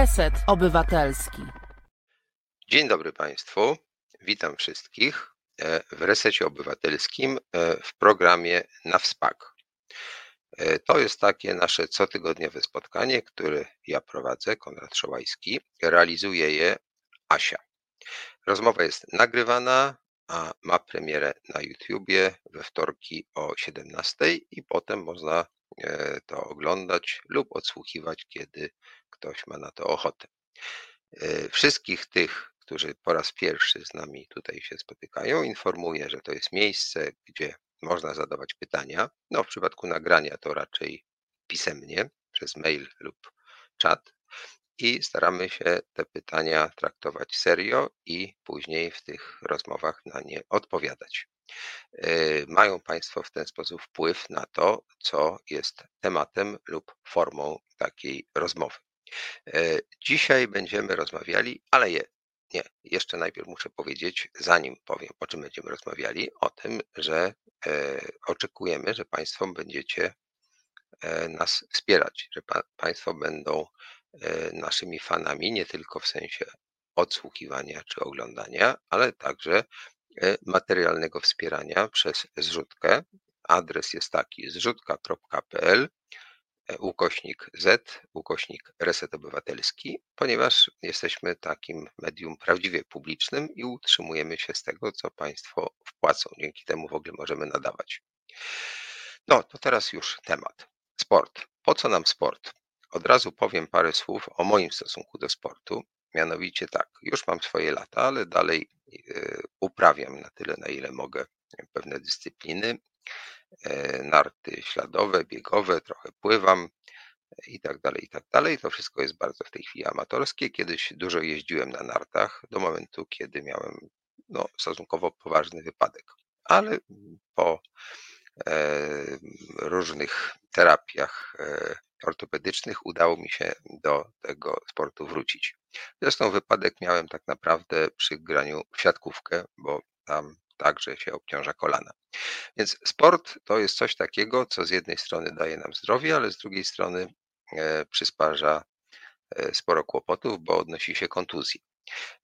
Reset Obywatelski. Dzień dobry Państwu. Witam wszystkich e, w Resecie Obywatelskim e, w programie Na Wspak. E, to jest takie nasze cotygodniowe spotkanie, które ja prowadzę, Konrad Szołajski. Realizuje je Asia. Rozmowa jest nagrywana, a ma premierę na YouTubie we wtorki o 17 i potem można to oglądać lub odsłuchiwać, kiedy ktoś ma na to ochotę. E, wszystkich tych, którzy po raz pierwszy z nami tutaj się spotykają, informuję, że to jest miejsce, gdzie można zadawać pytania. No, w przypadku nagrania to raczej pisemnie, przez mail lub czat. I staramy się te pytania traktować serio i później w tych rozmowach na nie odpowiadać. E, mają Państwo w ten sposób wpływ na to, co jest tematem lub formą takiej rozmowy. E, dzisiaj będziemy rozmawiali, ale je, nie, jeszcze najpierw muszę powiedzieć, zanim powiem, o czym będziemy rozmawiali, o tym, że e, oczekujemy, że Państwo będziecie e, nas wspierać, że Państwo będą naszymi fanami, nie tylko w sensie odsłuchiwania czy oglądania, ale także materialnego wspierania przez zrzutkę. Adres jest taki zrzutka.pl ukośnik Z, ukośnik Reset Obywatelski, ponieważ jesteśmy takim medium prawdziwie publicznym i utrzymujemy się z tego, co Państwo wpłacą. Dzięki temu w ogóle możemy nadawać. No, to teraz już temat. Sport. Po co nam sport? Od razu powiem parę słów o moim stosunku do sportu. Mianowicie tak, już mam swoje lata, ale dalej e, uprawiam na tyle, na ile mogę pewne dyscypliny E, narty śladowe, biegowe, trochę pływam i tak dalej, i tak dalej. To wszystko jest bardzo w tej chwili amatorskie. Kiedyś dużo jeździłem na nartach do momentu, kiedy miałem no, stosunkowo poważny wypadek. Ale po e, różnych terapiach e, ortopedycznych udało mi się do tego sportu wrócić. Zresztą wypadek miałem tak naprawdę przy graniu w siatkówkę, bo tam także się obciąża kolana. Więc sport to jest coś takiego, co z jednej strony daje nam zdrowie, ale z drugiej strony e, przysparza e, sporo kłopotów, bo odnosi się kontuzji.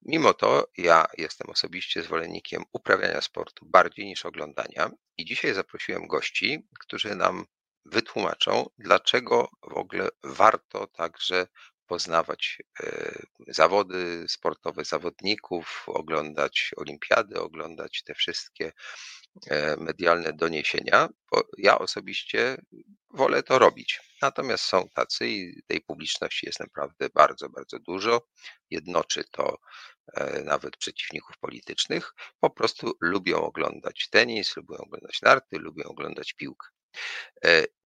Mimo to ja jestem osobiście zwolennikiem uprawiania sportu bardziej niż oglądania i dzisiaj zaprosiłem gości, którzy nam wytłumaczą, dlaczego w ogóle warto także poznawać e, zawody sportowe zawodników, oglądać olimpiady, oglądać te wszystkie e, medialne doniesienia, bo ja osobiście wolę to robić. Natomiast są tacy i tej publiczności jest naprawdę bardzo, bardzo dużo. Jednoczy to e, nawet przeciwników politycznych. Po prostu lubią oglądać tenis, lubią oglądać narty, lubią oglądać piłkę.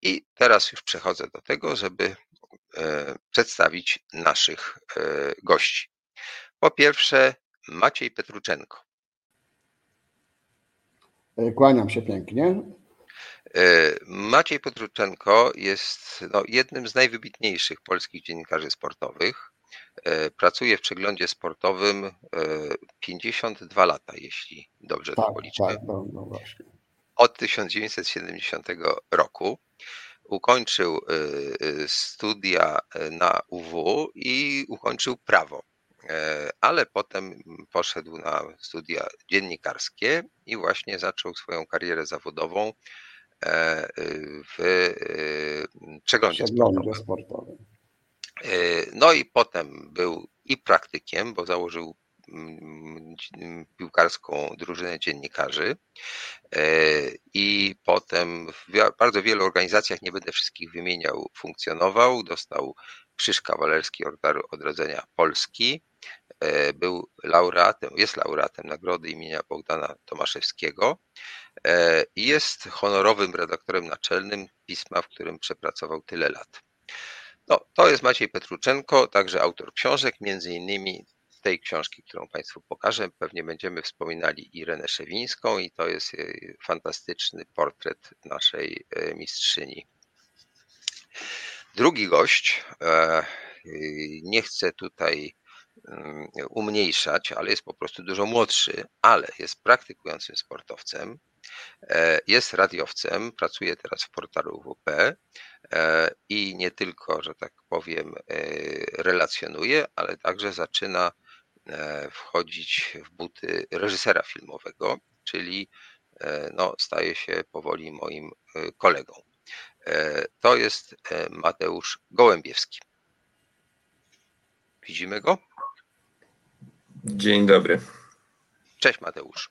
I teraz już przechodzę do tego, żeby E, przedstawić naszych e, gości. Po pierwsze, Maciej Petruczenko. E, kłaniam się pięknie. Maciej Petruczenko jest no, jednym z najwybitniejszych polskich dziennikarzy sportowych. Pracuje w przeglądzie sportowym 52 lata, jeśli dobrze tak, to policzymy. Tak, no, no właśnie. Od 1970 roku ukończył y, y, studia y, na UW i ukończył prawo. E, ale potem poszedł na studia dziennikarskie i właśnie zaczął swoją karierę zawodową e, w przeglądzie, przeglądzie sportowym. sportowym. E, no i potem był i praktykiem, bo założył piłkarską drużynę dziennikarzy. E, i potem w bardzo wielu organizacjach, nie będę wszystkich wymieniał, funkcjonował, dostał Krzyż Kawalerski Ordaru Odrodzenia Polski, e, był laureatem, jest laureatem nagrody imienia Bogdana Tomaszewskiego. E, i jest honorowym redaktorem naczelnym pisma, w którym przepracował tyle lat. No, to jest Maciej Petruczenko, także autor książek, między innymi tej książki, którą Państwu pokażę, pewnie będziemy wspominali Irenę Szewińską i to jest e, fantastyczny portret naszej e, mistrzyni. Drugi gość, e, nie chcę tutaj mm, umniejszać, ale jest po prostu dużo młodszy, ale jest praktykującym sportowcem, jest radiowcem, pracuje teraz w portalu WP i i nie tylko, że tak powiem, relacjonuje, ale także zaczyna wchodzić w buty reżysera filmowego, czyli no, staje się powoli moim kolegą. To jest Mateusz Gołębiewski. Widzimy go? Dzień dobry. Cześć Mateusz.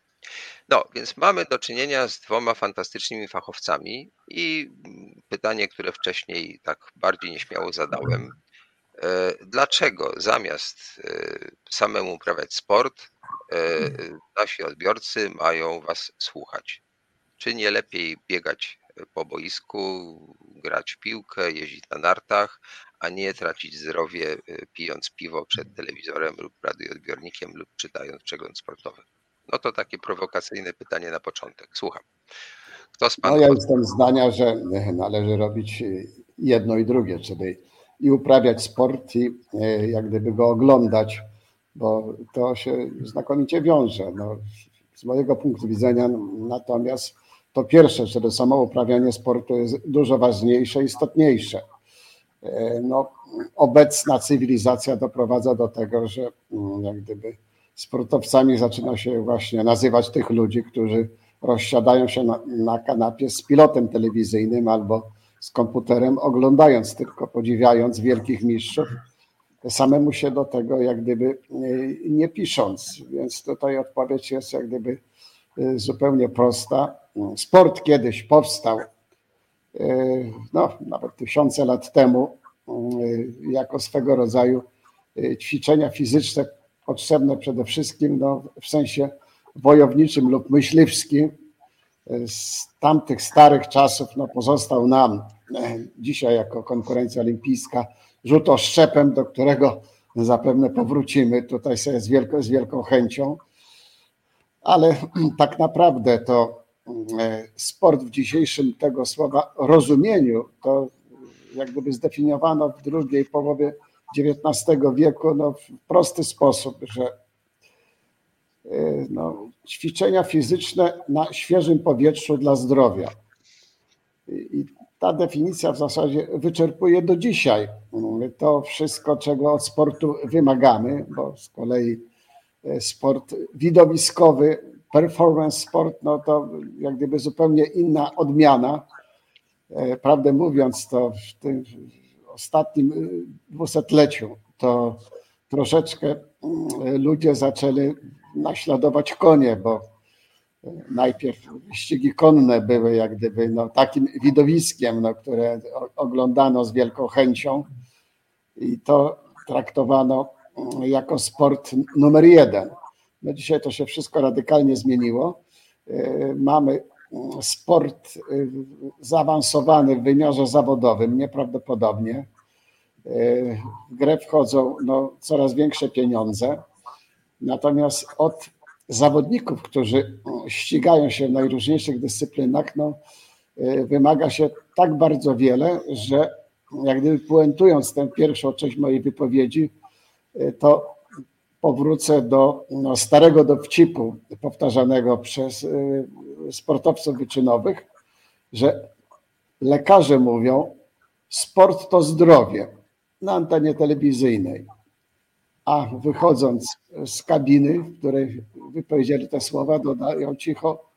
No, więc mamy do czynienia z dwoma fantastycznymi fachowcami i pytanie, które wcześniej tak bardziej nieśmiało zadałem. E, dlaczego zamiast e, samemu uprawiać sport, e, nasi odbiorcy mają Was słuchać? Czy nie lepiej biegać po boisku, grać w piłkę, jeździć na nartach, a nie tracić zdrowie pijąc piwo przed telewizorem lub radioodbiornikiem lub czytając przegląd sportowy? No to takie prowokacyjne pytanie na początek. Słucham. Kto z panów... No ja jestem zdania, że należy robić jedno i drugie, czyli i uprawiać sport i e, jak gdyby go oglądać, bo to się znakomicie wiąże. No, z mojego punktu widzenia natomiast to pierwsze, czyli samo uprawianie sportu jest dużo ważniejsze, istotniejsze. E, no, obecna cywilizacja doprowadza do tego, że mm, jak gdyby sportowcami zaczyna się właśnie nazywać tych ludzi, którzy rozsiadają się na, na kanapie z pilotem telewizyjnym albo z komputerem, oglądając tylko, podziwiając wielkich mistrzów, samemu się do tego jak gdyby nie, nie pisząc. Więc tutaj odpowiedź jest jak gdyby y, zupełnie prosta. Sport kiedyś powstał y, no, nawet tysiące lat temu jako swego rodzaju ćwiczenia fizyczne potrzebne przede wszystkim no, w sensie wojowniczym lub myśliwskim. Z tamtych starych czasów no, pozostał nam dzisiaj jako konkurencja olimpijska rzut oszczepem, do którego zapewne powrócimy tutaj sobie z, z wielką chęcią. Ale tak naprawdę to e, sport w dzisiejszym tego słowa rozumieniu to jak gdyby zdefiniowano w drugiej połowie XIX wieku no, w prosty sposób, że e, no, ćwiczenia fizyczne na świeżym powietrzu dla zdrowia. I ta definicja w zasadzie wyczerpuje do dzisiaj to wszystko, czego od sportu wymagamy, bo z kolei e, sport widowiskowy, performance sport, no to jak gdyby zupełnie inna odmiana. E, prawdę mówiąc, to w tym ostatnim e, dwusetleciu to troszeczkę mm, ludzie zaczęli naśladować konie, bo najpierw ścigi konne były jak gdyby no, takim widowiskiem, no, które oglądano z wielką chęcią i to traktowano mm, jako sport numer jeden. No dzisiaj to się wszystko radykalnie zmieniło. E, mamy mm, sport y, zaawansowany w wymiarze zawodowym, nieprawdopodobnie. E, w grę wchodzą no, coraz większe pieniądze. Natomiast od zawodników, którzy ścigają się w najróżniejszych dyscyplinach, no, y, wymaga się tak bardzo wiele, że jak gdyby puentując tę pierwszą część mojej wypowiedzi, y, to powrócę do no, starego dowcipu powtarzanego przez y, sportowców wyczynowych, że lekarze mówią, sport to zdrowie na antenie telewizyjnej a wychodząc z kabiny, w której wypowiedzieli te słowa, dodają cicho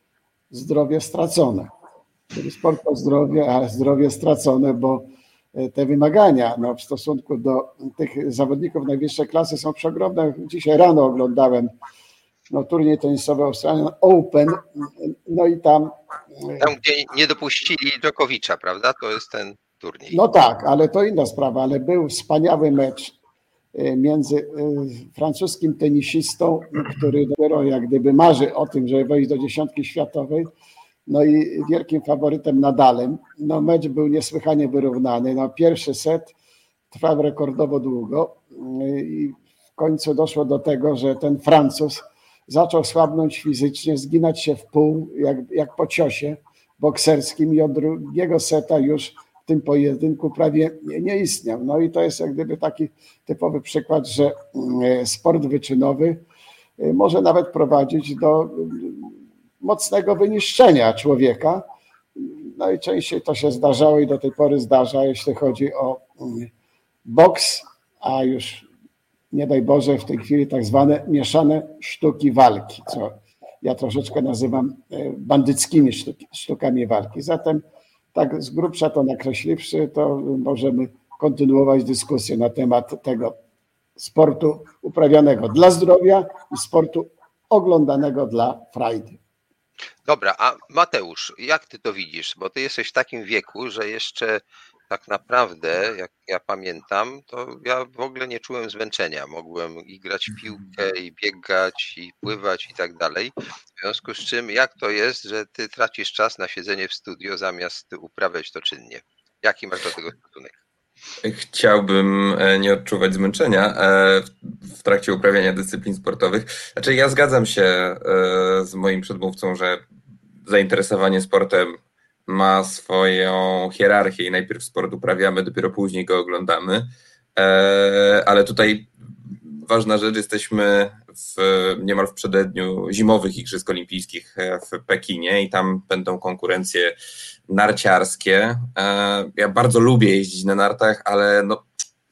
zdrowie stracone. Czyli sport to zdrowie, a zdrowie stracone, bo e, te wymagania no, w stosunku do tych zawodników najwyższej klasy są przeogromne. Dzisiaj rano oglądałem no, turniej tenisowy Australian Open, no i tam... E, tam, gdzie nie dopuścili Dżokowicza, prawda? To jest ten turniej. No tak, ale to inna sprawa, ale był wspaniały mecz między e, francuskim tenisistą, który dopiero jak gdyby marzy o tym, żeby wejść do dziesiątki światowej, no i wielkim faworytem Nadalem. No mecz był niesłychanie wyrównany. No pierwszy set trwał rekordowo długo e, i w końcu doszło do tego, że ten Francuz zaczął słabnąć fizycznie, zginać się w pół, jak, jak po ciosie bokserskim i od drugiego seta już tym pojedynku prawie nie, istniał. No i to jest jak gdyby taki typowy przykład, że mm, sport wyczynowy y, może nawet prowadzić do mm, mocnego wyniszczenia człowieka. No i częściej to się zdarzało i do tej pory zdarza, jeśli chodzi o mm, boks, a już nie daj Boże w tej chwili tak zwane mieszane sztuki walki, co ja troszeczkę nazywam e, bandyckimi sztukami walki. Zatem tak z grubsza to nakreśliwszy, to możemy kontynuować dyskusję na temat tego sportu uprawianego dla zdrowia i sportu oglądanego dla frajdy. Dobra, a Mateusz, jak ty to widzisz? Bo ty jesteś w takim wieku, że jeszcze tak naprawdę, jak ja pamiętam, to ja w ogóle nie czułem zmęczenia. Mogłem i grać w piłkę, i biegać, i pływać i tak dalej. W związku z czym, jak to jest, że ty tracisz czas na siedzenie w studio zamiast uprawiać to czynnie? Jaki masz do tego stosunek? Chciałbym e, nie odczuwać zmęczenia e, w trakcie uprawiania dyscyplin sportowych. Znaczy, ja zgadzam się e, z moim przedmówcą, że zainteresowanie sportem ma swoją hierarchię i najpierw sport uprawiamy, dopiero później go oglądamy. Ale tutaj ważna rzecz, jesteśmy w, niemal w przededniu zimowych Igrzysk Olimpijskich w Pekinie i tam będą konkurencje narciarskie. E, ja bardzo lubię jeździć na nartach, ale no,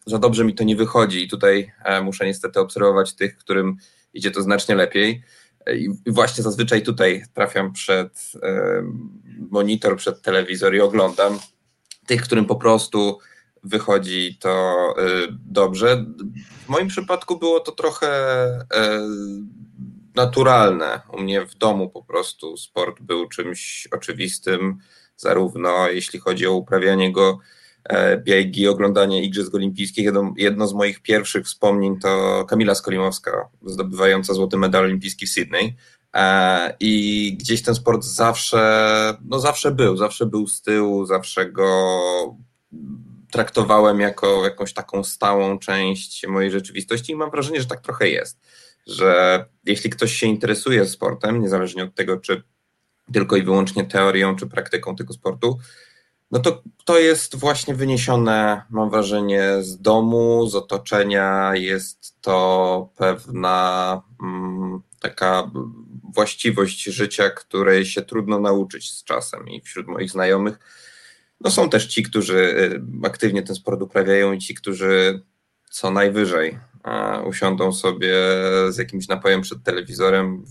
za dobrze mi to nie wychodzi i tutaj e, muszę niestety obserwować tych, którym idzie to znacznie lepiej. E, I właśnie zazwyczaj tutaj trafiam przed monitor, przed telewizor i oglądam tych, którym po prostu wychodzi to dobrze. W moim przypadku było to trochę naturalne. U mnie w domu po prostu sport był czymś oczywistym zarówno jeśli chodzi o uprawianie go e, biegi, oglądanie Igrzysk Olimpijskich. Jedno, jedno z moich pierwszych wspomnień to Kamila Skolimowska, zdobywająca złoty medal olimpijski w Sydney. E, I gdzieś ten sport zawsze, no zawsze był, zawsze był z tyłu, zawsze go traktowałem jako jakąś taką stałą część mojej rzeczywistości i mam wrażenie, że tak trochę jest. Że jeśli ktoś się interesuje sportem, niezależnie od tego, czy tylko i wyłącznie teorią czy praktyką tego sportu, no to to jest właśnie wyniesione, mam wrażenie, z domu, z otoczenia. Jest to pewna mm, taka właściwość życia, której się trudno nauczyć z czasem. I wśród moich znajomych no są też ci, którzy y, aktywnie ten sport uprawiają, i ci, którzy co najwyżej usiądą sobie z jakimś napojem przed telewizorem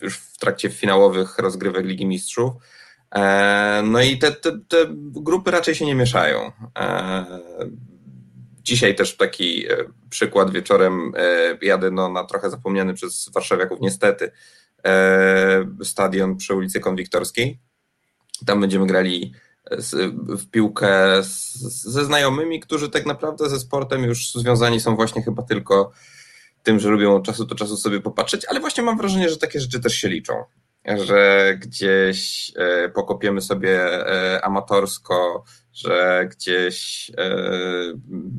już w trakcie finałowych rozgrywek Ligi Mistrzów. E, no i te, te, te grupy raczej się nie mieszają. E, dzisiaj też taki e, przykład wieczorem jadę no, na trochę zapomniany przez warszawiaków niestety stadion przy ulicy Konwiktorskiej. Tam będziemy grali w piłkę ze znajomymi, którzy tak naprawdę ze sportem już związani są właśnie chyba tylko tym, że lubią od czasu do czasu sobie popatrzeć, ale właśnie mam wrażenie, że takie rzeczy też się liczą. Że gdzieś e, pokopiemy sobie e, amatorsko, że gdzieś, e,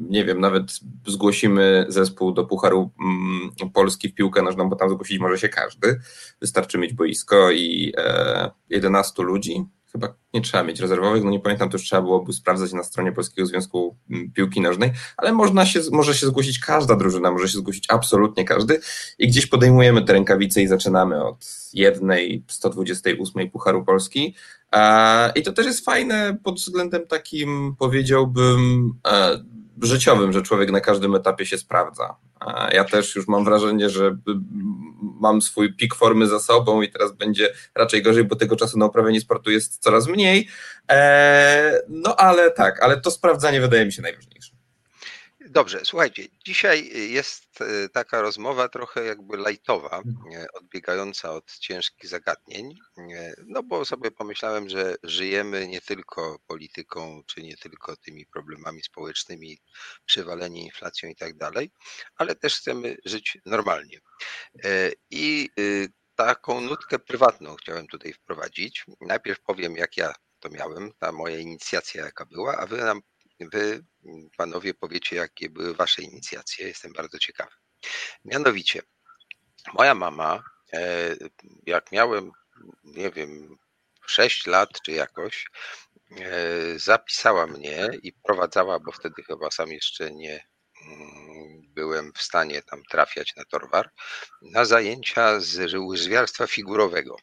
nie wiem, nawet zgłosimy zespół do Pucharu mm, Polski w piłkę nożną, bo tam zgłosić może się każdy. Wystarczy mieć boisko i 11 ludzi, chyba nie trzeba mieć rezerwowych, no nie pamiętam, to już trzeba byłoby sprawdzać na stronie Polskiego Związku mm, Piłki Nożnej, ale można się, może się zgłosić każda drużyna, może się zgłosić absolutnie każdy i gdzieś podejmujemy te rękawice i zaczynamy od jednej 128 Pucharu Polski. I to też jest fajne pod względem takim, powiedziałbym, e, życiowym, że człowiek na każdym etapie się sprawdza. Ja też już mam wrażenie, że mam swój pik formy za sobą i teraz będzie raczej gorzej, bo tego czasu na uprawianie sportu jest coraz mniej. E, no ale tak, ale to sprawdzanie wydaje mi się najważniejsze. Dobrze, słuchajcie, dzisiaj jest e, taka rozmowa trochę jakby lajtowa, mhm. odbiegająca od ciężkich zagadnień, no bo sobie pomyślałem, że żyjemy nie tylko polityką, czy nie tylko tymi problemami społecznymi, przywalenie inflacją i tak dalej, ale też chcemy żyć normalnie. E, I taką nutkę prywatną chciałem tutaj wprowadzić. Najpierw powiem, jak ja to miałem, ta moja inicjacja jaka była, a wy nam wy, panowie, powiecie, jakie były wasze inicjacje. Jestem bardzo ciekawy. Mianowicie, moja mama, e, jak miałem, nie wiem, 6 lat czy jakoś, e, zapisała mnie i prowadzała, bo wtedy chyba sam jeszcze nie mm, byłem w stanie tam trafiać na torwar, na zajęcia z łyżwiarstwa figurowego.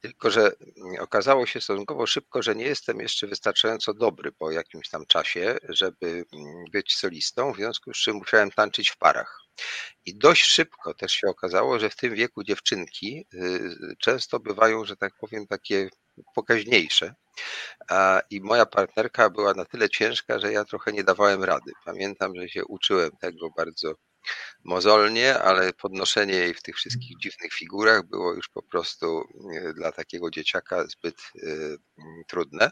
Tylko, że okazało się stosunkowo szybko, że nie jestem jeszcze wystarczająco dobry po jakimś tam czasie, żeby być solistą, w związku z czym musiałem tańczyć w parach. I dość szybko też się okazało, że w tym wieku dziewczynki y, często bywają, że tak powiem, takie pokaźniejsze. I moja partnerka była na tyle ciężka, że ja trochę nie dawałem rady. Pamiętam, że się uczyłem tego bardzo mozolnie, ale podnoszenie jej w tych wszystkich dziwnych figurach było już po prostu e, dla takiego dzieciaka zbyt e, trudne.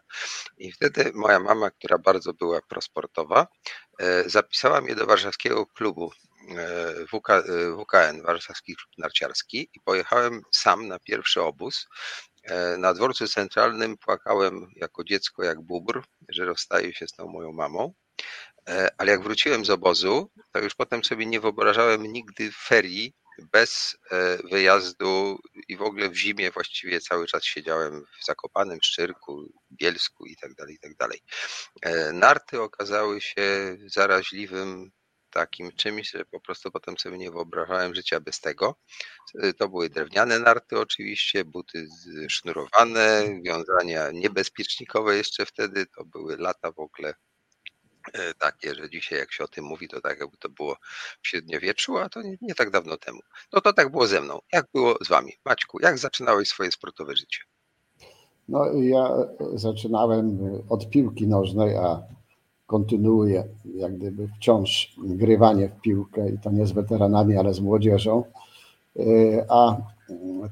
I wtedy moja mama, która bardzo była prosportowa, e, zapisała mnie do warszawskiego klubu WK, WKN, Warszawski Klub Narciarski i pojechałem sam na pierwszy obóz. Na dworcu centralnym płakałem jako dziecko jak bubr, że rozstaję się z tą moją mamą. E, ale jak wróciłem z obozu, to już potem sobie nie wyobrażałem nigdy ferii bez e, wyjazdu i w ogóle w zimie właściwie cały czas siedziałem w Zakopanym, Szczyrku, Bielsku i tak dalej, i tak dalej. E, narty okazały się zaraźliwym takim czymś, że po prostu potem sobie nie wyobrażałem życia bez tego. To były drewniane narty oczywiście, buty sznurowane, wiązania niebezpiecznikowe jeszcze wtedy, to były lata w ogóle takie, że dzisiaj jak się o tym mówi, to tak jakby to było w średniowieczu, a to nie, nie, tak dawno temu. No to tak było ze mną. Jak było z wami? Maćku, jak zaczynałeś swoje sportowe życie? No ja zaczynałem od piłki nożnej, a kontynuuję jak gdyby wciąż grywanie w piłkę i to nie z weteranami, ale z młodzieżą. E, a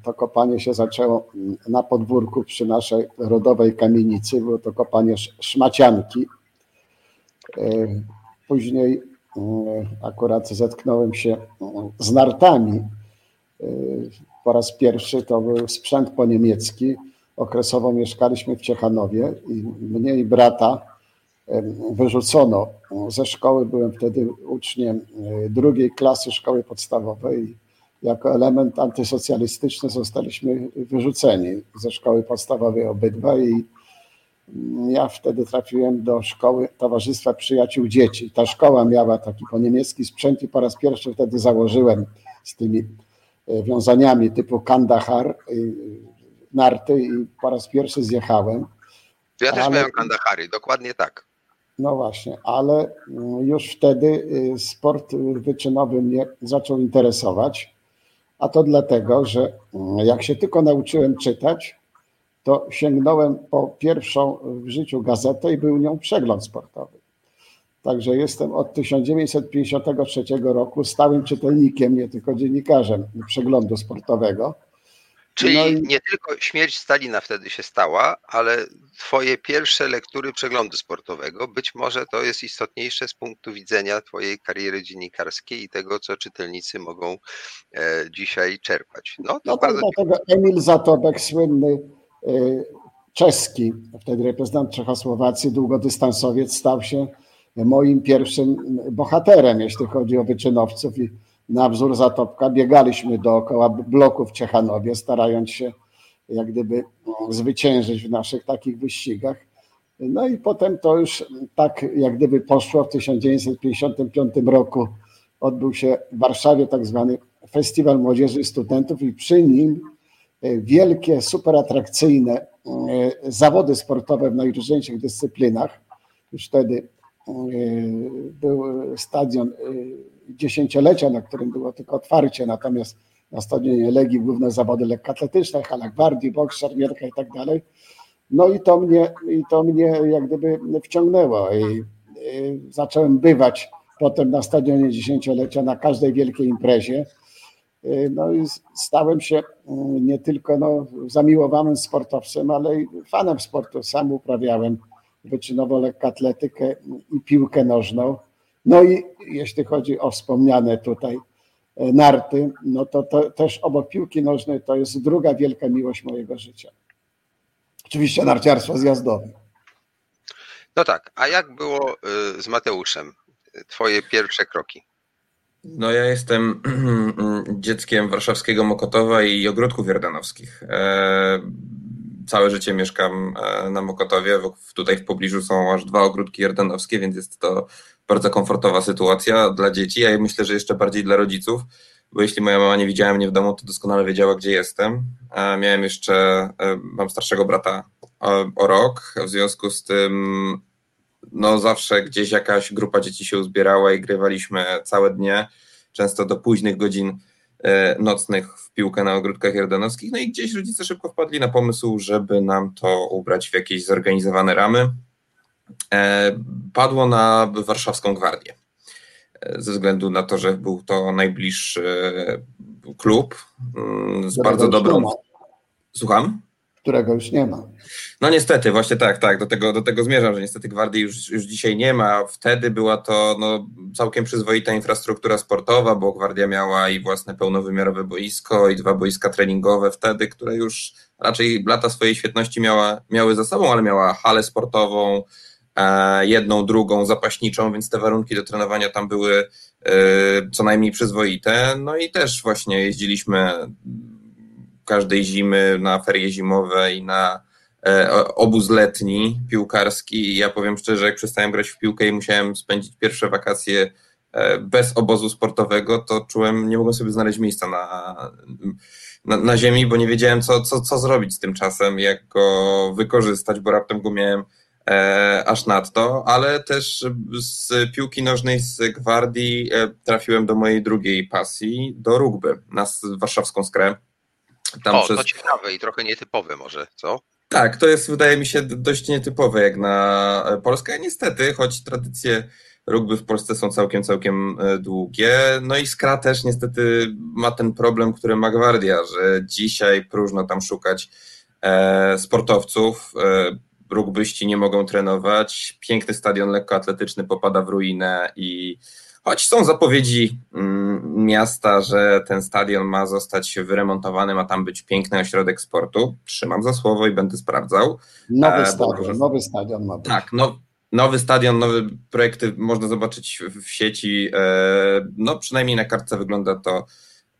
to kopanie się zaczęło na podwórku przy naszej rodowej kamienicy, było to kopanie szmacianki E, później e, akurat zetknąłem się e, z nartami. Po raz pierwszy to był sprzęt po niemiecki. Okresowo mieszkaliśmy w Ciechanowie i mnie i brata wyrzucono ze szkoły. Byłem wtedy uczniem drugiej klasy szkoły podstawowej. Jako element antysocjalistyczny zostaliśmy wyrzuceni ze szkoły podstawowej obydwa i ja wtedy trafiłem do szkoły Towarzystwa Przyjaciół Dzieci. Ta szkoła miała taki po niemiecki sprzęt i po raz pierwszy wtedy założyłem z tymi e, wiązaniami typu Kandahar, e, narty i po raz pierwszy zjechałem. Ja też ale, miałem Kandahary, dokładnie tak. No właśnie, ale mm, już wtedy e, sport wyczynowy mnie zaczął interesować, a to dlatego, że mm, jak się tylko nauczyłem czytać, to sięgnąłem po pierwszą w życiu gazetę i był nią przegląd sportowy. Także jestem od 1953 roku stałym czytelnikiem, nie tylko dziennikarzem przeglądu sportowego. Czyli no i... nie tylko śmierć Stalina wtedy się stała, ale twoje pierwsze lektury przeglądu sportowego, być może to jest istotniejsze z punktu widzenia twojej kariery dziennikarskiej i tego, co czytelnicy mogą e, dzisiaj czerpać. No, to no bardzo... dlatego Emil Zatobek, słynny czeski, wtedy reprezentant Czechosłowacji, długodystansowiec, stał się moim pierwszym bohaterem, jeśli chodzi o wyczynowców i na wzór Zatopka biegaliśmy dookoła bloków Ciechanowie, starając się jak gdyby zwyciężyć w naszych takich wyścigach. No i potem to już tak jak gdyby poszło w 1955 roku odbył się w Warszawie tak zwany Festiwal Młodzieży i Studentów i przy nim wielkie, super atrakcyjne e, zawody sportowe w najróżniejszych dyscyplinach. Już wtedy e, był stadion dziesięciolecia, na którym było tylko otwarcie, natomiast na stadionie Legii główne zawody lekkoatletyczne, hala gwardii, boks, szermierka i tak dalej. No i to mnie, i to mnie jak gdyby wciągnęło i zacząłem bywać potem na stadionie dziesięciolecia na każdej wielkiej imprezie. No i stałem się mm, nie tylko no, zamiłowanym sportowcem, ale i fanem sportu. Sam uprawiałem wyczynowo lekkoatletykę i piłkę nożną. No i jeśli chodzi o wspomniane tutaj y, narty, no to, to też obok piłki nożnej to jest druga wielka miłość mojego życia. Oczywiście narciarstwo zjazdowe. No tak, a jak było y, z Mateuszem? Twoje pierwsze kroki? No ja jestem dzieckiem warszawskiego Mokotowa i ogródków jordanowskich. E, całe życie mieszkam e, na Mokotowie. Tutaj w pobliżu są aż dwa ogródki jordanowskie, więc jest to bardzo komfortowa sytuacja dla dzieci, a ja myślę, że jeszcze bardziej dla rodziców, bo jeśli moja mama nie widziała mnie w domu, to doskonale wiedziała, gdzie jestem. Miałem jeszcze, mam starszego brata o rok, w związku z tym no zawsze gdzieś jakaś grupa dzieci się uzbierała i grywaliśmy całe dnie, często do późnych godzin e, nocnych w piłkę na ogródkach jordanowskich, no i gdzieś rodzice szybko wpadli na pomysł, żeby nam to ubrać w jakieś zorganizowane ramy. E, padło na warszawską gwardię, e, ze względu na to, że był to najbliższy klub mm, z bardzo dobrą... Słucham? którego już nie ma. No niestety, właśnie tak, tak, do tego, do tego zmierzam, że niestety Gwardii już, już dzisiaj nie ma. Wtedy była to no, całkiem przyzwoita infrastruktura sportowa, bo Gwardia miała i własne pełnowymiarowe boisko, i dwa boiska treningowe wtedy, które już raczej lata swojej świetności miała, miały za sobą, ale miała halę sportową, e, jedną, drugą, zapaśniczą, więc te warunki do trenowania tam były e, co najmniej przyzwoite. No i też właśnie jeździliśmy każdej zimy na ferie zimowe i na obóz letni piłkarski i ja powiem szczerze, jak przestałem grać w piłkę i musiałem spędzić pierwsze wakacje e, bez obozu sportowego, to czułem, nie mogłem sobie znaleźć miejsca na, na, na ziemi, bo nie wiedziałem, co, co, co zrobić z tym czasem, jak go wykorzystać, bo raptem go miałem e, aż nadto, ale też z piłki nożnej z Gwardii e, trafiłem do mojej drugiej pasji, do rugby, na warszawską skrę. Tam o, przez... to ciekawe i trochę nietypowe może, co? Tak, to jest wydaje mi się dość nietypowe jak na Polskę. Niestety, choć tradycje rugby w Polsce są całkiem, całkiem e, długie. No i Skra też niestety ma ten problem, który ma Gwardia, że dzisiaj próżno tam szukać e, sportowców. E, rugbyści nie mogą trenować. Piękny stadion lekkoatletyczny popada w ruinę i Choć są zapowiedzi mm, miasta, że ten stadion ma zostać wyremontowany, ma tam być piękny ośrodek sportu. Trzymam za słowo i będę sprawdzał. Nowy e, stadion, nowy stadion ma być. Tak, no, nowy stadion, nowe projekty można zobaczyć w sieci. E, no przynajmniej na kartce wygląda to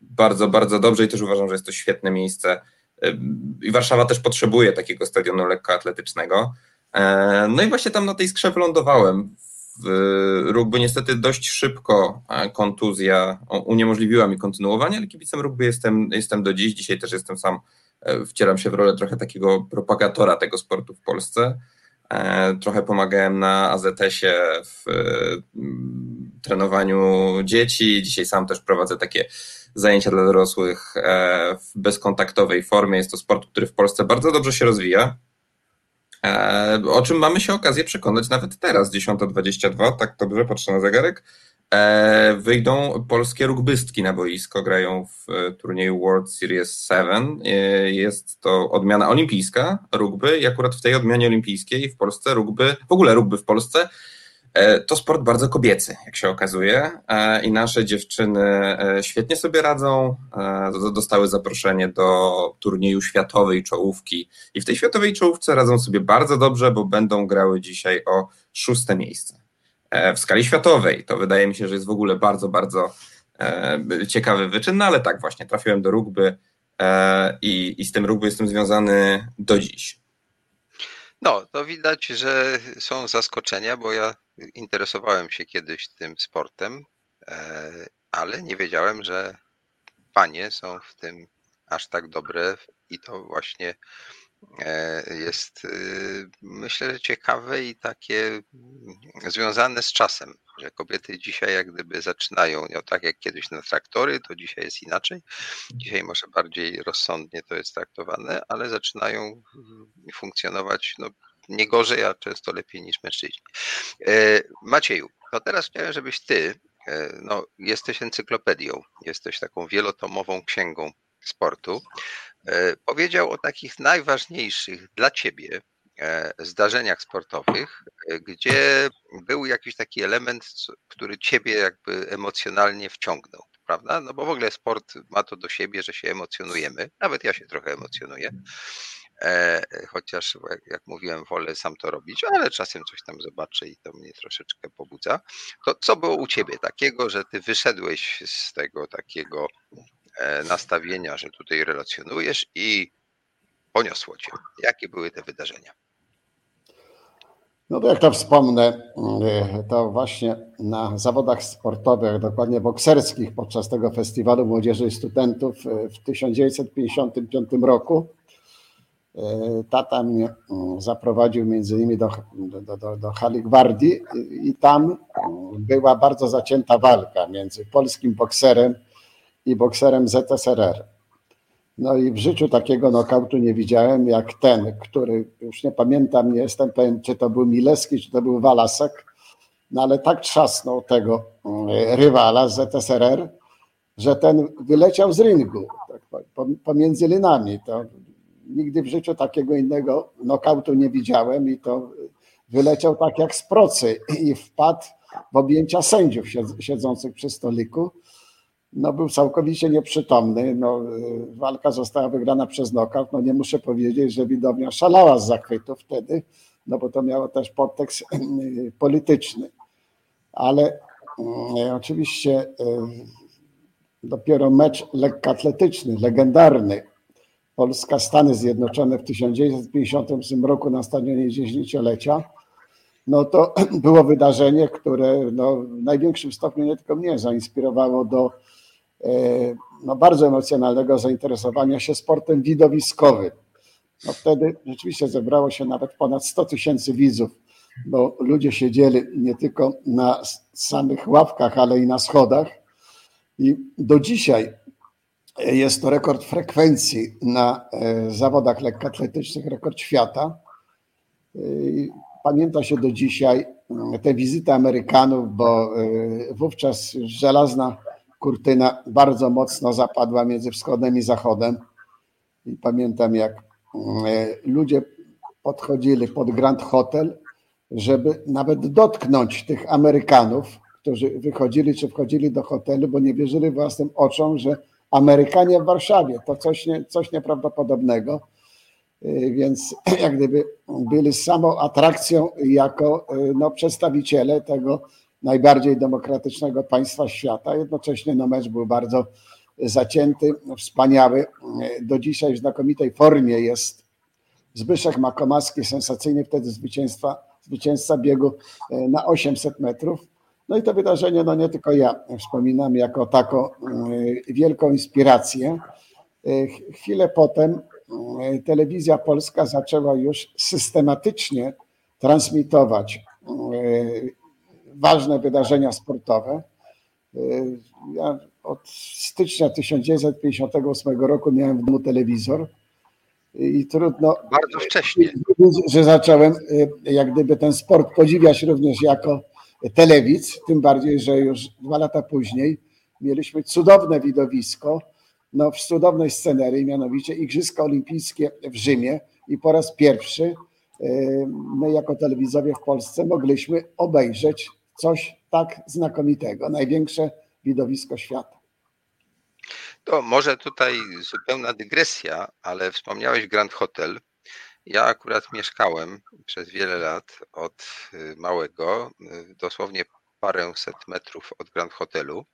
bardzo, bardzo dobrze i też uważam, że jest to świetne miejsce. E, I Warszawa też potrzebuje takiego stadionu lekkoatletycznego. No i właśnie tam na tej skrze wylądowałem rugby niestety dość szybko kontuzja uniemożliwiła mi kontynuowanie, ale kibicem rugby jestem, jestem do dziś. Dzisiaj też jestem sam, e, wcieram się w rolę trochę takiego propagatora tego sportu w Polsce. E, trochę pomagałem na AZS-ie w e, trenowaniu dzieci. Dzisiaj sam też prowadzę takie zajęcia dla dorosłych w bezkontaktowej formie. Jest to sport, który w Polsce bardzo dobrze się rozwija. E, o czym mamy się okazję przekonać nawet teraz, 10.22, tak dobrze patrzę na zegarek, e, wyjdą polskie rugbystki na boisko, grają w e, turnieju World Series 7. Jest to odmiana olimpijska rugby i akurat w tej odmianie olimpijskiej w Polsce rugby, w ogóle rugby w Polsce to sport bardzo kobiecy, jak się okazuje, e, i nasze dziewczyny e, świetnie sobie radzą. Dostały zaproszenie do turnieju światowej czołówki i w tej światowej czołówce radzą sobie bardzo dobrze, bo będą grały dzisiaj o szóste miejsce. W skali światowej to wydaje mi się, że jest w ogóle bardzo, bardzo ciekawy wyczyn, no ale tak właśnie, trafiłem do rugby i, i z tym rugby jestem związany do dziś. No, to widać, że są zaskoczenia, bo ja interesowałem się kiedyś tym sportem, e, ale nie wiedziałem, że panie są w tym aż tak dobre i to właśnie e, jest y, myślę, że ciekawe i takie związane z czasem, że kobiety dzisiaj jak gdyby zaczynają, no tak jak kiedyś na traktory, to dzisiaj jest inaczej. Dzisiaj może bardziej rozsądnie to jest traktowane, ale zaczynają funkcjonować no, nie gorzej, a często lepiej niż mężczyźni. E, Macieju, to teraz chciałem, żebyś ty, e, no, jesteś encyklopedią, jesteś taką wielotomową księgą sportu, e, powiedział o takich najważniejszych dla ciebie zdarzeniach sportowych, gdzie był jakiś taki element, który ciebie jakby emocjonalnie wciągnął, prawda? No bo w ogóle sport ma to do siebie, że się emocjonujemy, nawet ja się trochę emocjonuję. E, chociaż jak mówiłem, wolę sam to robić, ale czasem coś tam zobaczę i to mnie troszeczkę pobudza. To co było u ciebie takiego, że ty wyszedłeś z tego takiego e, nastawienia, że tutaj relacjonujesz i poniosło cię? Jakie były te wydarzenia? No to jak to wspomnę, to właśnie na zawodach sportowych, dokładnie bokserskich, podczas tego festiwalu młodzieży i studentów w 1955 roku tata mnie zaprowadził między innymi do, do, do, do i tam była bardzo zacięta walka między polskim bokserem i bokserem ZSRR. No i w życiu takiego nokautu nie widziałem jak ten, który już nie pamiętam, nie jestem pewien, czy to był Milewski, czy to był Walasek, no ale tak trzasnął tego mm, rywala z ZSRR, że ten wyleciał z ringu, tak, pomiędzy linami. To nigdy w życiu takiego innego nokautu nie widziałem i to wyleciał tak jak z procy i wpadł w objęcia sędziów siedzących przy stoliku no, był całkowicie nieprzytomny. No, walka została wygrana przez nokaut. No, nie muszę powiedzieć, że widownia szalała z zachwytu wtedy, no bo to miało też podtekst polityczny. Ale e, oczywiście dopiero mecz lekkoatletyczny, legendarny, Polska-Stany Zjednoczone w 1958 roku na stadionie dziesięciolecia, no to było wydarzenie, które no, w największym stopniu nie tylko mnie zainspirowało do E, no, bardzo emocjonalnego zainteresowania się sportem widowiskowym. No, wtedy rzeczywiście zebrało się nawet ponad 100 tysięcy widzów, bo ludzie siedzieli nie tylko na samych ławkach, ale i na schodach. I do dzisiaj jest to rekord frekwencji na e, zawodach lekkoatletycznych, rekord świata. E, pamięta się do dzisiaj te wizyty Amerykanów, bo wówczas żelazna kurtyna bardzo mocno zapadła między wschodem i zachodem. I pamiętam, jak e, ludzie podchodzili pod Grand Hotel, żeby nawet dotknąć tych Amerykanów, którzy wychodzili czy wchodzili do hotelu, bo nie wierzyli własnym oczom, że Amerykanie w Warszawie to coś, nie, coś nieprawdopodobnego. E, więc jak gdyby byli samą atrakcją jako e, no, przedstawiciele tego najbardziej demokratycznego państwa świata. Jednocześnie no, mecz był bardzo zacięty, wspaniały. Do dzisiaj w znakomitej formie jest Zbyszek Makomacki, sensacyjny wtedy zwycięstwa, zwycięzca biegu na 800 metrów. No i to wydarzenie, no nie tylko ja wspominam jako taką e, wielką inspirację. E, chwilę potem telewizja polska zaczęła już systematycznie transmitować ważne wydarzenia sportowe. Ja od stycznia 1958 roku miałem w domu telewizor i trudno. Bardzo wcześnie. Że zacząłem jak gdyby ten sport podziwiać również jako telewidz, tym bardziej, że już dwa lata później mieliśmy cudowne widowisko no, w cudownej scenerii, mianowicie Igrzyska Olimpijskie w Rzymie i po raz pierwszy y, my jako telewizowie w Polsce mogliśmy obejrzeć coś tak znakomitego, największe widowisko świata. To może tutaj zupełna dygresja, ale wspomniałeś Grand Hotel. Ja akurat mieszkałem przez wiele lat od y, małego, y, dosłownie paręset metrów od Grand Hotelu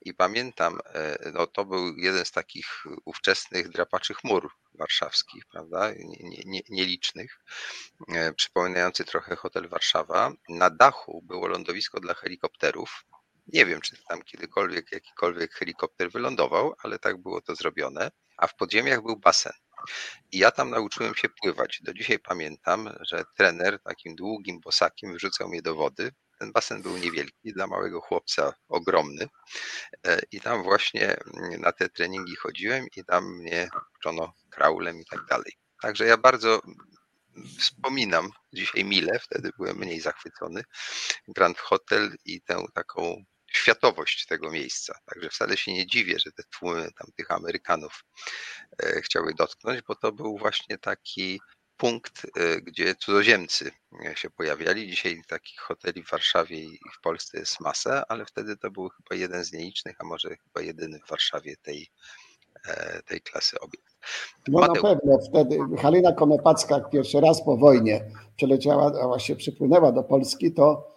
i pamiętam, e, no to był jeden z takich ówczesnych drapaczych mur warszawskich, prawda, nie, nie, nielicznych, e, przypominający trochę hotel Warszawa. Na dachu było lądowisko dla helikopterów. Nie wiem, czy tam kiedykolwiek jakikolwiek helikopter wylądował, ale tak było to zrobione. A w podziemiach był basen. I ja tam nauczyłem się pływać. Do dzisiaj pamiętam, że trener takim długim bosakiem wyrzucał mnie do wody, ten basen był niewielki, dla małego chłopca ogromny. E, I tam właśnie mm, na te treningi chodziłem i tam mnie uczono kraulem i tak dalej. Także ja bardzo wspominam dzisiaj mile, wtedy byłem mniej zachwycony, Grand Hotel i tę taką światowość tego miejsca. Także wcale się nie dziwię, że te tłumy tam tych Amerykanów e, chciały dotknąć, bo to był właśnie taki punkt, y, gdzie cudzoziemcy y, się pojawiali. Dzisiaj takich hoteli w Warszawie i w Polsce jest masa, ale wtedy to był chyba jeden z nielicznych, a może chyba jedyny w Warszawie tej, e, tej klasy obiekt. No Mateusz. na pewno wtedy Halina Konopacka pierwszy raz po wojnie przeleciała, a właśnie przypłynęła do Polski, to e,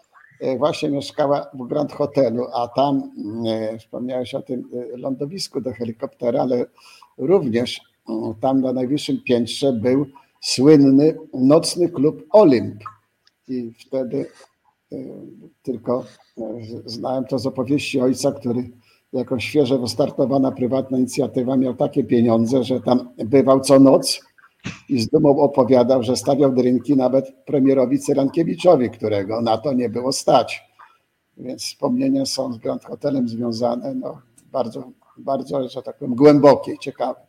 właśnie mieszkała w Grand Hotelu, a tam e, wspomniałeś o tym lądowisku do helikoptera, ale również tam na najwyższym piętrze był słynny nocny klub Olymp. i wtedy tylko znałem to z opowieści ojca, który jako świeżo wystartowana prywatna inicjatywa miał takie pieniądze, że tam bywał co noc i z dumą opowiadał, że stawiał drinki nawet premierowi Cyrankiewiczowi, którego na to nie było stać. Więc wspomnienia są z Grand Hotelem związane no, bardzo, bardzo, że tak powiem, głębokie i ciekawe.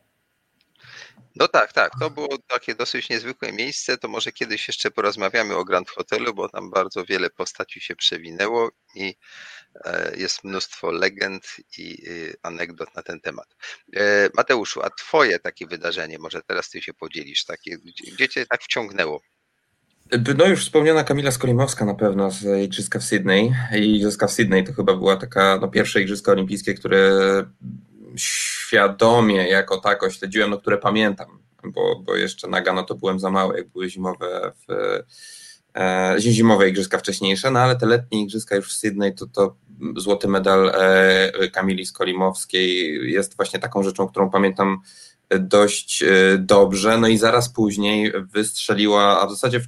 No tak, tak. To było takie dosyć niezwykłe miejsce. To może kiedyś jeszcze porozmawiamy o Grand Hotelu, bo tam bardzo wiele postaci się przewinęło i e, jest mnóstwo legend i anegdot na ten temat. E, Mateuszu, a twoje takie wydarzenie, może teraz ty się podzielisz, takie, gdzie cię tak wciągnęło? No już wspomniana Kamila Skolimowska na pewno z Igrzyska w Sydney. Igrzyska w Sydney to chyba była taka no, pierwsze Igrzyska Olimpijskie, które świadomie jako tako śledziłem, no które pamiętam, bo, bo jeszcze na Gano to byłem za mały, jak były zimowe w, e, zimowe igrzyska wcześniejsze, no ale te letnie igrzyska już w Sydney to, to złoty medal e, Kamili Skolimowskiej jest właśnie taką rzeczą, którą pamiętam dość e, dobrze, no i zaraz później wystrzeliła, a w zasadzie w,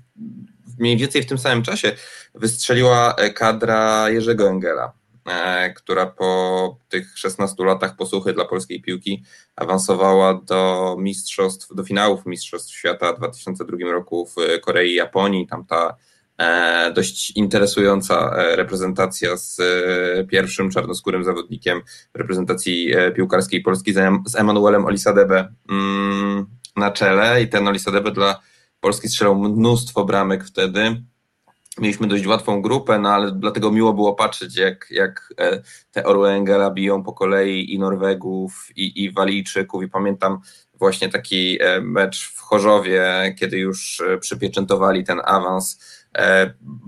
mniej więcej w tym samym czasie wystrzeliła kadra Jerzego Engela. E, która po tych 16 latach posłuchy dla polskiej piłki awansowała do mistrzostw, do finałów Mistrzostw Świata w 2002 roku w Korei i Japonii. Tam ta e, dość interesująca e, reprezentacja z pierwszym czarnoskórym zawodnikiem reprezentacji piłkarskiej Polski z Emanuelem Olisadebe mm, na czele i ten Olisadebe dla Polski strzelał mnóstwo bramek wtedy mieliśmy dość łatwą grupę, no ale dlatego miło było patrzeć, jak, jak e, te Orły biją po kolei i Norwegów, i, i Walijczyków. I pamiętam właśnie taki e, mecz w Chorzowie, kiedy już e, przypieczętowali ten awans,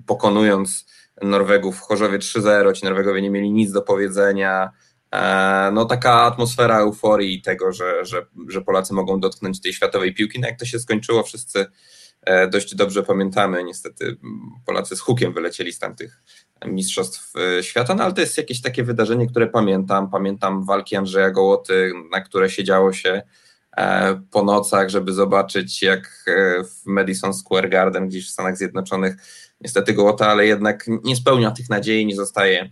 pokonując Norwegów w Chorzowie 3-0. Ci Norwegowie nie mieli nic do powiedzenia. No taka atmosfera euforii tego, że, że, że Polacy mogą dotknąć tej światowej piłki. No jak to się skończyło, wszyscy dość dobrze pamiętamy. Niestety Polacy z hukiem wylecieli z tamtych mistrzostw e, świata, no ale to jest jakieś takie wydarzenie, które pamiętam. Pamiętam walki Andrzeja Gołoty, na które siedziało się e, po nocach, żeby zobaczyć jak w Madison Square Garden gdzieś w Stanach Zjednoczonych niestety Gołota, ale jednak nie spełnia tych nadziei, nie zostaje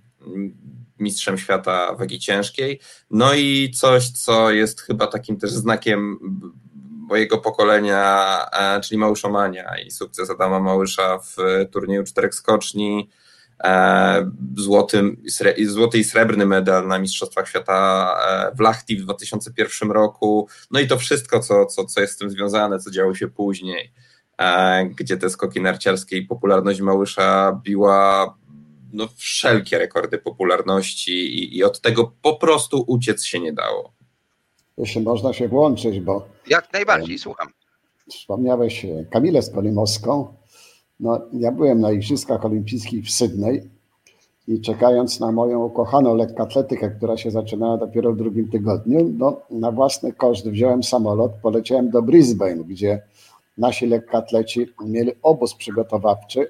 mistrzem świata wagi ciężkiej. No i coś, co jest chyba takim też znakiem mojego pokolenia, e, czyli Małyszomania i sukces Adama Małysza w turnieju czterech skoczni, e, złoty, złoty i srebrny medal na Mistrzostwach Świata e, w Lahti w 2001 roku, no i to wszystko, co, co, co jest z tym związane, co działo się później, gdzie te skoki narciarskie i popularność Małysza biła no, wszelkie rekordy popularności i, i od tego po prostu uciec się nie dało jeśli można się włączyć, bo... Jak najbardziej, słucham. Wspomniałeś Kamilę Skolimowską. No, ja byłem na Igrzyskach Olimpijskich w Sydney i czekając na moją ukochaną lekkoatletykę, która się zaczynała dopiero w drugim tygodniu, no, na własny koszt wziąłem samolot, poleciałem do Brisbane, gdzie nasi lekkoatleci mieli obóz przygotowawczy.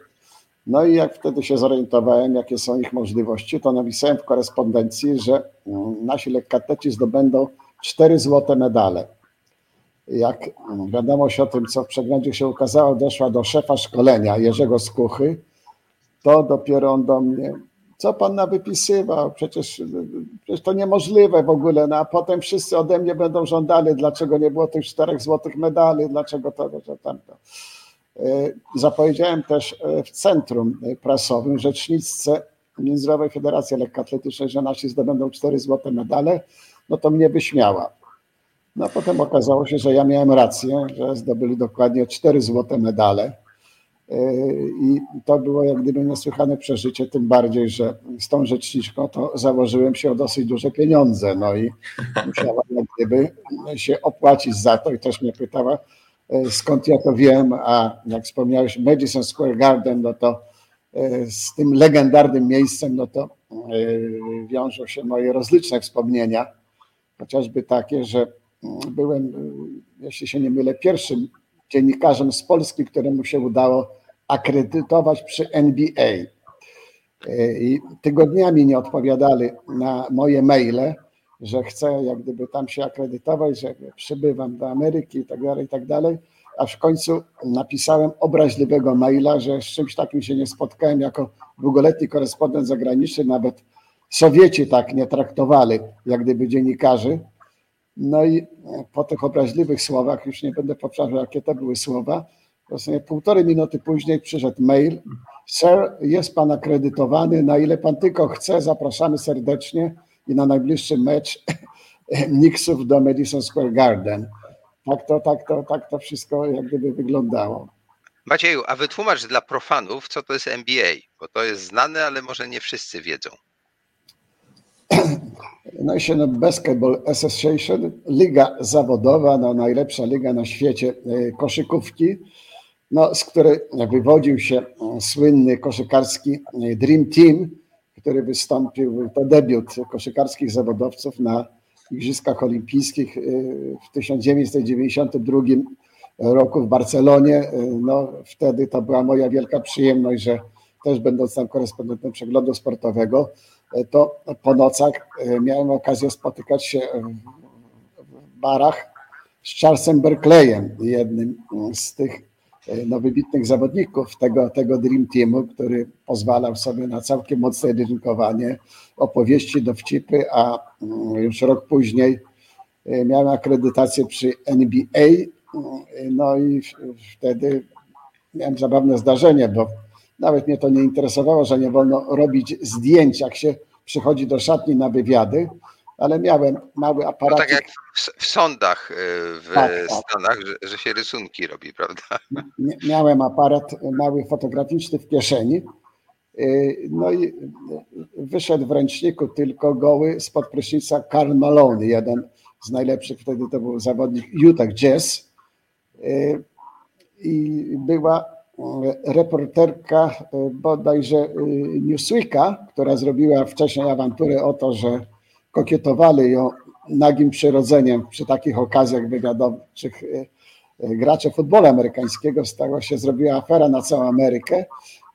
No i jak wtedy się zorientowałem, jakie są ich możliwości, to napisałem w korespondencji, że mm, nasi lekkoatleci zdobędą cztery złote medale. Jak wiadomość o tym, co w przeglądzie się ukazało, doszła do szefa szkolenia Jerzego Skuchy, to dopiero on do mnie, co pan na wypisywał, przecież, przecież to niemożliwe w ogóle, no a potem wszyscy ode mnie będą żądali, dlaczego nie było tych czterech złotych medali, dlaczego to, to tamto. E, zapowiedziałem też e, w centrum prasowym rzeczniczce Międzynarodowej Federacji Lekkoatletycznej, że nasi zdobędą cztery złote medale no to mnie wyśmiała. No a potem okazało się, że ja miałem rację, że zdobyli dokładnie cztery złote medale. Yy, I to było jak gdyby niesłychane przeżycie, tym bardziej, że z tą rzeczniczką to założyłem się o dosyć duże pieniądze. No i musiała jak gdyby się opłacić za to i też mnie pytała, yy, skąd ja to wiem, a jak wspomniałeś, Madison Square Garden, no to yy, z tym legendarnym miejscem, no to wiążą się moje rozliczne wspomnienia chociażby takie, że mm, byłem, y, jeśli się nie mylę, pierwszym dziennikarzem z Polski, któremu się udało akredytować przy NBA. Y, I tygodniami nie odpowiadali na moje maile, że chcę jak gdyby tam się akredytować, że przybywam do Ameryki i tak dalej, i tak dalej. aż w końcu napisałem obraźliwego maila, że z czymś takim się nie spotkałem jako długoletni korespondent zagraniczny, nawet Sowieci tak nie traktowali, jak gdyby dziennikarzy. No i po tych obraźliwych słowach, już nie będę powtarzał, jakie to były słowa, półtorej minuty później przyszedł mail. Sir, jest pan akredytowany, na ile pan tylko chce, zapraszamy serdecznie i na najbliższy mecz Knicksów do Madison Square Garden. Tak to, tak to, tak to wszystko jak gdyby wyglądało. Macieju, a wytłumacz dla profanów, co to jest NBA, bo to jest znane, ale może nie wszyscy wiedzą. National no Basketball Association, liga zawodowa, no najlepsza liga na świecie e, koszykówki no, z której wywodził się e, słynny koszykarski e, Dream Team, który wystąpił, to debiut koszykarskich zawodowców na Igrzyskach Olimpijskich e, w 1992 roku w Barcelonie. No, wtedy to była moja wielka przyjemność, że też będąc tam korespondentem przeglądu sportowego, to po nocach miałem okazję spotykać się w barach z Charlesem Berkeleyem, jednym z tych no, wybitnych zawodników tego, tego Dream Teamu, który pozwalał sobie na całkiem mocne rynkowanie, opowieści, dowcipy, a mm, już rok później e, miałem akredytację przy NBA, no i wtedy miałem zabawne zdarzenie, bo nawet mnie to nie interesowało, że nie wolno robić zdjęć, jak się przychodzi do szatni na wywiady, ale miałem mały aparat. No tak jak w, w sądach y, w tak, tak. Stanach, tak. Że, że, się rysunki robi, prawda? Miałem aparat mały fotograficzny w kieszeni. Y, no i wyszedł w ręczniku tylko goły spod prysznica Karl Malone, jeden z najlepszych wtedy to był zawodnik Utah Jazz. Y, I była reporterka bodajże Newsweeka, która zrobiła wcześniej awanturę o to, że kokietowali ją nagim przyrodzeniem przy takich okazjach wywiadowczych e, gracze futbolu amerykańskiego. Stała się, zrobiła afera na całą Amerykę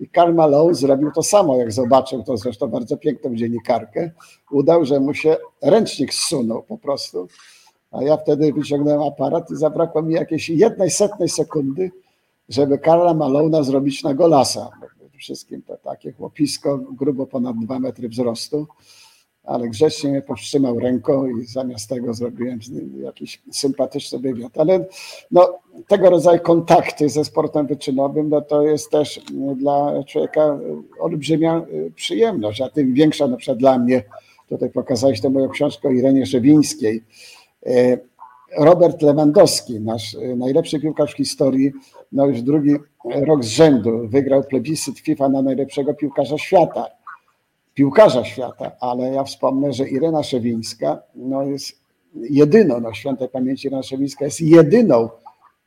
i Karl Malone zrobił to samo, jak zobaczył to zresztą bardzo piękną dziennikarkę, udał, że mu się ręcznik zsunął po prostu, a ja wtedy wyciągnąłem aparat i zabrakło mi jakiejś jednej setnej sekundy, żeby Karla Malona zrobić na golasa. Wszystkim to takie chłopisko, grubo ponad dwa metry wzrostu ale grzecznie mnie powstrzymał ręką i zamiast tego zrobiłem jakiś sympatyczny wywiad. Ale no, tego rodzaju kontakty ze sportem wyczynowym, no to jest też dla człowieka olbrzymia y, przyjemność, a tym większa na przykład dla mnie, tutaj pokazałeś tę moją książkę o Irenie Szewińskiej, y, Robert Lewandowski, nasz y, najlepszy piłkarz w historii, no już drugi rok z rzędu wygrał plebiscyt FIFA na najlepszego piłkarza świata piłkarza świata, ale ja wspomnę, że Irena Szewińska no jest jedyną, no świętej pamięci Irena Szewińska jest jedyną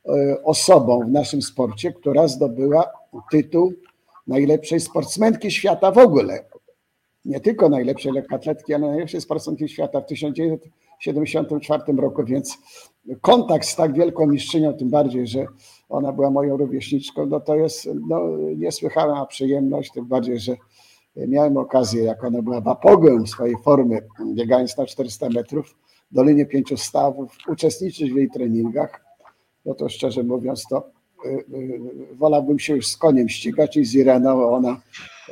e, osobą w naszym sporcie, która zdobyła tytuł najlepszej sportsmenki świata w ogóle. Nie tylko najlepszej lekkoatletki, ale najlepszej sportsmenki świata w 1974 roku, więc kontakt z tak wielką mistrzynią, tym bardziej, że ona była moją rówieśniczką, no to jest no, niesłychana przyjemność, tym bardziej, że miałem okazję, jak ona była w swojej formy, biegając na 400 metrów, w Dolinie Pięciu Stawów, uczestniczyć w jej treningach, no to szczerze mówiąc, to y, y, wolałbym się już z koniem ścigać i z Ireną, ona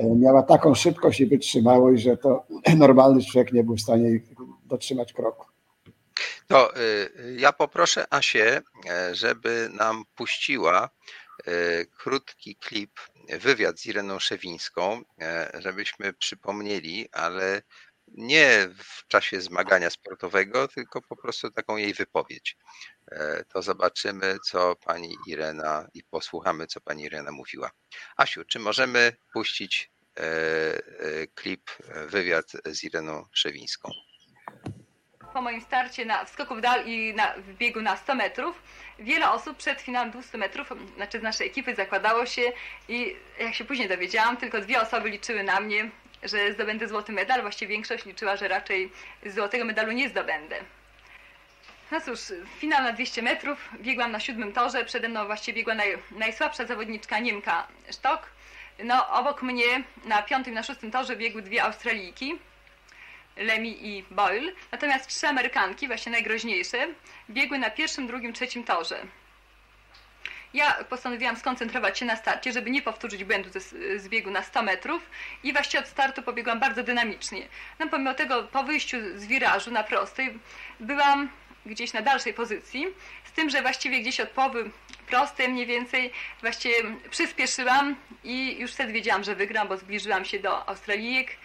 y, miała taką szybkość i wytrzymałość, że to normalny człowiek nie był w stanie dotrzymać kroku. To ja poproszę Asię, e, żeby nam puściła e, krótki klip wywiad z Ireną Szewińską, e, żebyśmy przypomnieli, ale nie w czasie zmagania sportowego, tylko po prostu taką jej wypowiedź. To zobaczymy, co pani Irena i posłuchamy, co pani Irena mówiła. Asiu, czy możemy puścić klip, wywiad z Ireną Szewińską? Po moim starcie na w skoku w dal i na, w biegu na 100 metrów, wiele osób przed finałem 200 metrów, znaczy z naszej ekipy zakładało się i jak się później dowiedziałam, tylko dwie osoby liczyły na mnie, że zdobędę złoty medal. Właściwie większość liczyła, że raczej złotego medalu nie zdobędę. No cóż, finał na 200 metrów, biegłam na siódmym torze, przede mną właściwie biegła naj, najsłabsza zawodniczka Niemka Sztok. No, obok mnie na piątym na szóstym torze biegły dwie Australijki. Lemmy i Boyle, natomiast trzy Amerykanki, właśnie najgroźniejsze, biegły na pierwszym, drugim, trzecim torze. ja postanowiłam skoncentrować się na starcie, żeby nie powtórzyć błędu z biegu na 100 metrów i właściwie od startu pobiegłam bardzo dynamicznie. No pomimo tego po wyjściu z wirażu na prostej byłam gdzieś na dalszej pozycji, z tym, że właściwie gdzieś od połowy prostej mniej więcej właściwie przyspieszyłam i już wtedy wiedziałam, że wygram, bo zbliżyłam się do Australijek,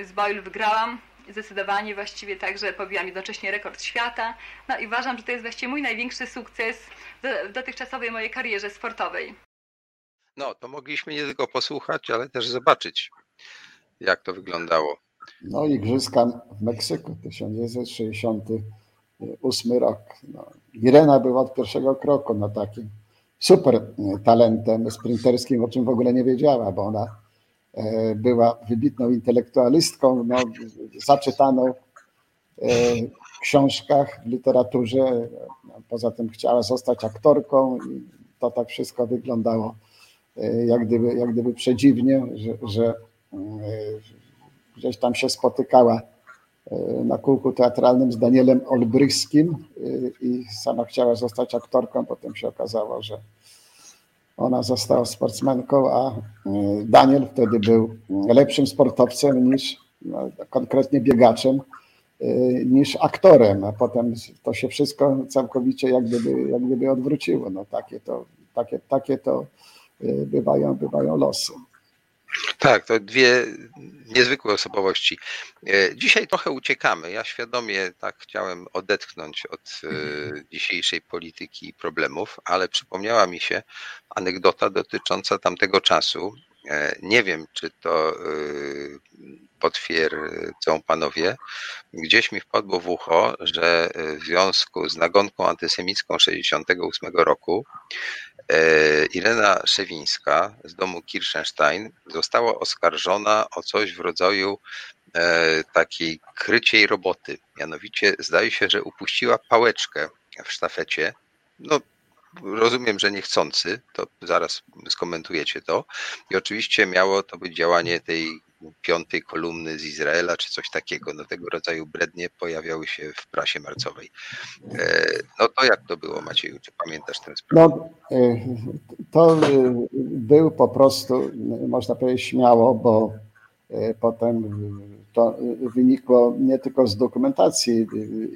z Boyle wygrałam zdecydowanie właściwie tak, że pobiłam jednocześnie rekord świata. No i uważam, że to jest właściwie mój największy sukces w dotychczasowej mojej karierze sportowej. No, to mogliśmy nie tylko posłuchać, ale też zobaczyć, jak to wyglądało. No, Igrzyska w Meksyku 1968 rok. No, Irena była od pierwszego kroku no, takim super talentem sprinterskim, o czym w ogóle nie wiedziała, bo ona była wybitną intelektualistką, no, zaczytaną e, w książkach, w literaturze. Poza tym chciała zostać aktorką i to tak wszystko wyglądało e, jak gdyby, jak gdyby przedziwnie, że, że gdzieś tam się spotykała na kółku teatralnym z Danielem Olbrychskim i sama chciała zostać aktorką. Potem się okazało, że ona została sportsmenką, a e, Daniel wtedy był lepszym sportowcem niż, no, konkretnie biegaczem, e, niż aktorem, a potem to się wszystko całkowicie jak gdyby, jak gdyby odwróciło. No takie to, takie, takie to e, bywają, bywają losy. Tak, to dwie niezwykłe osobowości. E, dzisiaj trochę uciekamy. Ja świadomie tak chciałem odetchnąć od e, dzisiejszej polityki i problemów, ale przypomniała mi się anegdota dotycząca tamtego czasu. E, nie wiem, czy to potwierdzą panowie. Gdzieś mi wpadło w ucho, że w związku z nagonką antysemicką 68 roku Irena Szewińska z domu Kirchenstein została oskarżona o coś w rodzaju e, takiej kryciej roboty. Mianowicie zdaje się, że upuściła pałeczkę w sztafecie. No, rozumiem, że niechcący, to zaraz skomentujecie to. I oczywiście miało to być działanie tej piątej kolumny z Izraela, czy coś takiego. No tego rodzaju brednie pojawiały się w prasie marcowej. E, no to jak to było, Macieju? Czy pamiętasz tę sprawę? No, e, to e, był po prostu, można powiedzieć śmiało, bo potem to wynikło nie tylko z dokumentacji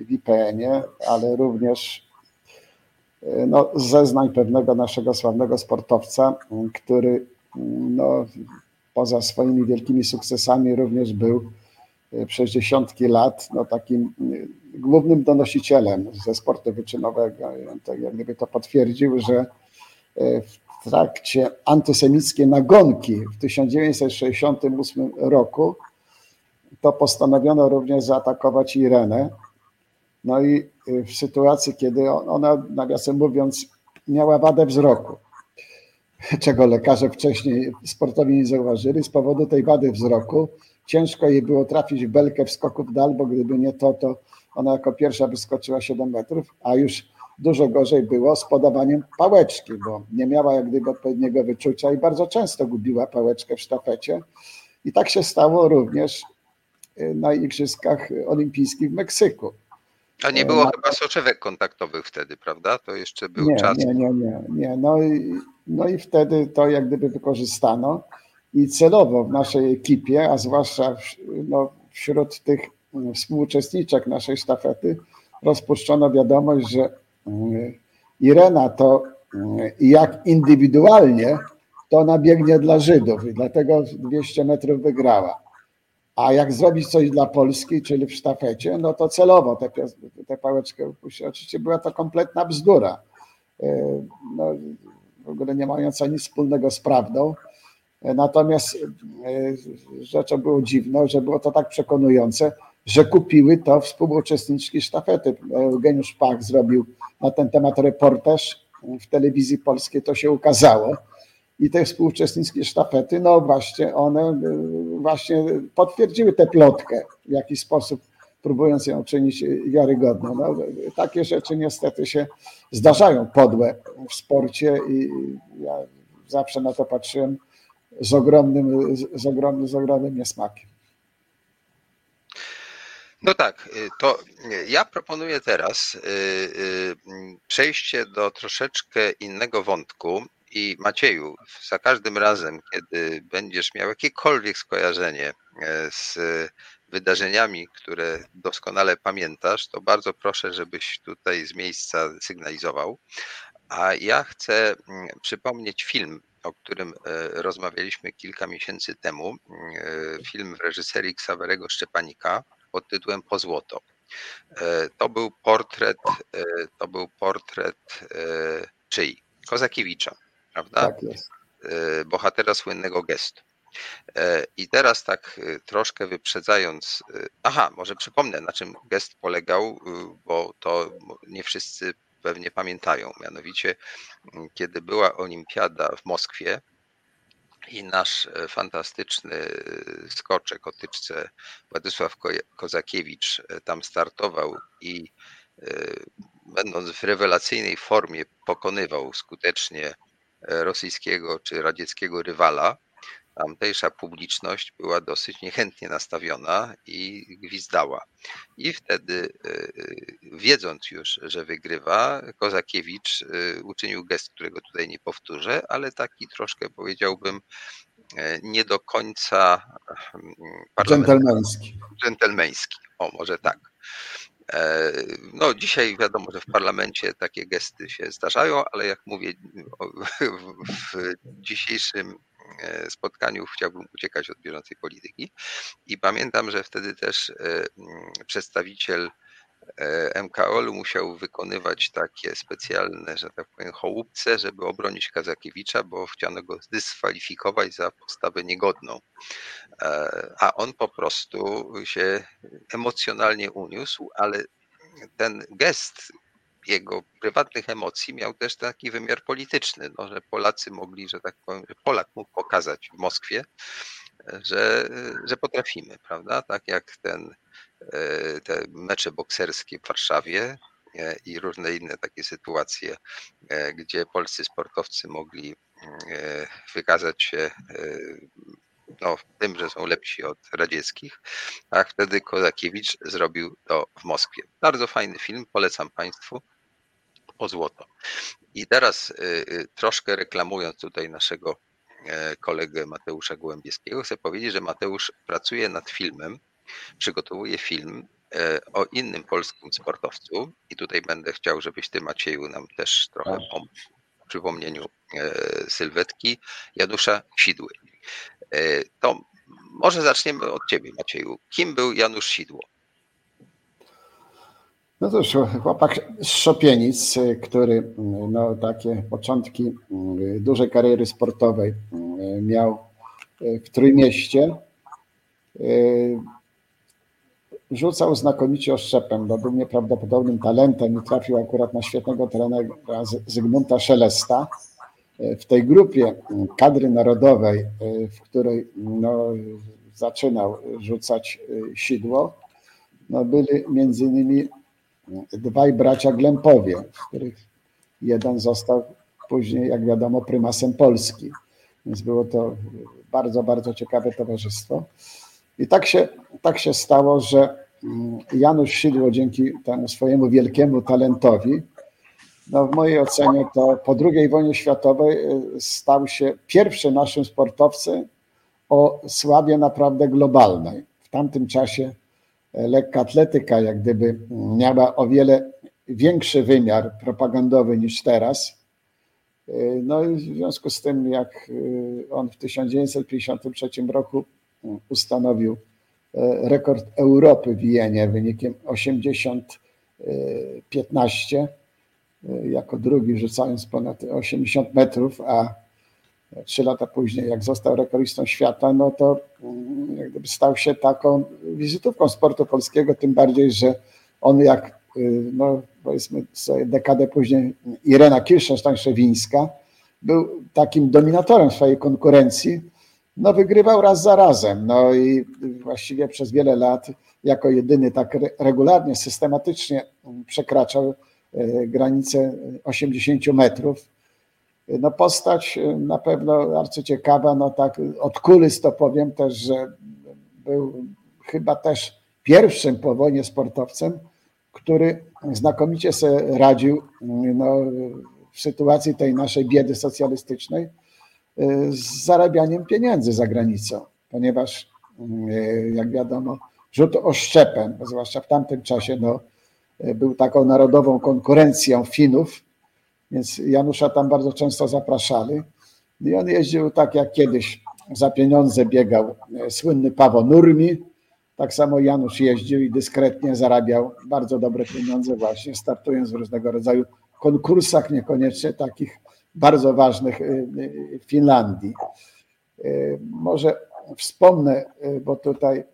w IPN-ie, ale również no, zeznań pewnego naszego sławnego sportowca, który no, poza swoimi wielkimi sukcesami również był e, przez dziesiątki lat no, takim e, głównym donosicielem ze sportu wyczynowego. Tak jak gdyby to potwierdził, że e, w trakcie antysemickiej nagonki w 1968 roku to postanowiono również zaatakować Irenę. No i w sytuacji, kiedy ona, nawiasem mówiąc, miała wadę wzroku czego lekarze wcześniej sportowi nie zauważyli. Z powodu tej wady wzroku ciężko jej było trafić w belkę w skoku w dal, bo gdyby nie to, to ona jako pierwsza wyskoczyła 7 metrów, a już dużo gorzej było z podawaniem pałeczki, bo nie miała jak gdyby odpowiedniego wyczucia i bardzo często gubiła pałeczkę w sztafecie. I tak się stało również y, na Igrzyskach Olimpijskich w Meksyku. A nie było na... chyba soczewek kontaktowych wtedy, prawda? To jeszcze był nie, czas. Nie, nie, nie, nie. No i no i wtedy to jak gdyby wykorzystano i celowo w naszej ekipie, a zwłaszcza no, wśród tych mm, współuczestniczek naszej sztafety, rozpuszczono wiadomość, że mm, Irena to mm, jak indywidualnie, to ona biegnie dla Żydów i dlatego 200 metrów wygrała. A jak zrobić coś dla Polski, czyli w sztafecie, no to celowo tę, tę pałeczkę upuścić. Oczywiście była to kompletna bzdura. E, no, w ogóle nie mająca nic wspólnego z prawdą. Natomiast e, rzeczą było dziwną, że było to tak przekonujące, że kupiły to współuczestniczki sztafety. Eugeniusz Pach zrobił na ten temat reportaż w telewizji polskiej, to się ukazało. I te współuczestniczki sztafety, no właśnie, one e, właśnie potwierdziły tę plotkę w jakiś sposób próbując ją czynić wiarygodną. No, takie rzeczy niestety się zdarzają podłe w sporcie i ja zawsze na to patrzyłem z ogromnym, z ogromnym, z ogromnym niesmakiem. No tak, y, to ja proponuję teraz y, y, przejście do troszeczkę innego wątku. I Macieju, za każdym razem, kiedy będziesz miał jakiekolwiek skojarzenie e, z wydarzeniami, które doskonale pamiętasz, to bardzo proszę, żebyś tutaj z miejsca sygnalizował. A ja chcę mm, przypomnieć film, o którym e, rozmawialiśmy kilka miesięcy temu. E, film w reżyserii Ksawerego Szczepanika pod tytułem Po złoto. E, to był portret, to był portret czyj? Kozakiewicza, prawda? Tak jest. Bohatera słynnego gestu. I teraz tak troszkę wyprzedzając, aha, może przypomnę na czym gest polegał, bo to nie wszyscy pewnie pamiętają. Mianowicie, kiedy była olimpiada w Moskwie i nasz e, fantastyczny e, skoczek o tyczce Władysław Kozakiewicz e, tam startował i będąc w rewelacyjnej formie pokonywał skutecznie rosyjskiego czy radzieckiego rywala, tamtejsza publiczność była dosyć niechętnie nastawiona i gwizdała. I wtedy, e, e, wiedząc już, że wygrywa, Kozakiewicz e, uczynił gest, którego tutaj nie powtórzę, ale taki troszkę powiedziałbym nie do końca dżentelmeński. Dżentelmeński, o może tak. No, dzisiaj wiadomo, że w parlamencie takie gesty się zdarzają, ale jak mówię, w dzisiejszym spotkaniu chciałbym uciekać od bieżącej polityki. I pamiętam, że wtedy też e, mm, przedstawiciel e, MKOL-u musiał wykonywać takie specjalne, że tak powiem, chołupce, żeby obronić Kazakiewicza, bo chciano go zdyskwalifikować za postawę niegodną. A on po prostu się emocjonalnie uniósł, ale ten gest jego prywatnych emocji miał też taki wymiar polityczny, no, że Polacy mogli, że tak powiem, że Polak mógł pokazać w Moskwie, że, że potrafimy, prawda? Tak jak ten, e, te mecze bokserskie w Warszawie e, i różne inne takie sytuacje, e, gdzie polscy sportowcy mogli wykazać się no, tym, że są lepsi od radzieckich, a wtedy Kozakiewicz zrobił to w Moskwie. Bardzo fajny film, polecam Państwu o złoto. I teraz y, y, troszkę reklamując tutaj naszego e, kolegę Mateusza Gołębieskiego, chcę powiedzieć, że Mateusz pracuje nad filmem, przygotowuje film e, o innym polskim sportowcu i tutaj będę chciał, żebyś ty Macieju nam też trochę pomógł w przypomnieniu e, sylwetki Janusza Sidły. To może zaczniemy od ciebie Macieju. Kim był Janusz Sidło? No cóż, chłopak z Szopienic, który no, takie początki mm, dużej kariery sportowej mm, miał e, w Trójmieście, rzucał znakomicie oszczepem, bo był nieprawdopodobnym talentem i trafił akurat na świetnego trenera Zygmunta Szelesta. W tej grupie kadry narodowej, w której no, zaczynał rzucać sidło, no, byli między innymi dwaj bracia Glempowie, z których jeden został później, jak wiadomo, prymasem Polski. Więc było to bardzo, bardzo ciekawe towarzystwo. I tak się, tak się stało, że mm, Janusz Sidło dzięki temu swojemu wielkiemu talentowi, no w mojej ocenie to po II wojnie światowej y, stał się pierwszym naszym sportowcem o sławie naprawdę globalnej. W tamtym czasie lekka atletyka jak gdyby miała o wiele większy wymiar propagandowy niż teraz. No i w związku z tym, jak on w 1953 roku ustanowił rekord Europy w Wienie wynikiem 80-15, jako drugi rzucając ponad 80 metrów, a trzy lata później, jak został rekordistą świata, no to mm, jak gdyby stał się taką wizytówką sportu polskiego, tym bardziej, że on jak, y, no powiedzmy sobie dekadę później, Irena Kirschenstein-Szewińska, był takim dominatorem swojej konkurencji, no wygrywał raz za razem, no i właściwie przez wiele lat jako jedyny tak regularnie, systematycznie przekraczał y, granicę 80 metrów no postać y, na pewno arcyciekawa, no tak od kulis to powiem też, że był chyba też pierwszym po wojnie sportowcem, który znakomicie sobie radził no, w sytuacji tej naszej biedy socjalistycznej z zarabianiem pieniędzy za granicą, ponieważ jak wiadomo, rzut oszczepem, zwłaszcza w tamtym czasie, no, był taką narodową konkurencją Finów, więc Janusza tam bardzo często zapraszali. I on jeździł tak jak kiedyś, za pieniądze biegał słynny Paweł Nurmi, tak samo Janusz jeździł i dyskretnie zarabiał bardzo dobre pieniądze właśnie startując w różnego rodzaju konkursach, niekoniecznie takich bardzo ważnych y, y, w Finlandii. Może wspomnę, bo tutaj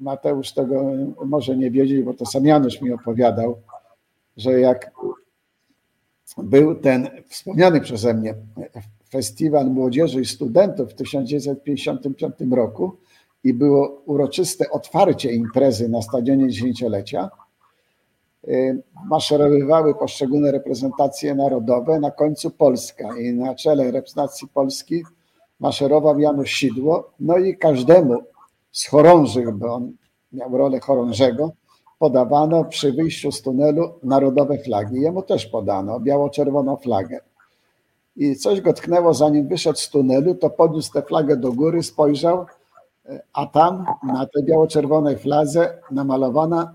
Mateusz tego może nie wiedzieć, bo to sam Janusz mi opowiadał, że jak był ten wspomniany przeze mnie Festiwal Młodzieży i Studentów w 1955 roku i było uroczyste otwarcie imprezy na stadionie dziesięciolecia, Y, maszerowywały poszczególne reprezentacje narodowe, na końcu Polska. I na czele reprezentacji Polski maszerował Janusz Sidło, no i każdemu z chorążych, bo on miał rolę chorążego, podawano przy wyjściu z tunelu narodowe flagi. Jemu też podano biało-czerwoną flagę. I coś go tknęło, zanim wyszedł z tunelu, to podniósł tę flagę do góry, spojrzał, y, a tam na tej biało-czerwonej fladze namalowana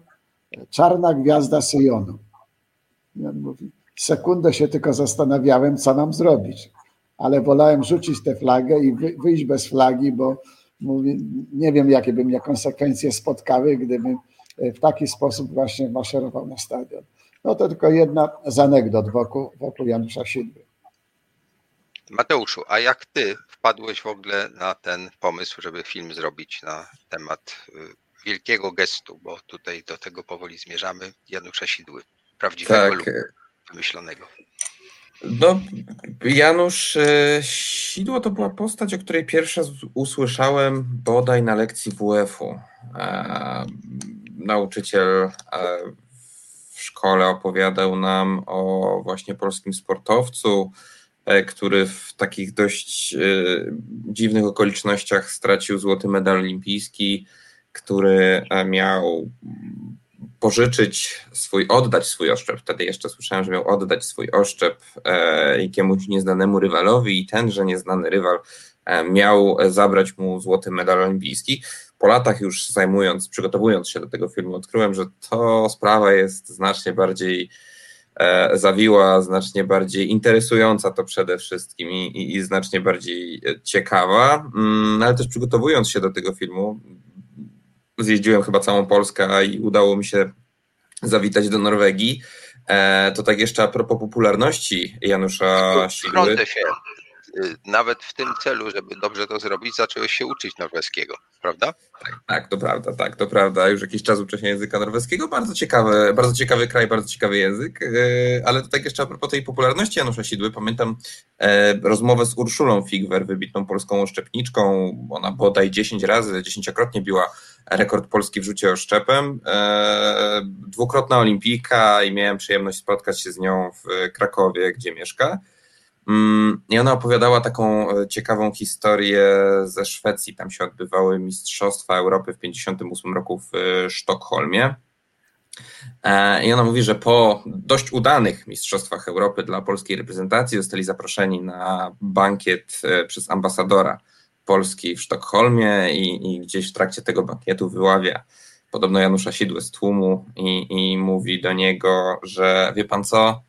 czarna gwiazda Syjonu. I on mówi, sekundę się tylko zastanawiałem, co nam zrobić, ale wolałem rzucić tę flagę i wyjść bez flagi, bo mówi, nie wiem, jakie by mnie konsekwencje spotkały, gdybym w taki sposób właśnie maszerował na stadion. No to tylko jedna z anegdot wokół, wokół Janusza Sidły. Mateuszu, a jak ty wpadłeś w ogóle na ten pomysł, żeby film zrobić na temat y, wielkiego gestu, bo tutaj do tego powoli zmierzamy, Janusza Sidły, prawdziwego tak. lub wymyślonego. No, Janusz e, Sidło to była postać, o której pierwsza usłyszałem bodaj na lekcji WF-u. E, nauczyciel e, w szkole opowiadał nam o właśnie polskim sportowcu, który w takich dość dziwnych okolicznościach stracił złoty medal olimpijski który e, miał pożyczyć swój, oddać swój oszczep. Wtedy jeszcze słyszałem, że miał oddać swój oszczep e, jakiemuś nieznanemu rywalowi i tenże nieznany rywal e, miał zabrać mu złoty medal olimpijski. Po latach już zajmując, przygotowując się do tego filmu, odkryłem, że to sprawa jest znacznie bardziej zawiła, znacznie bardziej interesująca to przede wszystkim i, i, i znacznie bardziej ciekawa. Mm, ale też przygotowując się do tego filmu, zjeździłem chyba całą Polskę i udało mi się zawitać do Norwegii. E, to tak jeszcze a propos popularności Janusza Sigły. się. Y, nawet w tym celu, żeby dobrze to zrobić, zacząłeś się uczyć norweskiego, prawda? Tak, tak, to prawda, tak, to prawda. Już jakiś czas uczę się języka norweskiego. Bardzo ciekawy, bardzo ciekawy kraj, bardzo ciekawy język. E, ale to tak jeszcze a propos tej popularności Janusza Sidły, pamiętam e, rozmowę z Urszulą Figwer, wybitną polską oszczepniczką. Ona bodaj 10 razy, dziesięciokrotnie biła rekord Polski w rzucie oszczepem. E, dwukrotna olimpijka i miałem przyjemność spotkać się z nią w Krakowie, gdzie mieszka. Mm, I ona opowiadała taką e, ciekawą historię ze Szwecji. Tam się odbywały Mistrzostwa Europy w 1958 roku w e, Sztokholmie. I ona mówi, że po dość udanych Mistrzostwach Europy dla polskiej reprezentacji zostali zaproszeni na bankiet przez ambasadora Polski w Sztokholmie i, i gdzieś w trakcie tego bankietu wyławia podobno Janusza Sidłę z tłumu i, i mówi do niego, że wie pan co, e,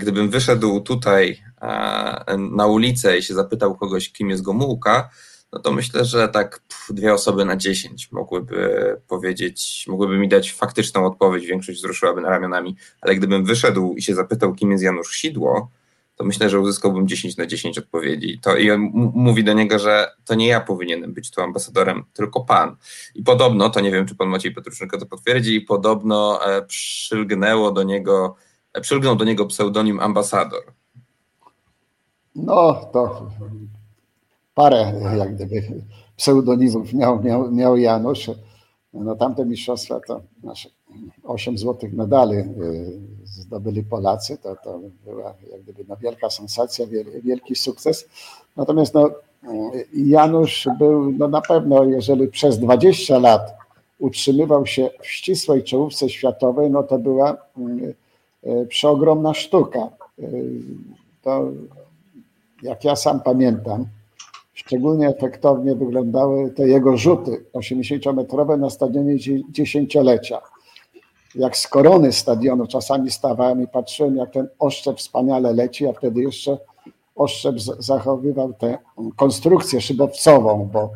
gdybym wyszedł tutaj e, na ulicę i się zapytał kogoś, kim jest Gomułka, no to myślę, że tak dwie osoby na dziesięć mogłyby powiedzieć, mogłyby mi dać faktyczną odpowiedź, większość wzruszyłaby na ramionami, ale gdybym wyszedł i się zapytał, kim jest Janusz Sidło, to myślę, że uzyskałbym 10 na 10 odpowiedzi. To, I on mówi do niego, że to nie ja powinienem być tu ambasadorem, tylko pan. I podobno, to nie wiem, czy pan Maciej Petruszynko to potwierdzi, podobno e, przylgnęło do niego, e, przylgnął do niego pseudonim ambasador. No, to parę jak gdyby pseudonimów miał, miał, miał Janusz. No tamte mistrzostwa to nasze 8 złotych medali y, zdobyli Polacy, to, to była jak gdyby no wielka sensacja, wielki sukces. Natomiast no, Janusz był no na pewno, jeżeli przez 20 lat utrzymywał się w ścisłej czołówce światowej, no to była przeogromna sztuka. To, jak ja sam pamiętam, szczególnie efektownie wyglądały te jego rzuty 80-metrowe na stadionie dziesięciolecia. Jak z korony stadionu czasami stawałem i patrzyłem, jak ten oszczep wspaniale leci, a wtedy jeszcze oszczep zachowywał tę konstrukcję szybowcową, bo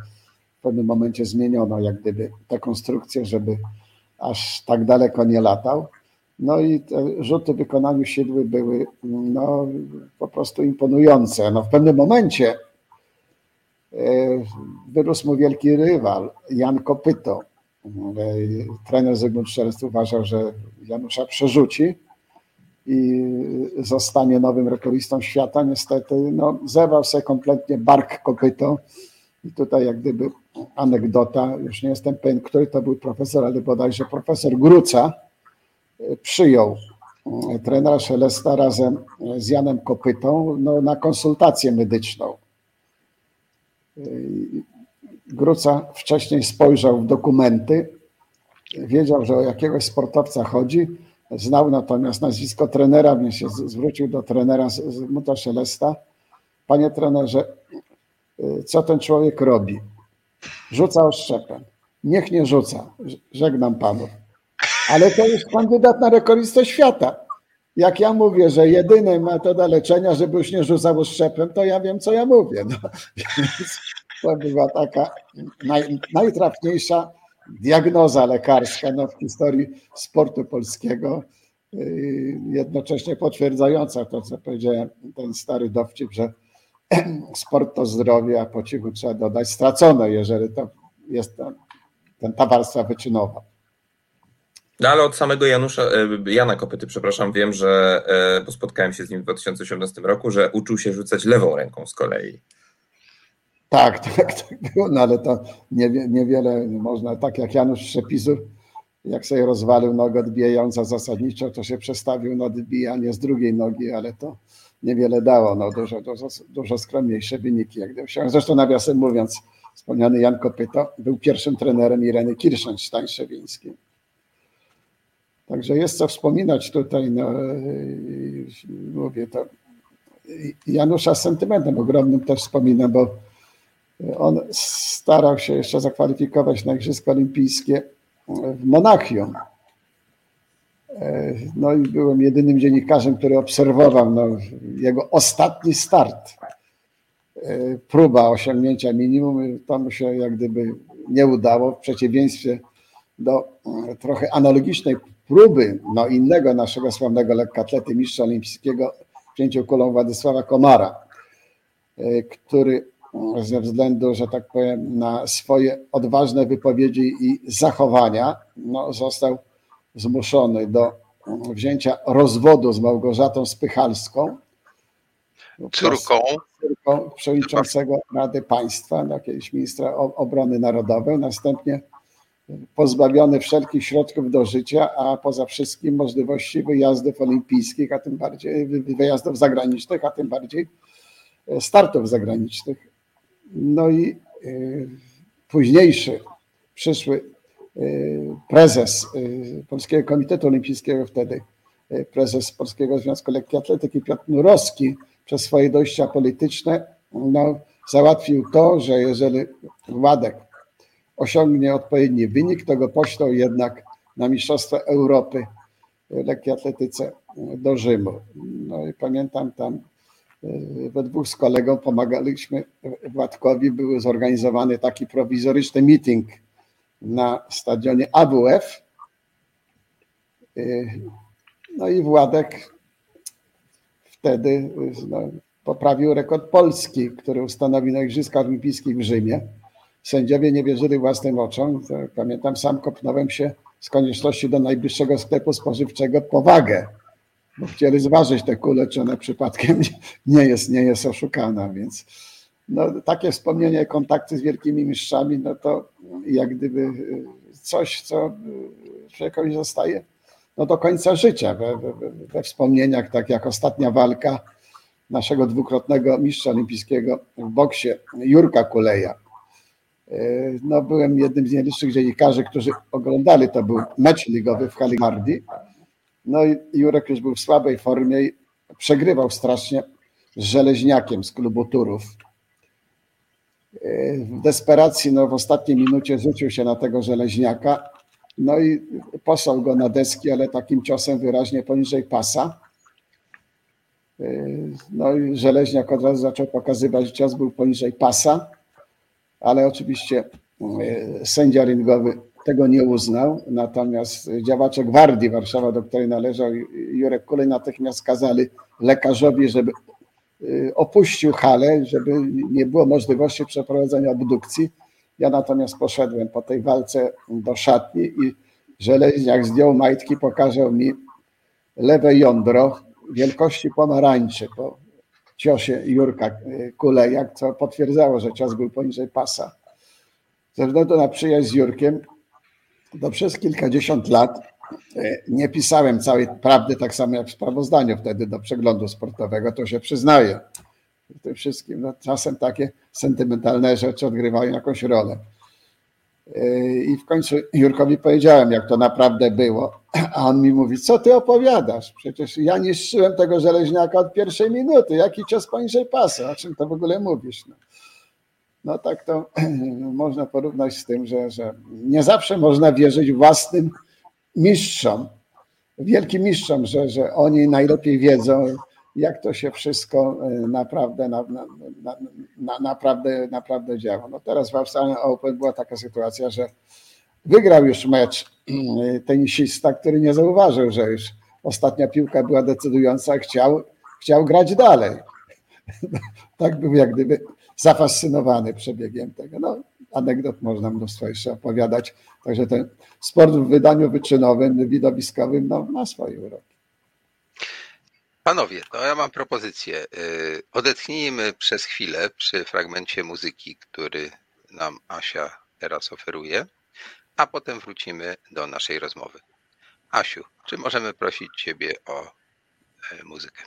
w pewnym momencie zmieniono jak gdyby tę konstrukcję, żeby aż tak daleko nie latał. No i te rzuty w wykonaniu Sidły były no, po prostu imponujące. No, w pewnym momencie e, wyrósł mu wielki rywal, Jan Kopyto. E, trener Zygmunt Szelest uważał, że Janusza przerzuci i zostanie nowym rekordistą świata. Niestety no, zerwał sobie kompletnie bark Kopyto. I tutaj jak gdyby anegdota, już nie jestem pewien, który to był profesor, ale bodajże profesor Gruca, przyjął e, trenera Szelesta razem z Janem Kopytą no, na konsultację medyczną. E, Gruca wcześniej spojrzał w dokumenty, wiedział, że o jakiegoś sportowca chodzi, znał natomiast nazwisko trenera, więc się zwrócił do trenera Zygmunta Szelesta. Panie trenerze, e, co ten człowiek robi? Rzuca oszczepem. Niech nie rzuca. Żegnam panów ale to jest kandydat na rekordistę świata. Jak ja mówię, że jedyna metoda leczenia, żeby już nie rzucał szczepem, to ja wiem, co ja mówię. No, więc to była taka naj, najtrafniejsza diagnoza lekarska no, w historii sportu polskiego, yy, jednocześnie potwierdzająca to, co powiedziałem, ten stary dowcip, że sport to zdrowie, a po cichu trzeba dodać stracone, jeżeli to jest ten, ta warstwa wyczynowa. No ale od samego Janusza, e, Jana Kopyty, przepraszam, wiem, że, e, bo spotkałem się z nim w 2018 roku, że uczył się rzucać lewą ręką z kolei. Tak, tak, tak było, no ale to niewiele można, tak jak Janusz Przepisów, jak sobie rozwalił nogę odbijająca zasadniczo, to się przestawił na odbijanie z drugiej nogi, ale to niewiele dało, no dużo, dużo, dużo skromniejsze wyniki, jak osiągnął. Zresztą nawiasem mówiąc, wspomniany Jan Kopyto był pierwszym trenerem Ireny Kirszeń-Stań-Szewińskiej. Także jest co wspominać tutaj, no, mówię to. Janusza z sentymentem ogromnym też wspominam, bo on starał się jeszcze zakwalifikować na Igrzyska Olimpijskie w Monachium. No i byłem jedynym dziennikarzem, który obserwował no, jego ostatni start. Próba osiągnięcia minimum, to mu się jak gdyby nie udało, w przeciwieństwie do trochę analogicznej próby no, innego naszego sławnego lekkoatlety, mistrza olimpijskiego wzięciu kulą Władysława Komara, e, który ze względu, że tak powiem, na swoje odważne wypowiedzi i zachowania no, został zmuszony do wzięcia rozwodu z Małgorzatą Spychalską, córką, córką przewodniczącego Rady Państwa, no, kiedyś ministra obrony narodowej, następnie pozbawiony wszelkich środków do życia, a poza wszystkim możliwości wyjazdów olimpijskich, a tym bardziej wyjazdów zagranicznych, a tym bardziej e, startów zagranicznych. No i e, późniejszy, przyszły e, prezes Polskiego Komitetu Olimpijskiego wtedy, prezes Polskiego Związku Lekkiej Atletyki Piotr Nurowski przez swoje dojścia polityczne no, załatwił to, że jeżeli Władek osiągnie odpowiedni wynik, to go poślą jednak na Mistrzostwa Europy w lekkiej atletyce do Rzymu. No i pamiętam tam e, we dwóch z kolegą pomagaliśmy Władkowi, był zorganizowany taki prowizoryczny meeting na stadionie AWF. E, no i Władek wtedy no, poprawił rekord Polski, który ustanowił na Igrzyskach Olimpijskich w Rzymie. Sędziowie nie wierzyli własnym oczom. Pamiętam, sam kopnąłem się z konieczności do najbliższego sklepu spożywczego powagę, bo chcieli zważyć te kule, czy ona przypadkiem nie jest, nie jest oszukana, więc no, takie wspomnienie, kontakty z wielkimi mistrzami, no to jak gdyby coś, co człowiekowi zostaje no, do końca życia we, we, we wspomnieniach, tak jak ostatnia walka naszego dwukrotnego mistrza olimpijskiego w boksie, Jurka Kuleja No, byłem jednym z nielicznych dziennikarzy, którzy oglądali, to był mecz ligowy w Halimardi. No i Jurek już był w słabej formie i przegrywał strasznie z Żeleźniakiem z klubu Turów. W desperacji no, w ostatniej minucie rzucił się na tego Żeleźniaka, no i posłał go na deski, ale takim ciosem wyraźnie poniżej pasa. No i Żeleźniak od razu zaczął pokazywać, że cios był poniżej pasa, ale oczywiście e, sędzia ringowy tego nie uznał, natomiast działacze Gwardii Warszawa, do której należał Jurek Kulej, natychmiast kazali lekarzowi, żeby e, opuścił halę, żeby nie było możliwości przeprowadzenia obdukcji. Ja natomiast poszedłem po tej walce do szatni i Żeleźniak zdjął majtki, pokazał mi lewe jądro wielkości pomarańczy po ciosie Jurka Kulejak, co potwierdzało, że cios był poniżej pasa. Ze względu na przyjaźń z Jurkiem, to przez kilkadziesiąt lat e, nie pisałem całej prawdy, tak samo jak w sprawozdaniu wtedy do przeglądu sportowego, to się przyznaję. W tym wszystkim no, czasem takie sentymentalne rzeczy odgrywają jakąś rolę. I w końcu Jurkowi powiedziałem, jak to naprawdę było. A on mi mówi, co ty opowiadasz? Przecież ja niszczyłem tego żeleźniaka od pierwszej minuty. Jaki cios poniżej pasa? O czym to w ogóle mówisz? No, no tak to można porównać z tym, że, że nie zawsze można wierzyć własnym mistrzom, wielkim mistrzom, że, że oni najlepiej wiedzą, jak to się wszystko e, naprawdę, na, na, na, naprawdę, naprawdę działa. No teraz w Australian Open była taka sytuacja, że wygrał już mecz e, tenisista, który nie zauważył, że już ostatnia piłka była decydująca, chciał, chciał grać dalej. tak był jak gdyby zafascynowany przebiegiem tego. No, anegdot można mnóstwo jeszcze opowiadać. Także ten sport w wydaniu wyczynowym, widowiskowym no, ma swoje uroki. Panowie, to ja mam propozycję. Y, odetchnijmy przez chwilę przy fragmencie muzyki, który nam Asia teraz oferuje, a potem wrócimy do naszej rozmowy. Asiu, czy możemy prosić Ciebie o e, muzykę?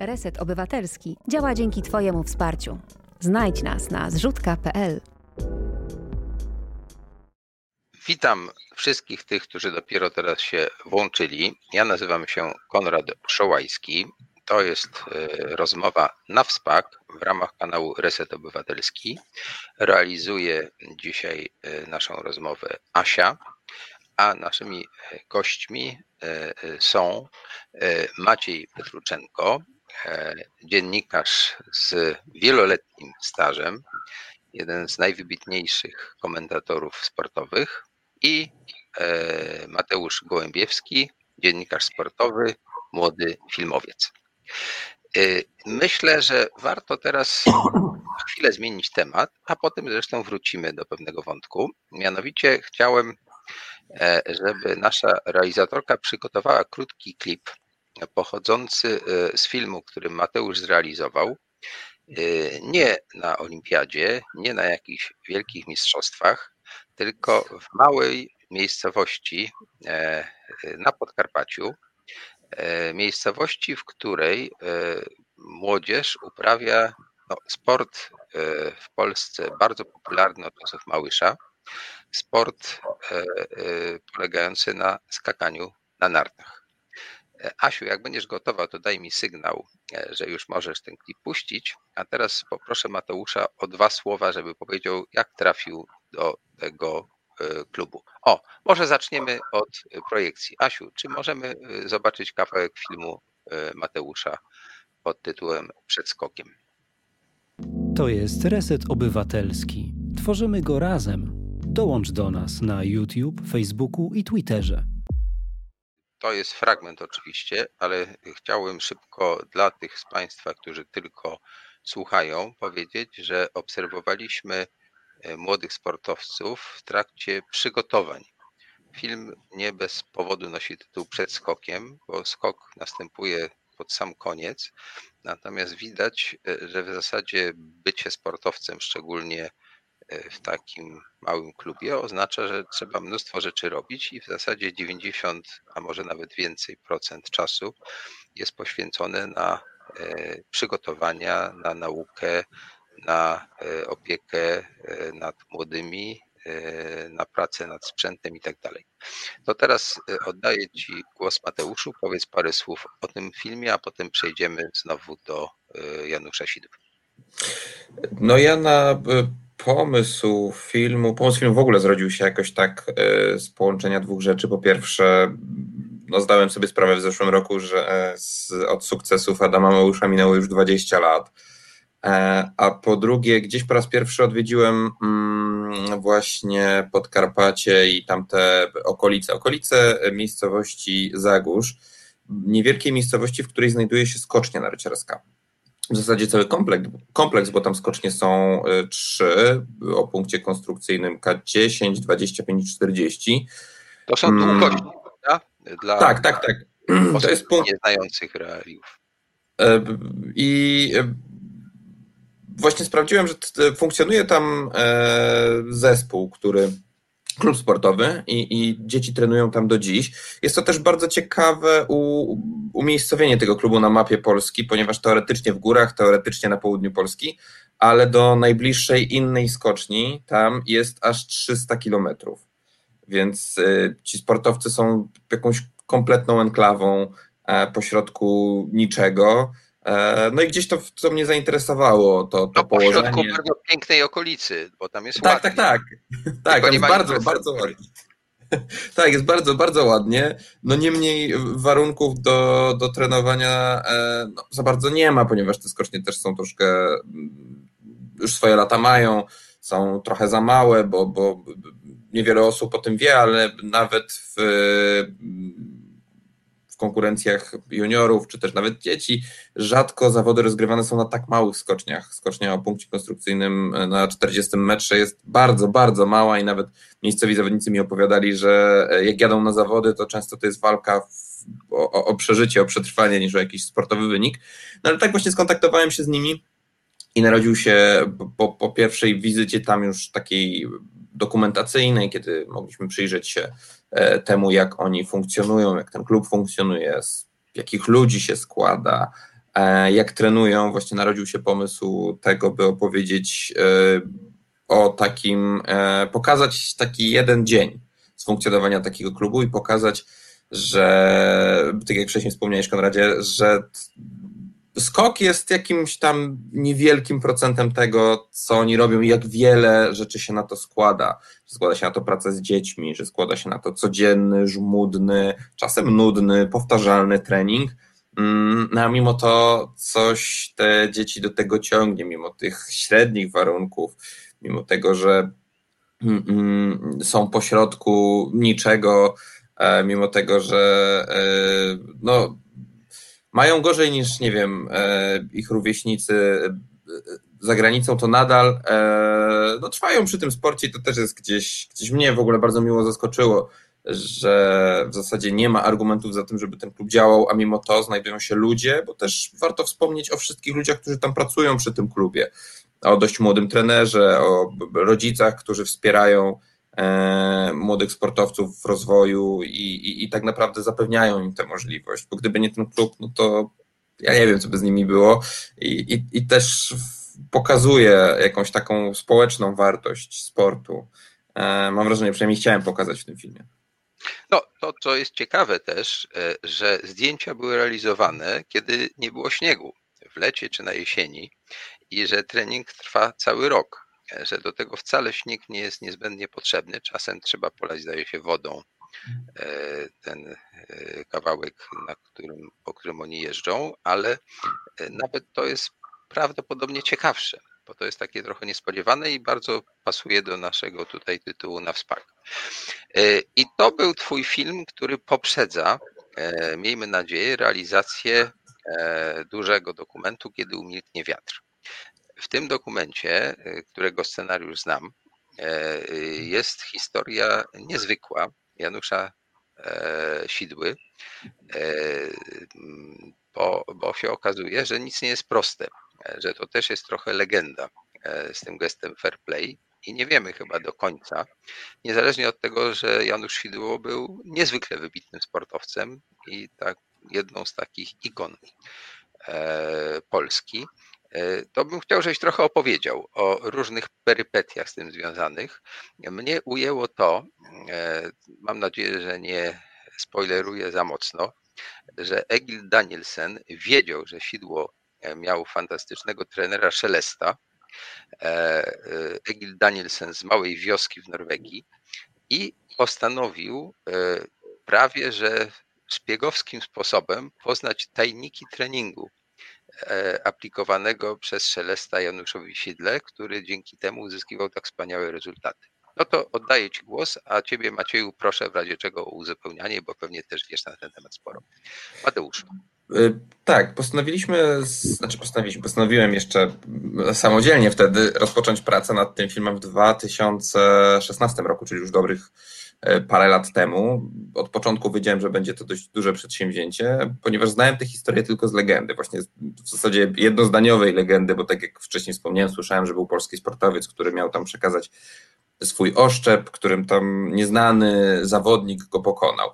Reset Obywatelski działa dzięki Twojemu wsparciu. Znajdź nas na zrzutka.pl. Witam wszystkich tych, którzy dopiero teraz się włączyli. Ja nazywam się Konrad Szołajski. To jest e, rozmowa na WSPAK w ramach kanału Reset Obywatelski. Realizuje dzisiaj e, naszą rozmowę Asia, a naszymi e, gośćmi są Maciej Petruczenko, dziennikarz z wieloletnim stażem, jeden z najwybitniejszych komentatorów sportowych, i e, Mateusz Gołębiewski, dziennikarz sportowy, młody filmowiec. E, myślę, że warto teraz na chwilę zmienić temat, a potem zresztą wrócimy do pewnego wątku. Mianowicie chciałem, e, żeby nasza realizatorka przygotowała krótki klip pochodzący z filmu, który Mateusz zrealizował. Nie na olimpiadzie, nie na jakichś wielkich mistrzostwach, tylko w małej miejscowości e, na Podkarpaciu, e, miejscowości, w której e, młodzież uprawia no, sport w Polsce bardzo popularny od czasów Małysza, sport polegający na skakaniu na nartach. Asiu, jak będziesz gotowa, to daj mi sygnał, że już możesz ten klip puścić. A teraz poproszę Mateusza o dwa słowa, żeby powiedział, jak trafił do tego e, klubu. O, może zaczniemy od projekcji. Asiu, czy możemy e, zobaczyć kawałek filmu e, Mateusza pod tytułem Przed skokiem? To jest Reset Obywatelski. Tworzymy go razem. Dołącz do nas na YouTube, Facebooku i Twitterze. To jest fragment oczywiście, ale chciałbym szybko dla tych z Państwa, którzy tylko słuchają, powiedzieć, że obserwowaliśmy E, młodych sportowców w trakcie przygotowań. Film nie bez powodu nosi tytuł Przed skokiem, bo skok następuje pod sam koniec. Natomiast widać, e, że w zasadzie bycie sportowcem, szczególnie w takim małym klubie, oznacza, że trzeba mnóstwo rzeczy robić i w zasadzie 90, a może nawet więcej procent czasu jest poświęcone na przygotowania, na naukę, na opiekę nad młodymi, na pracę nad sprzętem i tak dalej. To teraz oddaję Ci głos Mateuszu. Powiedz parę słów o tym filmie, a potem przejdziemy znowu do Janusza Sidów. No ja na pomysł filmu, pomysł filmu w ogóle zrodził się jakoś tak z połączenia dwóch rzeczy. Po pierwsze, no zdałem sobie sprawę w zeszłym roku, że e, z, od sukcesów Adama Małysza minęło już 20 lat. E, a po drugie, gdzieś po raz pierwszy odwiedziłem mm, właśnie Podkarpacie i tamte okolice. Okolice miejscowości Zagórz, niewielkiej miejscowości, w której znajduje się skocznia narciarska. W zasadzie cały kompleks, kompleks, bo tam skocznie są e, trzy o punkcie konstrukcyjnym K10, 25 i 40. To są długości, mm. prawda? Dla tak, tak, tak. To jest punkt nieznających realiów. E, I e, właśnie sprawdziłem, że funkcjonuje tam e, zespół, który klub sportowy i, i, dzieci trenują tam do dziś. Jest to też bardzo ciekawe u, umiejscowienie tego klubu na mapie Polski, ponieważ teoretycznie w górach, teoretycznie na południu Polski, ale do najbliższej innej skoczni tam jest aż 300 kilometrów więc y, ci sportowcy są jakąś kompletną enklawą e, pośrodku niczego. E, no i gdzieś to, co mnie zainteresowało, to, to no, położenie. pośrodku bardzo pięknej okolicy, bo tam jest tak, ładnie. Tak, tak, tak. Tak, jest bardzo, bardzo ładnie. Tak, jest bardzo, bardzo ładnie. No niemniej warunków do, do trenowania e, no, za bardzo nie ma, ponieważ te skocznie też są troszkę, mm, już swoje lata mają, są trochę za małe, bo, bo niewiele osób o tym wie, ale nawet w, w konkurencjach juniorów, czy też nawet dzieci, rzadko zawody rozgrywane są na tak małych skoczniach. Skocznia o punkcie konstrukcyjnym na 40 metrze jest bardzo, bardzo mała i nawet miejscowi zawodnicy mi opowiadali, że jak jadą na zawody, to często to jest walka w, o, o przeżycie, o przetrwanie niż o jakiś sportowy wynik. No ale tak właśnie skontaktowałem się z nimi i narodził się po, po pierwszej wizycie tam już takiej dokumentacyjnej, kiedy mogliśmy przyjrzeć się e, temu, jak oni funkcjonują, jak ten klub funkcjonuje, z jakich ludzi się składa, e, jak trenują. Właśnie narodził się pomysł tego, by opowiedzieć e, o takim, pokazać taki jeden dzień z funkcjonowania takiego klubu i pokazać, że, tak jak wcześniej wspomniałeś, Konradzie, że skok jest jakimś tam niewielkim procentem tego, co oni robią i jak wiele rzeczy się na to składa. Składa się na to praca z dziećmi, że składa się na to codzienny, żmudny, czasem nudny, powtarzalny trening. Mm, no a mimo to coś te dzieci do tego ciągnie, mimo tych średnich warunków, mimo tego, że mm, mm, są pośrodku niczego, e, mimo tego, że e, no, mają gorzej niż, nie wiem, e, ich rówieśnicy e, za granicą, to nadal e, no, trwają przy tym sporcie to też jest gdzieś, gdzieś mnie w ogóle bardzo miło zaskoczyło, że w zasadzie nie ma argumentów za tym, żeby ten klub działał, a mimo to znajdują się ludzie, bo też warto wspomnieć o wszystkich ludziach, którzy tam pracują przy tym klubie, o dość młodym trenerze, o rodzicach, którzy wspierają młodych sportowców w rozwoju i, i, i tak naprawdę zapewniają im tę możliwość, bo gdyby nie ten klub, no to ja nie wiem, co by z nimi było i, i, i też pokazuje jakąś taką społeczną wartość sportu. E, mam wrażenie, przynajmniej chciałem pokazać w tym filmie. No, to co jest ciekawe też, e, że zdjęcia były realizowane, kiedy nie było śniegu, w lecie czy na jesieni i że trening trwa cały rok że do tego wcale śnieg nie jest niezbędnie potrzebny. Czasem trzeba polać, zdaje się, wodą e, ten e, kawałek, na którym, po którym oni jeżdżą, ale e, nawet to jest prawdopodobnie ciekawsze, bo to jest takie trochę niespodziewane i bardzo pasuje do naszego tutaj tytułu na wspak. I to był Twój film, który poprzedza, miejmy nadzieję, realizację dużego dokumentu, kiedy umilknie wiatr. W tym dokumencie, y, którego scenariusz znam, e, y, jest historia niezwykła Janusza e, Sidły, e, bo, bo się okazuje, że nic nie jest proste, że to też jest trochę legenda z tym gestem fair play i nie wiemy chyba do końca, niezależnie od tego, że Janusz Sidło był niezwykle wybitnym sportowcem i tak jedną z takich ikon Polski, to bym chciał, żebyś trochę opowiedział o różnych perypetiach z tym związanych. Mnie ujęło to, mam nadzieję, że nie spoileruję za mocno, że Egil Danielsen wiedział, że Sidło miał fantastycznego trenera Szelesta, Egil Danielsen z małej wioski w Norwegii i postanowił prawie, że szpiegowskim sposobem poznać tajniki treningu e, aplikowanego przez Szelesta Januszowi Sidle, który dzięki temu uzyskiwał tak wspaniałe rezultaty. No to oddaję Ci głos, a Ciebie Macieju proszę w razie czego o uzupełnianie, bo pewnie też wiesz na ten temat sporo. Mateusz. Y, tak, postanowiliśmy, znaczy postanowiliśmy, postanowiłem jeszcze samodzielnie wtedy rozpocząć pracę nad tym filmem w 2016 roku, czyli już dobrych E, parę lat temu. Od początku wiedziałem, że będzie to dość duże przedsięwzięcie, ponieważ znałem tę historię tylko z legendy, właśnie w zasadzie jednozdaniowej legendy, bo tak jak wcześniej wspomniałem, słyszałem, że był polski sportowiec, który miał tam przekazać swój oszczep, którym tam nieznany zawodnik go pokonał.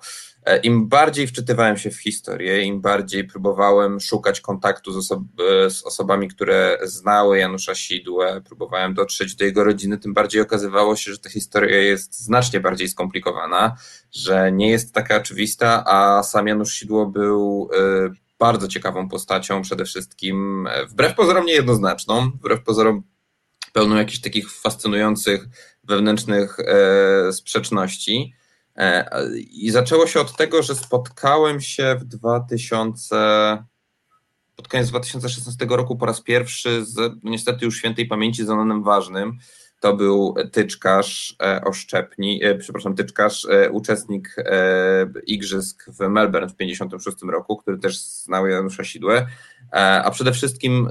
E, Im bardziej wczytywałem się w historię, im bardziej próbowałem szukać kontaktu z, osob e, z, osobami, które znały Janusza Sidłę, próbowałem dotrzeć do jego rodziny, tym bardziej okazywało się, że ta historia jest znacznie bardziej skomplikowana, że nie jest taka oczywista, a sam Janusz Sidło był e, bardzo ciekawą postacią, przede wszystkim wbrew pozorom niejednoznaczną, wbrew pozorom pełną jakichś takich fascynujących wewnętrznych sprzeczności. E, I zaczęło się od tego, że spotkałem się w 2000, pod koniec 2016 roku po raz pierwszy z no niestety już świętej pamięci z Anonem Ważnym. To był tyczkarz e, oszczepni, e, przepraszam, tyczkarz, uczestnik igrzysk w Melbourne w 1956 roku, który też znał Janusza Sidłę, a przede wszystkim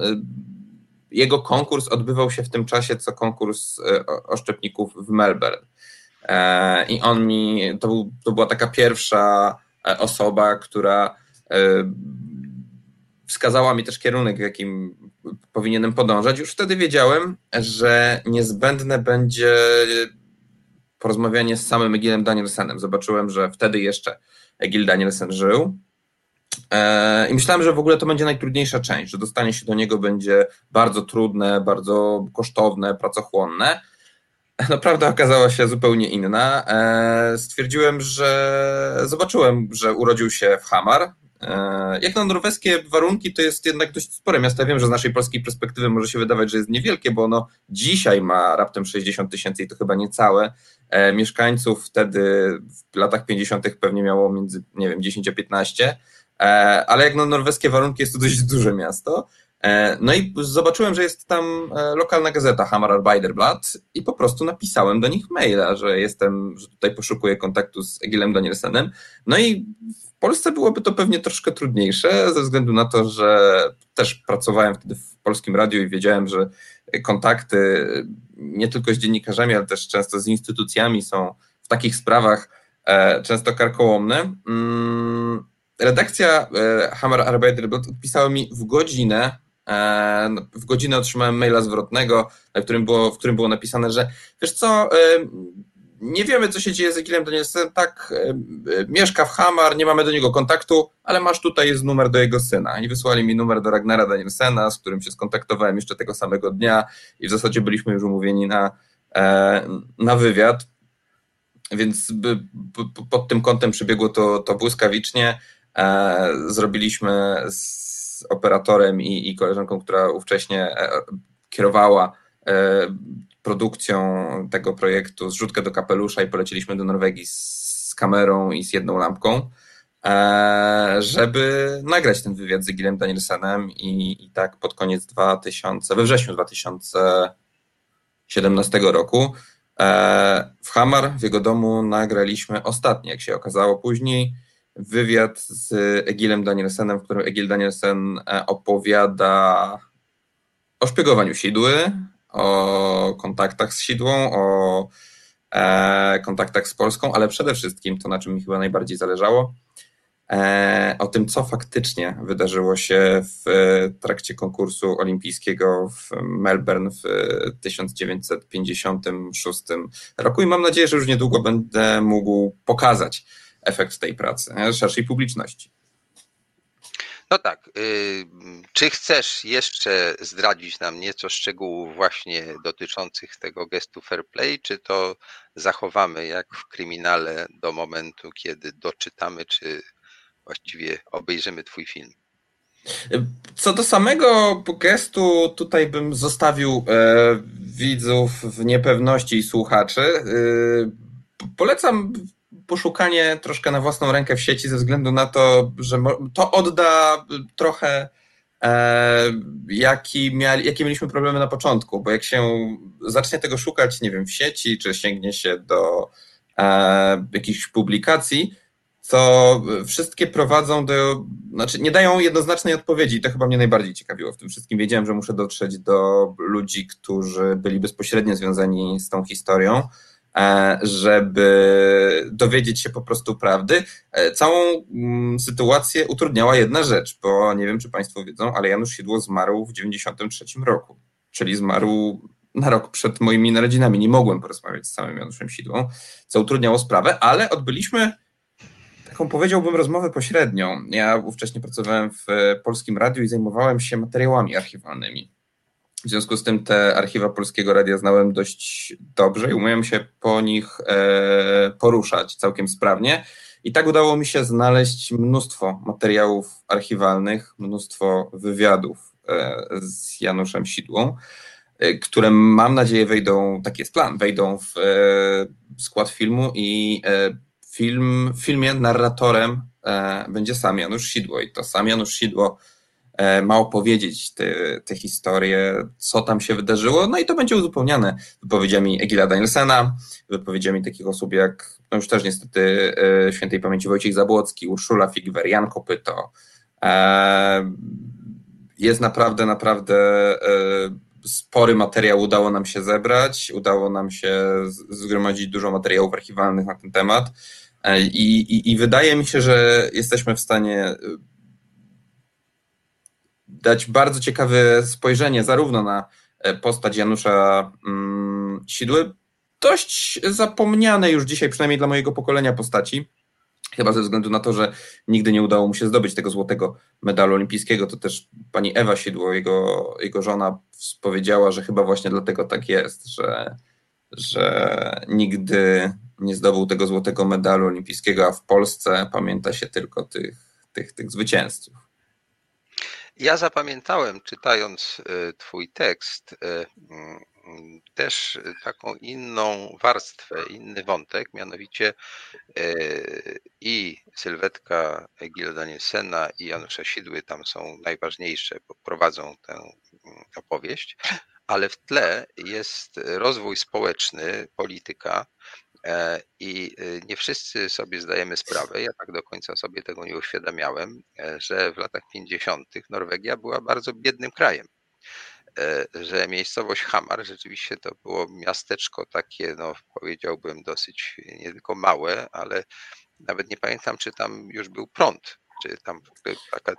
jego konkurs odbywał się w tym czasie, co konkurs oszczepników w Melbourne. E, I on mi, to, był, to była taka pierwsza e, osoba, która e, wskazała mi też kierunek, w jakim powinienem podążać. Już wtedy wiedziałem, że niezbędne będzie porozmawianie z samym Egilem Danielsenem. Zobaczyłem, że wtedy jeszcze Egil Danielsen żył. I myślałem, że w ogóle to będzie najtrudniejsza część, że dostanie się do niego będzie bardzo trudne, bardzo kosztowne, pracochłonne. No, prawda okazała się zupełnie inna. E, stwierdziłem, że zobaczyłem, że urodził się w Hamar. E, jak na norweskie warunki, to jest jednak dość spore miasto. Ja wiem, że z naszej polskiej perspektywy może się wydawać, że jest niewielkie, bo ono dzisiaj ma raptem 60 tysięcy i to chyba niecałe. E, mieszkańców wtedy w latach 50. pewnie miało między, nie wiem, 10 a 15, ale jak na norweskie warunki jest to dość duże miasto. E, no i zobaczyłem, że jest tam e, lokalna gazeta Hamar Arbeiderblatt i po prostu napisałem do nich maila, że jestem, że tutaj poszukuję kontaktu z Egilem Danielsenem. No i w Polsce byłoby to pewnie troszkę trudniejsze, ze względu na to, że też pracowałem wtedy w polskim radiu i wiedziałem, że kontakty nie tylko z dziennikarzami, ale też często z instytucjami są w takich sprawach e, często karkołomne. Mm, redakcja Hammer Arbeiderblatt odpisała mi w godzinę w godzinę otrzymałem maila zwrotnego, w którym było, w którym było napisane, że wiesz co, e, nie wiemy, co się dzieje z Egilem Danielsem, tak, e, mieszka w Hamar, nie mamy do niego kontaktu, ale masz tutaj jest numer do jego syna. I wysłali mi numer do Ragnara Danielsena, z którym się skontaktowałem jeszcze tego samego dnia i w zasadzie byliśmy już umówieni na, na wywiad. Więc pod tym kątem przebiegło to, to błyskawicznie. Zrobiliśmy z z operatorem i, i koleżanką, która ówcześnie e, kierowała e, produkcją tego projektu zrzutkę do kapelusza i poleciliśmy do Norwegii z kamerą i z jedną lampką, e, żeby nagrać ten wywiad z Egilem Danielsenem i, i tak pod koniec 2000, we wrześniu 2017 roku w Hamar, w jego domu nagraliśmy ostatni, jak się okazało później, wywiad z Egilem Danielsenem, w którym Egil Danielsen e, opowiada o szpiegowaniu Sidły, o kontaktach z Sidłą, o e, kontaktach z Polską, ale przede wszystkim to, na czym mi chyba najbardziej zależało, e, o tym, co faktycznie wydarzyło się w trakcie konkursu olimpijskiego w Melbourne w 1956 roku i mam nadzieję, że już niedługo będę mógł pokazać efekt tej pracy, szerszej publiczności. No tak. Y, czy chcesz jeszcze zdradzić nam nieco szczegółów właśnie dotyczących tego gestu fair play, czy to zachowamy jak w kryminale do momentu, kiedy doczytamy, czy właściwie obejrzymy Twój film? Co do samego gestu, tutaj bym zostawił e, widzów w niepewności i słuchaczy. E, polecam poszukanie troszkę na własną rękę w sieci ze względu na to, że to odda trochę e, jaki mieli, jakie mieliśmy problemy na początku, bo jak się zacznie tego szukać, nie wiem, w sieci, czy sięgnie się do e, jakichś publikacji, to wszystkie prowadzą do, znaczy nie dają jednoznacznej odpowiedzi. To chyba mnie najbardziej ciekawiło w tym wszystkim. Wiedziałem, że muszę dotrzeć do ludzi, którzy byli bezpośrednio związani z tą historią żeby dowiedzieć się po prostu prawdy. E, całą mm, sytuację utrudniała jedna rzecz, bo nie wiem, czy Państwo wiedzą, ale Janusz Sidło zmarł w 1993 roku, czyli zmarł na rok przed moimi narodzinami. Nie mogłem porozmawiać z samym Januszem Sidłą, co utrudniało sprawę, ale odbyliśmy taką powiedziałbym rozmowę pośrednią. Ja ówcześnie pracowałem w Polskim Radiu i zajmowałem się materiałami archiwalnymi. W związku z tym te archiwa Polskiego Radia znałem dość dobrze i umiałem się po nich e, poruszać całkiem sprawnie. I tak udało mi się znaleźć mnóstwo materiałów archiwalnych, mnóstwo wywiadów e, z Januszem Sidłą, e, które mam nadzieję wejdą, taki jest plan, wejdą w skład filmu i film, w filmie narratorem będzie sam Janusz Sidło i to sam Janusz Sidło E, ma opowiedzieć te historie, co tam się wydarzyło, no i to będzie uzupełniane wypowiedziami Egila Danielsena, wypowiedziami takich osób jak, no już też niestety e, świętej pamięci Wojciech Zabłocki, Urszula Figwer, Jan Kopyto. E, jest naprawdę, naprawdę spory materiał. Udało nam się zebrać, udało nam się zgromadzić dużo materiałów archiwalnych na ten temat. I, i, i wydaje mi się, że jesteśmy w stanie dać bardzo ciekawe spojrzenie zarówno na e, postać Janusza mm, Sidły, dość zapomniane już dzisiaj, przynajmniej dla mojego pokolenia postaci. Chyba ze względu na to, że nigdy nie udało mu się zdobyć tego złotego medalu olimpijskiego, to też pani Ewa Sidło, jego, jego żona, powiedziała, że chyba właśnie dlatego tak jest, że, że nigdy nie zdobył tego złotego medalu olimpijskiego, a w Polsce pamięta się tylko tych, tych, tych zwycięzców. Ja zapamiętałem, czytając e, Twój tekst, e, mm, też taką inną warstwę, inny wątek, mianowicie e, i sylwetka Gila Danielsena i Janusza Sidły tam są najważniejsze, bo prowadzą tę mm, opowieść, ale w tle jest rozwój społeczny, polityka, I y, nie wszyscy sobie zdajemy sprawę, ja tak do końca sobie tego nie uświadamiałem, e, że w latach 50. Norwegia była bardzo biednym krajem. E, że miejscowość Hamar rzeczywiście to było miasteczko takie, no powiedziałbym, dosyć nie tylko małe, ale nawet nie pamiętam, czy tam już był prąd, czy tam taka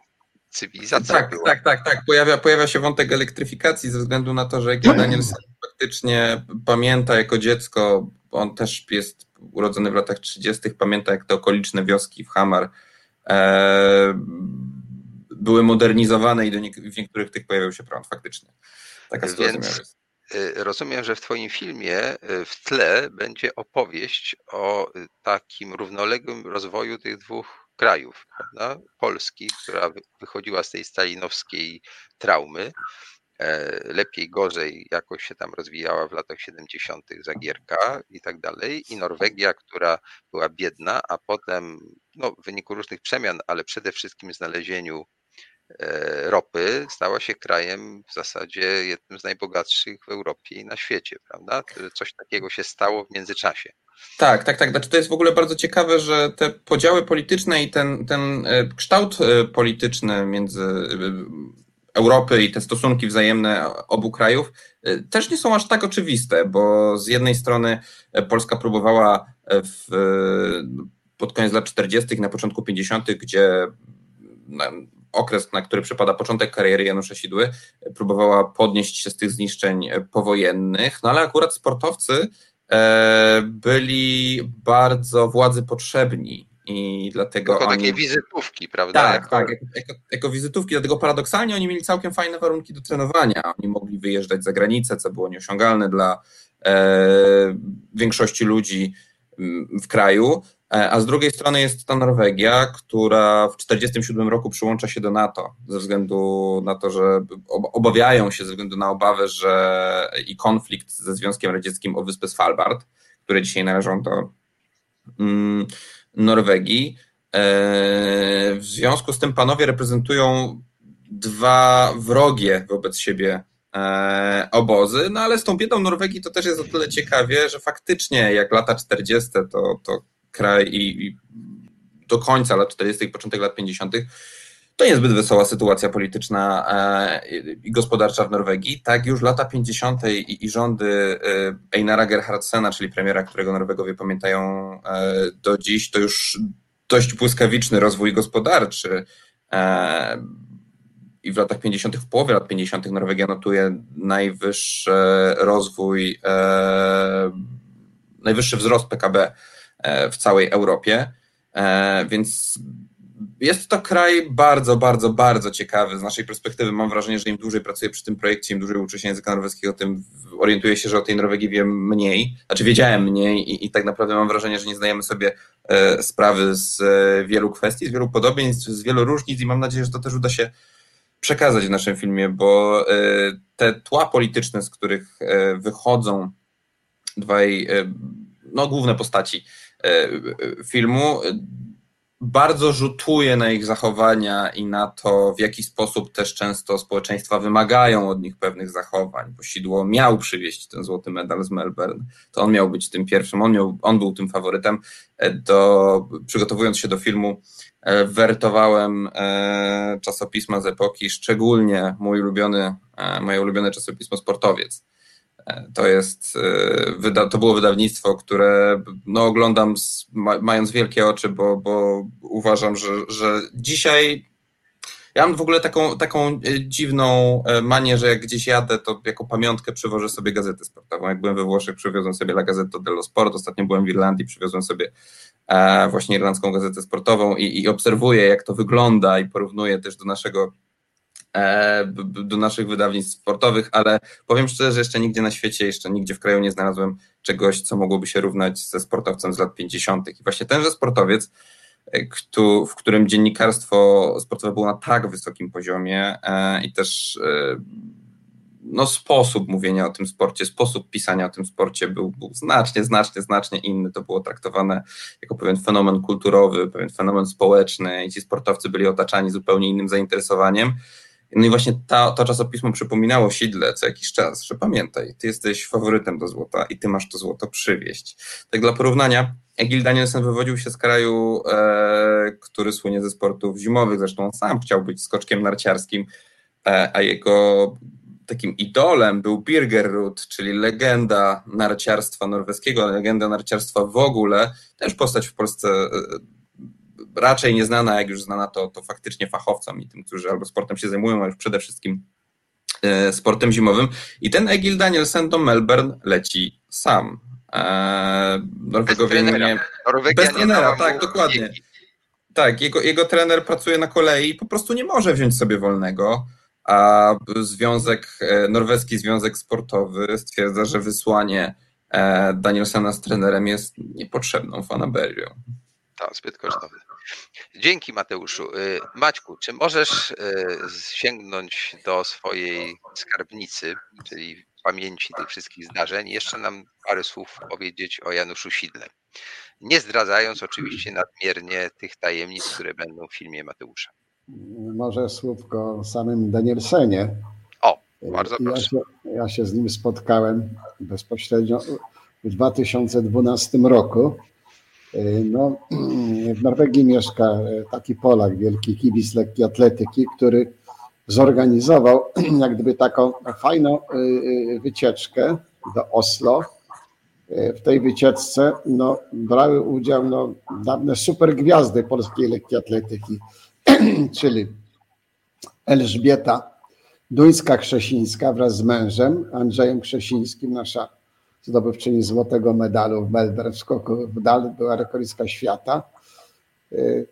cywilizacja tak, była. Tak, tak, tak. Pojawia, pojawia się wątek elektryfikacji ze względu na to, że Daniel faktycznie pamięta jako dziecko on też jest urodzony w latach 30., pamięta jak te okoliczne wioski w Hamar e, były modernizowane i do nie, w niektórych tych pojawiał się prąd faktycznie. Taka sytuacja jest. Y, rozumiem, że w Twoim filmie y, w tle będzie opowieść o y, takim równoległym rozwoju tych dwóch krajów, prawda? Polski, która wychodziła z tej stalinowskiej traumy, E, lepiej, gorzej jakoś się tam rozwijała w latach 70. Zagierka i tak dalej. I Norwegia, która była biedna, a potem no, w wyniku różnych przemian, ale przede wszystkim znalezieniu e, ropy, stała się krajem w zasadzie jednym z najbogatszych w Europie i na świecie, prawda? Coś takiego się stało w międzyczasie. Tak, tak, tak. Znaczy to jest w ogóle bardzo ciekawe, że te podziały polityczne i ten, ten e, kształt polityczny między Europy i te stosunki wzajemne obu krajów y, też nie są aż tak oczywiste, bo z jednej strony e, Polska próbowała e, w, pod koniec lat 40., na początku 50., gdzie okres, na który przypada początek kariery Janusza Sidły, próbowała podnieść się z tych zniszczeń powojennych, no ale akurat sportowcy e, byli bardzo władzy potrzebni i dlatego Jako oni... takie wizytówki, prawda? Tak, jako... tak, jako, jako, jako, wizytówki, dlatego paradoksalnie oni mieli całkiem fajne warunki do trenowania. Oni mogli wyjeżdżać za granicę, co było nieosiągalne dla e, większości ludzi mm, w kraju, e, a z drugiej strony jest ta Norwegia, która w 1947 roku przyłącza się do NATO ze względu na to, że obawiają się, ze względu na obawę, że i konflikt ze Związkiem Radzieckim o wyspę Svalbard, które dzisiaj należą do mm, Norwegii. E, w związku z tym panowie reprezentują dwa wrogie wobec siebie e, obozy, no ale z tą biedą Norwegii to też jest o tyle ciekawie, że faktycznie jak lata 40. to, to kraj i, i do końca lat 40. i początek lat 50. To niezbyt wesoła sytuacja polityczna e, i gospodarcza w Norwegii. Tak już lata 50. i, i rządy Einara Gerhardsena, czyli premiera, którego Norwegowie pamiętają do dziś, to już dość błyskawiczny rozwój gospodarczy. E, I w latach 50., w połowie lat 50. Norwegia notuje najwyższy rozwój, e, najwyższy wzrost PKB e, w całej Europie. Więc jest to kraj bardzo, bardzo, bardzo ciekawy. Z naszej perspektywy mam wrażenie, że im dłużej pracuję przy tym projekcie, im dłużej uczę się języka norweskiego, tym orientuję się, że o tej Norwegii wiem mniej. Znaczy wiedziałem mniej i, i tak naprawdę mam wrażenie, że nie zdajemy sobie e, sprawy z e, wielu kwestii, z wielu podobieństw, z wielu różnic i mam nadzieję, że to też uda się przekazać w naszym filmie, bo e, te tła polityczne, z których e, wychodzą dwaj e, no, główne postaci e, filmu, bardzo rzutuje na ich zachowania i na to, w jaki sposób też często społeczeństwa wymagają od nich pewnych zachowań. Bo Sidło miał przywieźć ten złoty medal z Melbourne, to on miał być tym pierwszym, on, miał, on był tym faworytem. E, do, przygotowując się do filmu, e, wertowałem e, czasopisma z epoki, szczególnie mój ulubiony, moje ulubione czasopismo Sportowiec to jest, e, to było wydawnictwo, które no, oglądam mając wielkie oczy, bo, bo uważam, że, że dzisiaj ja mam w ogóle taką, taką e, dziwną e, manię, że jak gdzieś jadę, to jako pamiątkę przywożę sobie gazetę sportową. Jak byłem we Włoszech, przywiozłem sobie La Gazzetta dello Sport. Ostatnio byłem w Irlandii, przywiozłem sobie właśnie irlandzką gazetę sportową i, i obserwuję, jak to wygląda i porównuję też do naszego E, do naszych wydawnictw sportowych, ale powiem szczerze, że jeszcze nigdzie na świecie, jeszcze nigdzie w kraju nie znalazłem czegoś, co mogłoby się równać ze sportowcem z lat 50. I właśnie tenże sportowiec, e, w którym dziennikarstwo sportowe było na tak wysokim poziomie e, i też no, sposób mówienia o tym sporcie, sposób pisania o tym sporcie był, był znacznie, znacznie, znacznie inny. To było traktowane jako pewien fenomen kulturowy, pewien fenomen społeczny i ci sportowcy byli otaczani zupełnie innym zainteresowaniem. No i właśnie ta, to czasopismo przypominało Sidle co jakiś czas, że pamiętaj, ty jesteś faworytem do złota i ty masz to złoto przywieźć. Tak dla porównania, Egil Danielsen wywodził się z kraju, e, który słynie ze sportów zimowych, zresztą on sam chciał być skoczkiem narciarskim, e, a jego takim idolem był Birgerud, czyli legenda narciarstwa norweskiego, legenda narciarstwa w ogóle, też postać w Polsce e, raczej nieznana, jak już znana, to, to faktycznie fachowcom i tym, którzy albo sportem się zajmują, ale już przede wszystkim e, sportem zimowym. I ten Egil Danielsen do Melbourne leci sam. E, Norwegowie bez trenera. Nie, bez trenera, tak, dokładnie. Tak, jego, jego trener pracuje na kolei i po prostu nie może wziąć sobie wolnego, a związek, e, norweski związek sportowy stwierdza, że wysłanie Danielsena z trenerem jest niepotrzebną fanaberią. To zbyt kosztowne. Dzięki Mateuszu. Y, Maćku, czy możesz y, sięgnąć do swojej skarbnicy, czyli pamięci tych wszystkich zdarzeń, jeszcze nam parę słów powiedzieć o Januszu Sidle? Nie zdradzając oczywiście nadmiernie tych tajemnic, które będą w filmie Mateusza. Może słówko o samym Danielsenie. O, bardzo ja proszę. Się, ja się z nim spotkałem bezpośrednio w 2012 roku no, w Norwegii mieszka e, taki Polak, wielki kibic lekkiej atletyki, który zorganizował jak gdyby taką fajną wycieczkę do Oslo. W tej wycieczce no, brały udział no, dawne supergwiazdy polskiej lekkiej atletyki, czyli Elżbieta Duńska-Krzesińska wraz z mężem Andrzejem Krzesińskim, nasza zdobywczyni złotego medalu w Melbourne w skoku w dal, była rekordistka świata.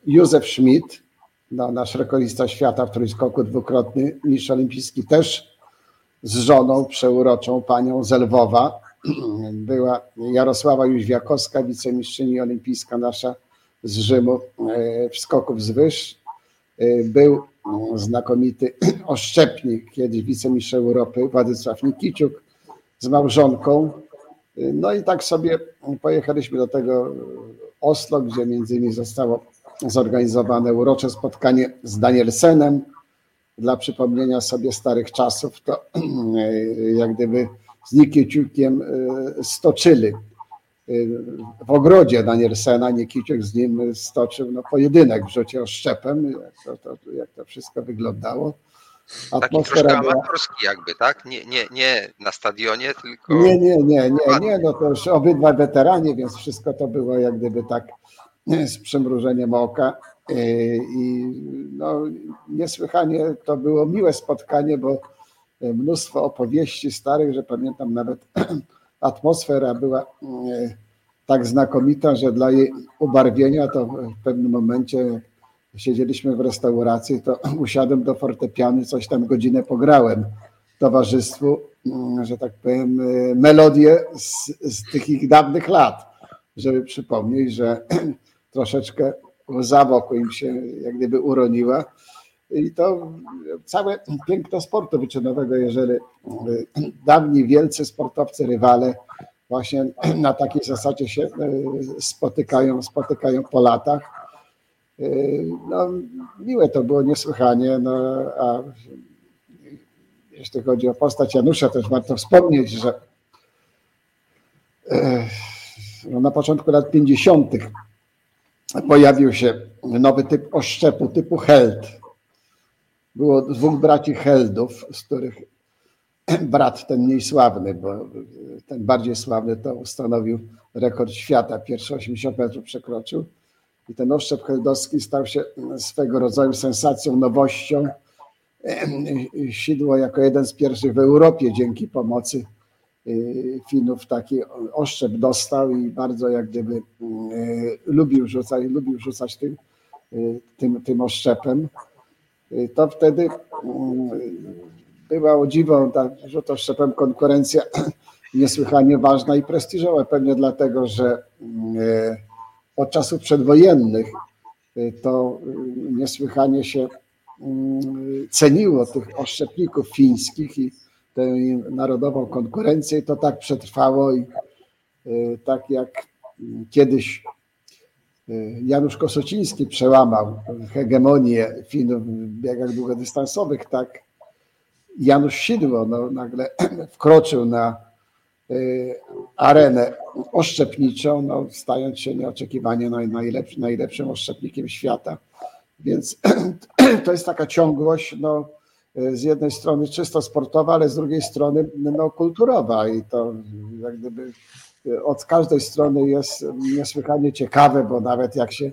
Józef Schmidt, no, nasz rekordista świata w trójskoku, dwukrotny mistrz olimpijski, też z żoną przeuroczą, panią z Lwowa. Była Jarosława Jóźwiakowska, wicemistrzyni olimpijska nasza z Rzymu w skoków z wyż. Był znakomity oszczepnik, kiedyś wicemistrz Europy, Władysław Nikiciuk z małżonką. No i tak sobie pojechaliśmy do tego Oslo, gdzie między innymi zostało zorganizowane urocze spotkanie z Danielsenem dla przypomnienia sobie starych czasów. To jak gdyby z Nikiciukiem stoczyli w ogrodzie Danielsena, Nikiciuk z nim stoczył no, pojedynek w rzucie oszczepem, jak to, to, jak to wszystko wyglądało. Taki troszkę amatorski jakby, tak? Nie, nie, nie na stadionie, tylko... Nie, nie, nie, nie, nie, no to już obydwa weteranie, więc wszystko to było jak gdyby tak z przymrużeniem oka. I no niesłychanie to było miłe spotkanie, bo mnóstwo opowieści starych, że pamiętam nawet atmosfera była tak znakomita, że dla jej ubarwienia to w pewnym momencie siedzieliśmy w restauracji, to usiadłem do fortepiany, coś tam godzinę pograłem towarzystwu, że tak powiem, melodię z, z tych ich dawnych lat, żeby przypomnieć, że troszeczkę łza wokół im się jak gdyby uroniła. I to całe piękno sportu wyczynowego, jeżeli dawni wielcy sportowcy, rywale właśnie na takiej zasadzie się spotykają, spotykają po latach. No, miłe to było niesłychanie, no, a jeśli chodzi o postać Janusza, też warto wspomnieć, że no, na początku lat 50. pojawił się nowy typ oszczepu typu Held. Było dwóch braci Heldów, z których brat ten mniej sławny, bo ten bardziej sławny to ustanowił rekord świata, pierwsze 80 metrów przekroczył. I ten oszczep heldowski stał się swego rodzaju sensacją, nowością. Sidło jako jeden z pierwszych w Europie dzięki pomocy Finów taki oszczep dostał i bardzo jak gdyby lubił rzucać, lubił rzucać tym, tym, tym oszczepem. To wtedy była o dziwo ta rzut oszczepem konkurencja niesłychanie ważna i prestiżowa, pewnie dlatego, że od czasów przedwojennych to niesłychanie się ceniło tych oszczepników fińskich i tę narodową konkurencję. I to tak przetrwało i tak jak kiedyś Janusz Kosociński przełamał hegemonię Finów w biegach długodystansowych, tak Janusz Sidło no, nagle wkroczył na arenę oszczepniczą, no, stając się nieoczekiwanie najlepszym, najlepszym oszczepnikiem świata. Więc to jest taka ciągłość, no, z jednej strony czysto sportowa, ale z drugiej strony no, kulturowa i to jak gdyby od każdej strony jest niesłychanie ciekawe, bo nawet jak się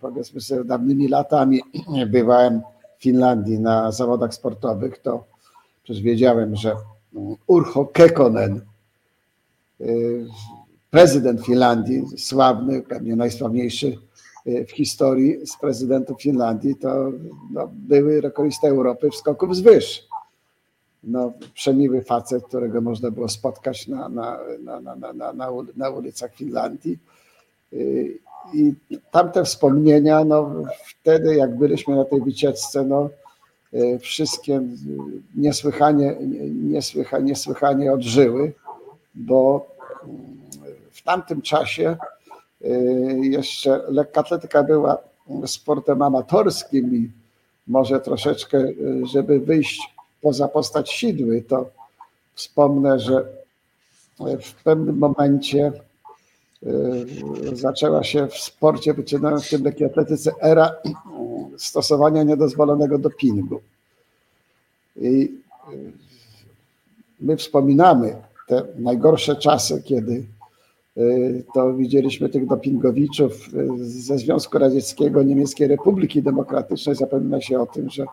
powiedzmy sobie dawnymi latami bywałem w Finlandii na zawodach sportowych, to przecież wiedziałem, że Urho Kekkonen, prezydent Finlandii, sławny, pewnie najsławniejszy w historii z prezydentów Finlandii, to no, były rekordista Europy w skoku wzwyż. No, przemiły facet, którego można było spotkać na, na, na, na, na, na, na ulicach Finlandii. I tamte wspomnienia, no, wtedy jak byliśmy na tej wycieczce, no, wszystkie niesłychanie, niesłychanie, niesłychanie odżyły, bo w tamtym czasie jeszcze lekkoatletyka była sportem amatorskim i może troszeczkę, żeby wyjść poza postać sidły, to wspomnę, że w pewnym momencie zaczęła się w sporcie wyczynając w tym lekkiej atletyce era stosowania niedozwolonego dopingu. I my wspominamy te najgorsze czasy, kiedy to widzieliśmy tych dopingowiczów ze Związku Radzieckiego, Niemieckiej Republiki Demokratycznej. Zapomina się o tym, że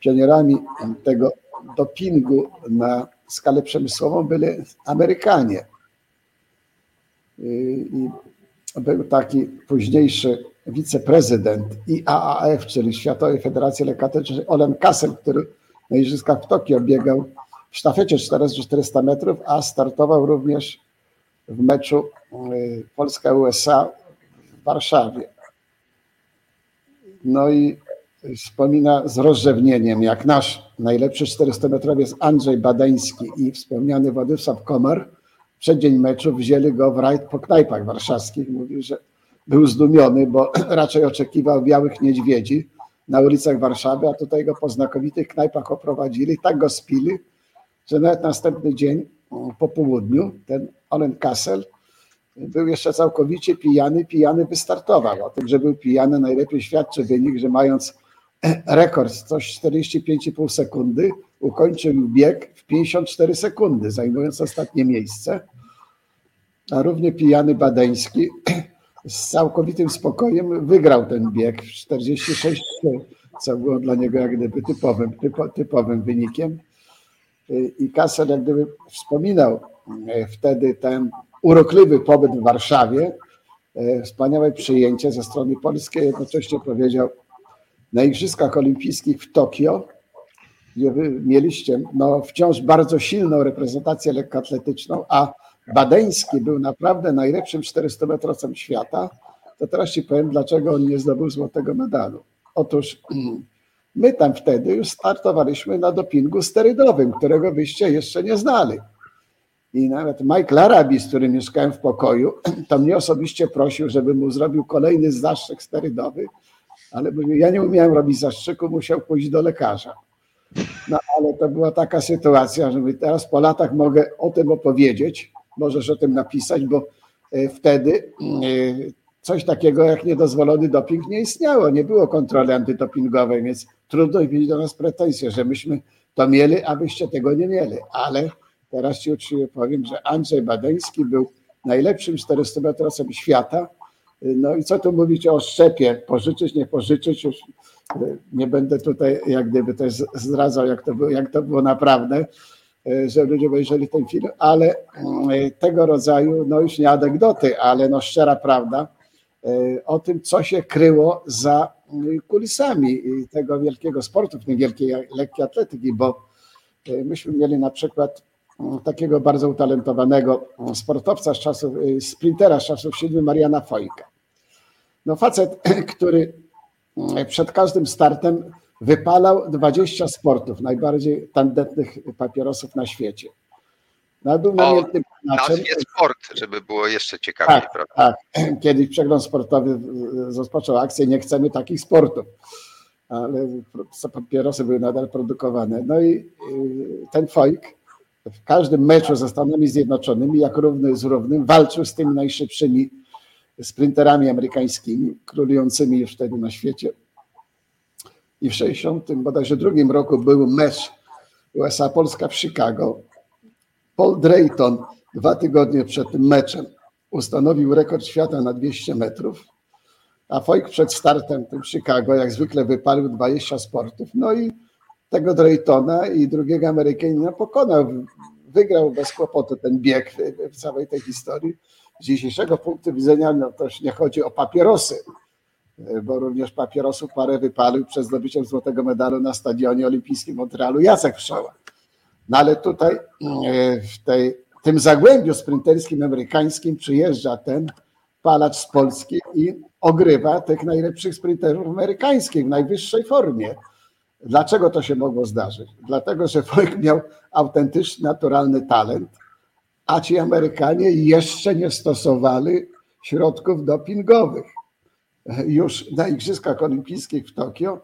pionierami tego dopingu na skalę przemysłową byli Amerykanie. I był taki późniejszy wiceprezydent IAAF, czyli Światowej Federacji Lekkoatletycznej, Olen Kassel, który na Igrzyskach w Tokio biegał w sztafecie 400 metrów, a startował również w meczu y, Polska-USA w Warszawie. No i wspomina z rozrzewnieniem, jak nasz najlepszy 400-metrowiec Andrzej Badański i wspomniany Władysław Komar przeddzień meczu wzięli go w rajd po knajpach warszawskich. Mówił, że był zdumiony, bo raczej oczekiwał białych niedźwiedzi na ulicach Warszawy, a tutaj go po znakomitych knajpach oprowadzili, tak go spili, że nawet następny dzień po południu ten Olen Kassel był jeszcze całkowicie pijany, pijany wystartował. O tym, że był pijany najlepiej świadczy wynik, że mając rekord coś 45,5 sekundy, ukończył bieg w 54 sekundy, zajmując ostatnie miejsce. A równie pijany Badeński z całkowitym spokojem wygrał ten bieg w 46, co było dla niego jak gdyby typowym, typo, typowym wynikiem. I Kassel jak gdyby wspominał e, wtedy ten urokliwy pobyt w Warszawie, e, wspaniałe przyjęcie ze strony polskiej, jednocześnie powiedział, na Igrzyskach Olimpijskich w Tokio, gdzie wy mieliście no, wciąż bardzo silną reprezentację lekkoatletyczną, a Badeński był naprawdę najlepszym 400-metrowcem świata, to teraz Ci powiem, dlaczego on nie zdobył złotego medalu. Otóż my tam wtedy już startowaliśmy na dopingu sterydowym, którego wyście jeszcze nie znali. I nawet Mike Larabi, z którym mieszkałem w pokoju, to mnie osobiście prosił, żebym mu zrobił kolejny zastrzyk sterydowy, ale ja nie umiałem robić zastrzyku, musiał pójść do lekarza. No ale to była taka sytuacja, że teraz po latach mogę o tym opowiedzieć, możesz o tym napisać, bo e, wtedy e, coś takiego jak niedozwolony doping nie istniało, nie było kontroli antydopingowej, więc trudno mieć do nas pretensje, że myśmy to mieli, abyście tego nie mieli. Ale teraz ci uczciwie powiem, że Andrzej Badeński był najlepszym 400-metrowcem świata, no i co tu mówić o szczepie, pożyczyć, nie pożyczyć, już nie będę tutaj jak gdyby też zdradzał, jak to było, jak to było naprawdę, e, że ludzie obejrzeli ten film, ale e, tego rodzaju, no już nie anegdoty, ale no szczera prawda o tym, co się kryło za kulisami tego wielkiego sportu, w tym wielkiej lekkiej atletyki, bo myśmy mieli na przykład takiego bardzo utalentowanego sportowca z czasów, sprintera z czasów siedmiu, Mariana Fojka. No facet, który przed każdym startem wypalał 20 sportów, najbardziej tandetnych papierosów na świecie. No, był namiętnym nazwie sport, żeby było jeszcze ciekawiej, tak, prawda? Tak, kiedyś przegląd sportowy rozpoczął akcję Nie chcemy takich sportów, ale papierosy były nadal produkowane. No i ten Fojk w każdym meczu ze Stanami Zjednoczonymi, jak równy z równym, walczył z tymi najszybszymi sprinterami amerykańskimi, królującymi już wtedy na świecie. I w 60 bodajże drugim roku był mecz USA-Polska w Chicago. Paul Drayton dwa tygodnie przed tym meczem ustanowił rekord świata na 200 metrów, a Foyk przed startem tym Chicago jak zwykle wypalił 20 sportów. No i tego Draytona i drugiego Amerykanina pokonał. Wygrał bez kłopotu ten bieg w całej tej historii. Z dzisiejszego punktu widzenia no też nie chodzi o papierosy, bo również papierosów parę wypalił przed zdobyciem złotego medalu na stadionie olimpijskim w Montrealu Jacek Wszoła. No ale tutaj e, w tej, tym zagłębiu sprinterskim amerykańskim przyjeżdża ten palacz z Polski i ogrywa tych najlepszych sprinterów amerykańskich w najwyższej formie. Dlaczego to się mogło zdarzyć? Dlatego, że Wojk miał autentyczny, naturalny talent, a ci Amerykanie jeszcze nie stosowali środków dopingowych. Już na Igrzyskach Olimpijskich w Tokio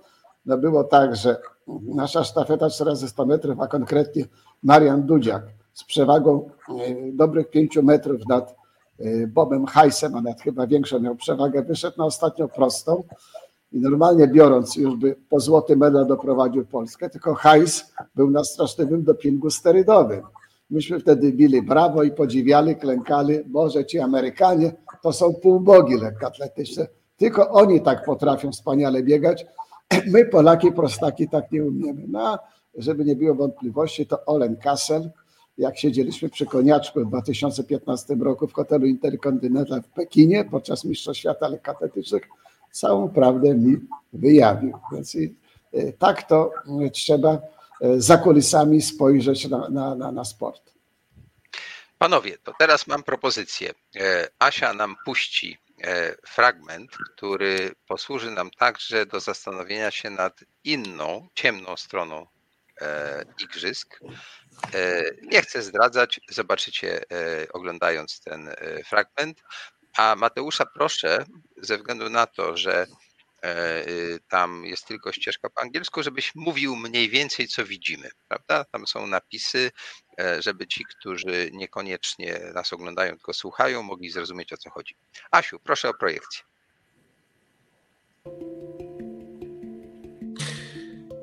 no było tak, że nasza sztafeta 400 metrów, a konkretnie Marian Dudziak z przewagą e, dobrych 5 metrów nad e, Bobem Hajsem, a nawet chyba większą miał przewagę, wyszedł na ostatnią prostą i normalnie biorąc już by po złoty medal doprowadził Polskę, tylko Hajs był na straszliwym dopingu sterydowym. Myśmy wtedy bili brawo i podziwiali, klękali, Boże, ci Amerykanie to są półbogi lekkoatletyczne. Tylko oni tak potrafią wspaniale biegać. My, Polaki, prostaki, tak nie umiemy. No, żeby nie było wątpliwości, to Olen Kassel, jak siedzieliśmy przy koniaczku w 2015 roku w hotelu Interkontynental w Pekinie podczas Mistrzostw Świata Lekkoatletycznych, całą prawdę mi wyjawił. Więc tak to trzeba za kulisami spojrzeć na, na, na sport. Panowie, to teraz mam propozycję. Asia nam puści fragment, który posłuży nam także do zastanowienia się nad inną, ciemną stroną igrzysk. Nie chcę zdradzać, zobaczycie oglądając ten fragment. A Mateusza proszę, ze względu na to, że tam jest tylko ścieżka po angielsku, żebyś mówił mniej więcej, co widzimy, prawda? Tam są napisy, żeby ci, którzy niekoniecznie nas oglądają, tylko słuchają, mogli zrozumieć, o co chodzi. Asiu, proszę o projekcję.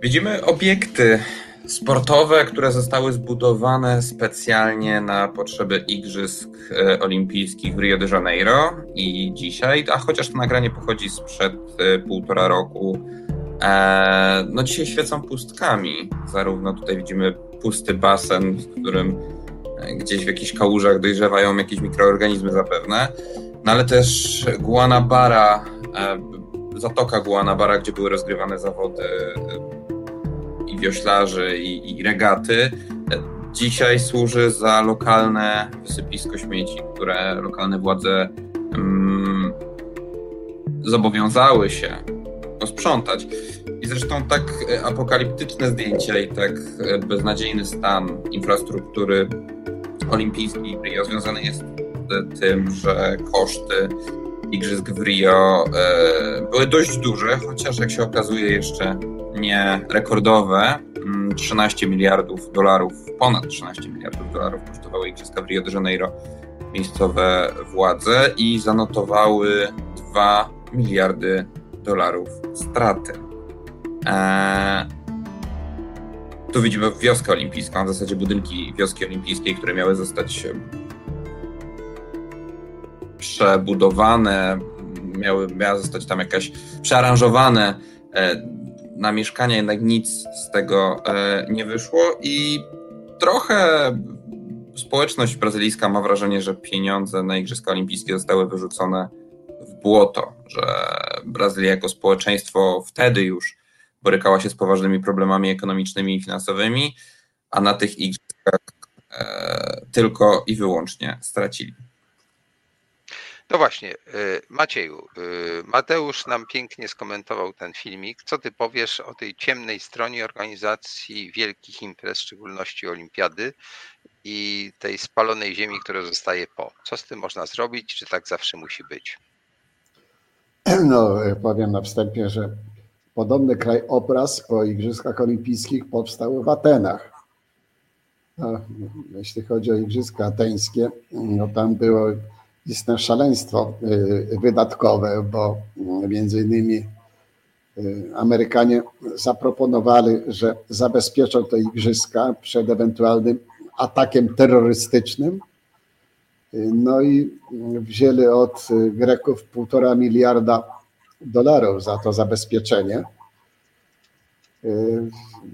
Widzimy obiekty sportowe, które zostały zbudowane specjalnie na potrzeby Igrzysk e, Olimpijskich w Rio de Janeiro i dzisiaj, a chociaż to nagranie pochodzi sprzed e, półtora roku, e, no dzisiaj świecą pustkami. Zarówno tutaj widzimy pusty basen, w którym gdzieś w jakichś kałużach dojrzewają jakieś mikroorganizmy zapewne, no ale też Guanabara, zatoka Guanabara, gdzie były rozgrywane zawody i wioślarzy, i, i regaty, dzisiaj służy za lokalne wysypisko śmieci, które lokalne władze mm, zobowiązały się posprzątać. I zresztą tak apokaliptyczne zdjęcia i tak beznadziejny stan infrastruktury olimpijskiej związany jest z tym, że koszty igrzysk w Rio e, były dość duże, chociaż jak się okazuje jeszcze nie rekordowe. 13 mm, miliardów dolarów, ponad 13 miliardów dolarów kosztowały igrzyska w Rio de Janeiro miejscowe władze i zanotowały 2 miliardy dolarów straty. Eee, tu widzimy wioskę olimpijską, w zasadzie budynki wioski olimpijskiej, które miały zostać przebudowane, miały, miała zostać tam jakaś przearanżowane e, na mieszkania, jednak nic z tego e, nie wyszło i trochę społeczność brazylijska ma wrażenie, że pieniądze na Igrzyska Olimpijskie zostały wyrzucone w błoto, że Brazylia jako społeczeństwo wtedy już borykała się z poważnymi problemami ekonomicznymi i finansowymi, a na tych igrzyskach e, tylko i wyłącznie stracili. No właśnie, y, Macieju, y, Mateusz nam pięknie skomentował ten filmik. Co ty powiesz o tej ciemnej stronie organizacji wielkich imprez, w szczególności olimpiady i tej spalonej ziemi, która zostaje po? Co z tym można zrobić? Czy tak zawsze musi być? No, powiem na wstępie, że podobny krajobraz po Igrzyskach Olimpijskich powstał w Atenach. Jeśli chodzi o Igrzyska Ateńskie, no tam było istne szaleństwo y, wydatkowe, bo między innymi y, Amerykanie zaproponowali, że zabezpieczą te igrzyska przed ewentualnym atakiem terrorystycznym. Y, no i wzięli od Greków półtora miliarda dolarów za to zabezpieczenie.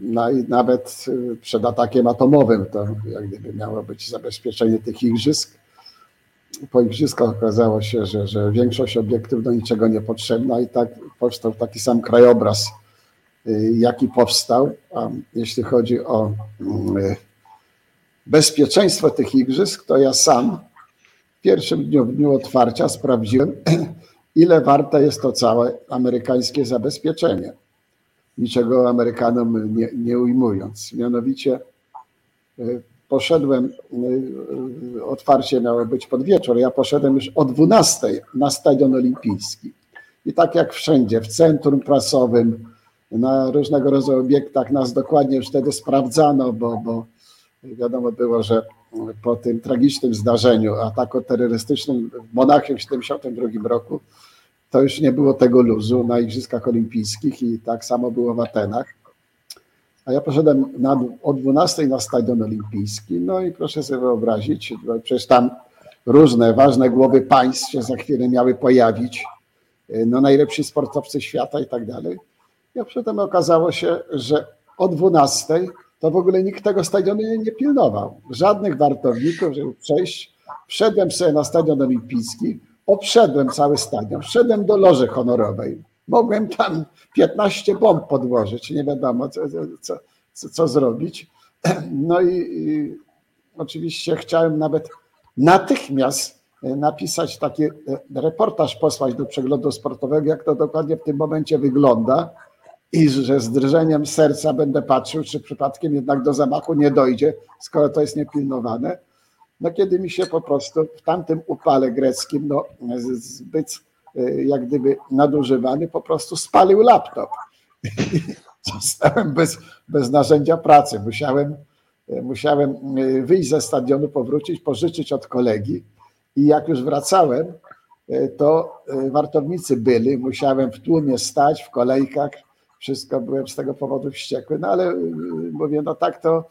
No i nawet przed atakiem atomowym to jak gdyby miało być zabezpieczenie tych igrzysk po igrzyskach okazało się, że, że większość obiektów do niczego nie potrzebna i tak powstał taki sam krajobraz, y, jaki powstał. A jeśli chodzi o y, bezpieczeństwo tych igrzysk, to ja sam w pierwszym dniu, w dniu otwarcia sprawdziłem, ile warte jest to całe amerykańskie zabezpieczenie. Niczego Amerykanom nie, nie ujmując. Mianowicie y, poszedłem, y, otwarcie miało być pod wieczór, ja poszedłem już o 12 na Stadion Olimpijski. I tak jak wszędzie, w centrum prasowym, na różnego rodzaju obiektach nas dokładnie już wtedy sprawdzano, bo, bo wiadomo było, że po tym tragicznym zdarzeniu, ataku terrorystycznym w Monachium w 1972 roku, to już nie było tego luzu na Igrzyskach Olimpijskich i tak samo było w Atenach. A ja poszedłem na, o 12 na Stadion Olimpijski, no i proszę sobie wyobrazić, przecież tam różne ważne głowy państw się za chwilę miały pojawić, no najlepsi sportowcy świata i tak dalej. Ja potem okazało się, że o 12 to w ogóle nikt tego stadionu nie, nie pilnował. Żadnych wartowników, żeby przejść. Wszedłem sobie na Stadion Olimpijski, obszedłem cały stadion, wszedłem do loży honorowej. Mogłem tam 15 bomb podłożyć, nie wiadomo co, co, co, co zrobić. No i, i oczywiście chciałem nawet natychmiast napisać taki reportaż, posłać do przeglądu sportowego, jak to dokładnie w tym momencie wygląda i że z drżeniem serca będę patrzył, czy przypadkiem jednak do zamachu nie dojdzie, skoro to jest niepilnowane. No kiedy mi się po prostu w tamtym upale greckim, no zbyt e, jak gdyby nadużywany, po prostu spalił laptop. Zostałem bez, bez narzędzia pracy. Musiałem, e, musiałem e, wyjść ze stadionu, powrócić, pożyczyć od kolegi i jak już wracałem, to wartownicy byli, musiałem w tłumie stać, w kolejkach, wszystko byłem z tego powodu wściekły, no ale mówię, no tak to,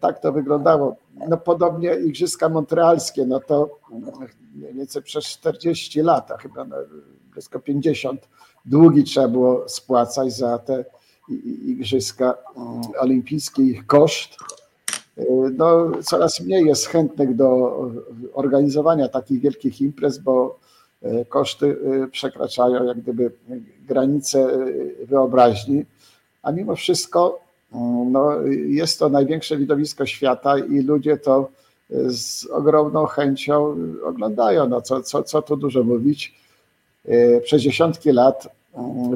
tak to wyglądało. No podobnie Igrzyska Montrealskie, no to mniej więcej przez 40 lat, a chyba blisko 50, długi trzeba było spłacać za te Igrzyska Olimpijskie, ich koszt. No, coraz mniej jest chętnych do organizowania takich wielkich imprez, bo koszty przekraczają jak gdyby granice wyobraźni, a mimo wszystko no, jest to największe widowisko świata i ludzie to z ogromną chęcią oglądają. No, co, co, co tu dużo mówić. Przez dziesiątki lat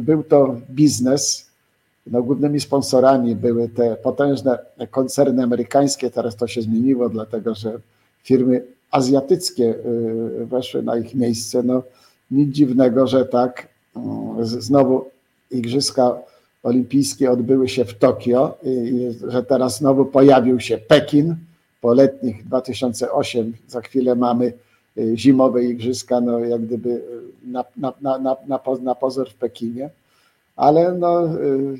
był to biznes. No, głównymi sponsorami były te potężne koncerny amerykańskie. Teraz to się zmieniło, dlatego że firmy azjatyckie weszły na ich miejsce. No, nic dziwnego, że tak znowu igrzyska olimpijskie odbyły się w Tokio i że teraz znowu pojawił się Pekin. Po letnich 2008, za chwilę mamy y, zimowe igrzyska, no jak gdyby y, na, na, na, na, na pozór w Pekinie, ale no y,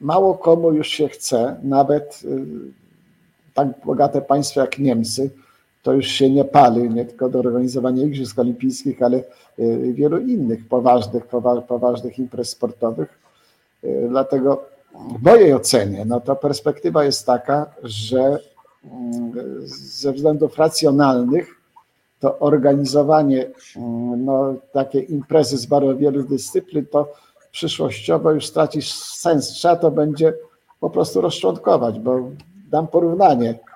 mało komu już się chce, nawet tak bogate państwa jak Niemcy, to już się nie pali, nie tylko do organizowania Igrzysk Olimpijskich, ale y, wielu innych poważnych, poważnych imprez sportowych. Y, dlatego w mojej ocenie, no to perspektywa jest taka, że mm, ze względów racjonalnych to organizowanie mm, no, takiej imprezy z bardzo wielu dyscyplin to przyszłościowo już straci sens. Trzeba to będzie po prostu rozczłonkować, bo dam porównanie E,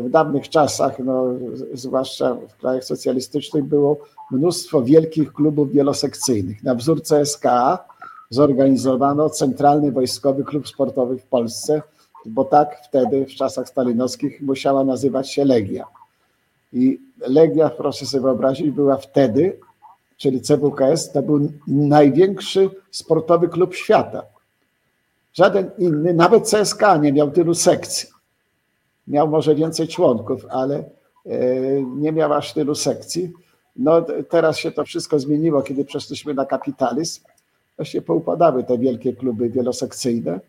w dawnych czasach, no, zwłaszcza w krajach socjalistycznych, było mnóstwo wielkich klubów wielosekcyjnych. Na wzór CSKA zorganizowano Centralny Wojskowy Klub Sportowy w Polsce, bo tak wtedy w czasach stalinowskich musiała nazywać się Legia. I Legia, proszę sobie wyobrazić, była wtedy, czyli CWKS, to był największy sportowy klub świata. Żaden inny, nawet CSKA nie miał tylu sekcji miał może więcej członków, ale e, nie miał aż tylu sekcji. No teraz się to wszystko zmieniło, kiedy przeszliśmy na kapitalizm. Właśnie poupadały te wielkie kluby wielosekcyjne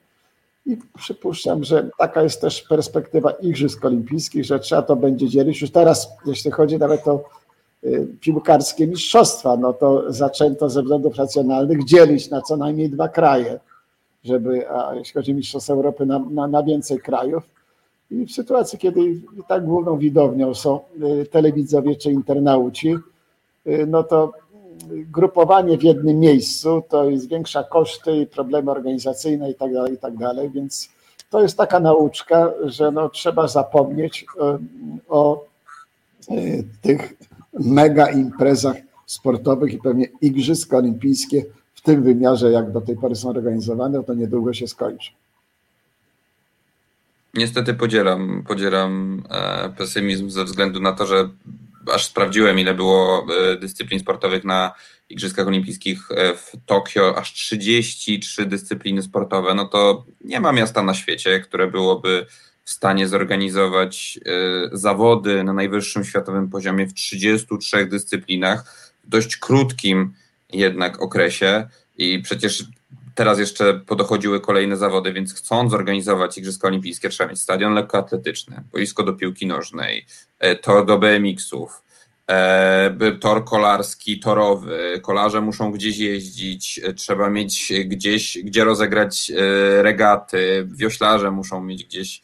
i przypuszczam, że taka jest też perspektywa Igrzysk Olimpijskich, że trzeba to będzie dzielić. Już teraz, jeśli chodzi nawet o e, piłkarskie mistrzostwa, no to zaczęto ze względów racjonalnych dzielić na co najmniej dwa kraje, żeby, a jeśli chodzi o Mistrzostwa Europy, na, na, na więcej krajów. I w sytuacji, kiedy tak główną widownią są y, telewidzowie czy internauci, y, no to grupowanie w jednym miejscu to zwiększa koszty i problemy organizacyjne i tak dalej, i tak więc to jest taka nauczka, że no, trzeba zapomnieć o, y, o tych mega imprezach sportowych i pewnie Igrzyska Olimpijskie w tym wymiarze, jak do tej pory są organizowane, to niedługo się skończy. Niestety podzielam, podzielam e, pesymizm ze względu na to, że aż sprawdziłem, ile było e, dyscyplin sportowych na Igrzyskach Olimpijskich e, w Tokio, aż 33 dyscypliny sportowe. No to nie ma miasta na świecie, które byłoby w stanie zorganizować zawody na najwyższym światowym poziomie w 33 dyscyplinach w dość krótkim jednak okresie. I przecież Teraz jeszcze podochodziły kolejne zawody, więc chcąc zorganizować Igrzyska Olimpijskie, trzeba mieć stadion lekkoatletyczny, boisko do piłki nożnej, e, tor do BMX-ów, e, tor kolarski, torowy, kolarze muszą gdzieś jeździć, e, trzeba mieć gdzieś, gdzie rozegrać regaty, wioślarze muszą mieć gdzieś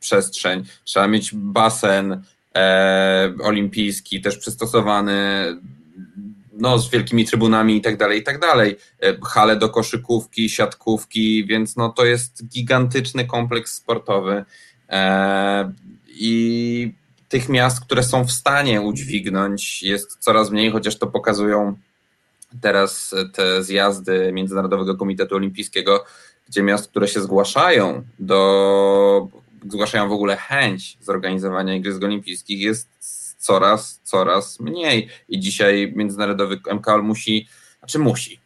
przestrzeń, trzeba mieć basen, olimpijski, też przystosowany no, z wielkimi trybunami i tak dalej, i tak dalej. E, hale do koszykówki, siatkówki, więc no, to jest gigantyczny kompleks sportowy. E, I tych miast, które są w stanie udźwignąć, jest coraz mniej, chociaż to pokazują teraz te zjazdy Międzynarodowego Komitetu Olimpijskiego, gdzie miast, które się zgłaszają do, zgłaszają w ogóle chęć zorganizowania Igrzysk Olimpijskich, jest coraz, coraz mniej. I dzisiaj Międzynarodowy MKOL musi, znaczy musi.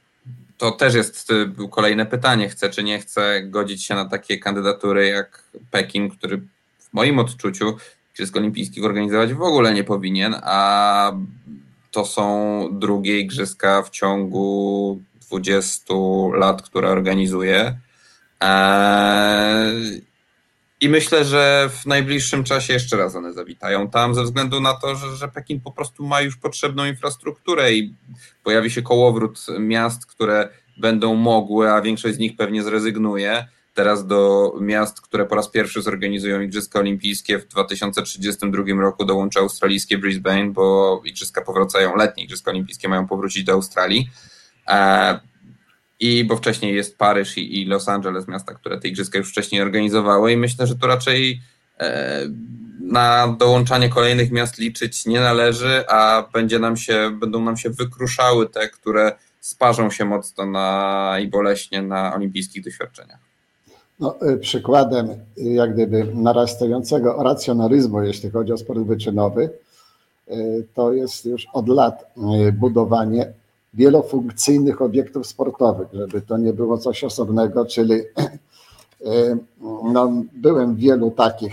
To też jest kolejne pytanie, chce czy nie chce godzić się na takie kandydatury jak Pekin, który w moim odczuciu Igrzysk Olimpijskich organizować w ogóle nie powinien, a to są drugie igrzyska w ciągu 20 lat, które organizuje. Eee, I myślę, że w najbliższym czasie jeszcze raz one zawitają tam, ze względu na to, że, że Pekin po prostu ma już potrzebną infrastrukturę i pojawi się kołowrót miast, które będą mogły, a większość z nich pewnie zrezygnuje teraz do miast, które po raz pierwszy zorganizują Igrzyska Olimpijskie w 2032 roku dołączy australijskie Brisbane, bo Igrzyska powracają, letnie Igrzyska Olimpijskie mają powrócić do Australii. E, I bo wcześniej jest Paryż i, Los Angeles, miasta, które te Igrzyska już wcześniej organizowały i myślę, że to raczej e, na dołączanie kolejnych miast liczyć nie należy, a będzie nam się, będą nam się wykruszały te, które sparzą się mocno na, i boleśnie na olimpijskich doświadczeniach. No, y, przykładem y, jak gdyby narastającego racjonalizmu, jeśli chodzi o sport wyczynowy, y, to jest już od lat budowanie wielofunkcyjnych obiektów sportowych, żeby to nie było coś osobnego, czyli no, byłem w wielu takich,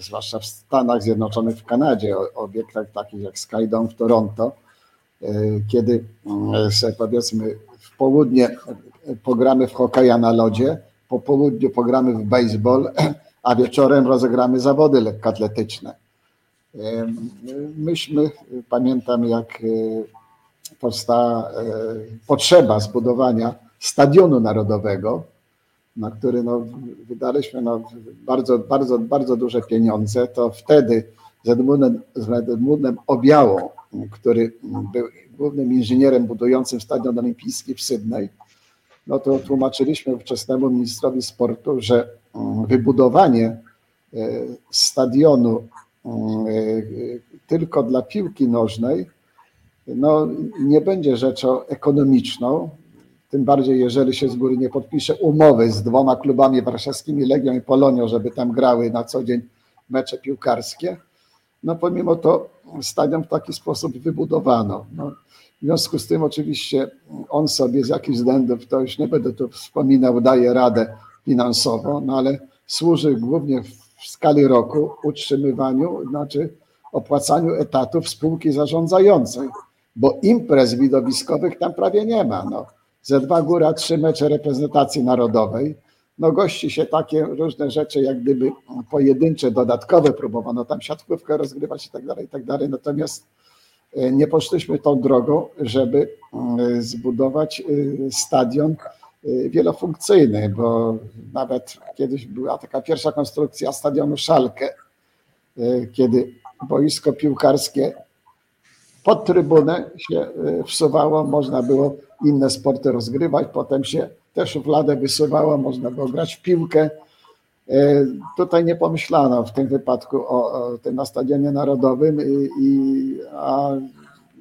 zwłaszcza w Stanach Zjednoczonych, w Kanadzie, obiektach takich jak Skydome w Toronto, kiedy powiedzmy w południe pogramy w hokeja na lodzie, po południu pogramy w baseball, a wieczorem rozegramy zawody lekkoatletyczne. Myśmy, pamiętam jak e, powstała e, potrzeba zbudowania stadionu narodowego, na który no, wydaliśmy no, bardzo, bardzo, bardzo duże pieniądze, to wtedy z Edmundem, z Edmundem Obiałą, który był głównym inżynierem budującym stadion olimpijski w Sydney, no to tłumaczyliśmy ówczesnemu ministrowi sportu, że mm, wybudowanie e, stadionu mm, e, tylko dla piłki nożnej no, nie będzie rzeczą ekonomiczną, tym bardziej jeżeli się z góry nie podpisze umowy z dwoma klubami warszawskimi, Legią i Polonią, żeby tam grały na co dzień mecze piłkarskie. No pomimo to stadion w taki sposób wybudowano. No, w związku z tym oczywiście on sobie z jakichś względów, to już nie będę tu wspominał, daje radę finansowo, no ale służy głównie w skali roku utrzymywaniu, znaczy opłacaniu etatów spółki zarządzającej, bo imprez widowiskowych tam prawie nie ma. No. Ze dwa góra trzy mecze reprezentacji narodowej. No gości się takie różne rzeczy, jak gdyby pojedyncze, dodatkowe próbowano tam siatkówkę rozgrywać i tak dalej, i tak dalej. Natomiast E, nie poszliśmy tą drogą, żeby e, zbudować e, stadion wielofunkcyjny, bo nawet kiedyś była taka pierwsza konstrukcja stadionu Szalkę, kiedy boisko piłkarskie pod trybunę się wsuwało, można było inne sporty rozgrywać, potem się też szufladę wysuwało, można było grać w piłkę. Tutaj nie pomyślano w tym wypadku o, o tym na Stadionie Narodowym, i, i a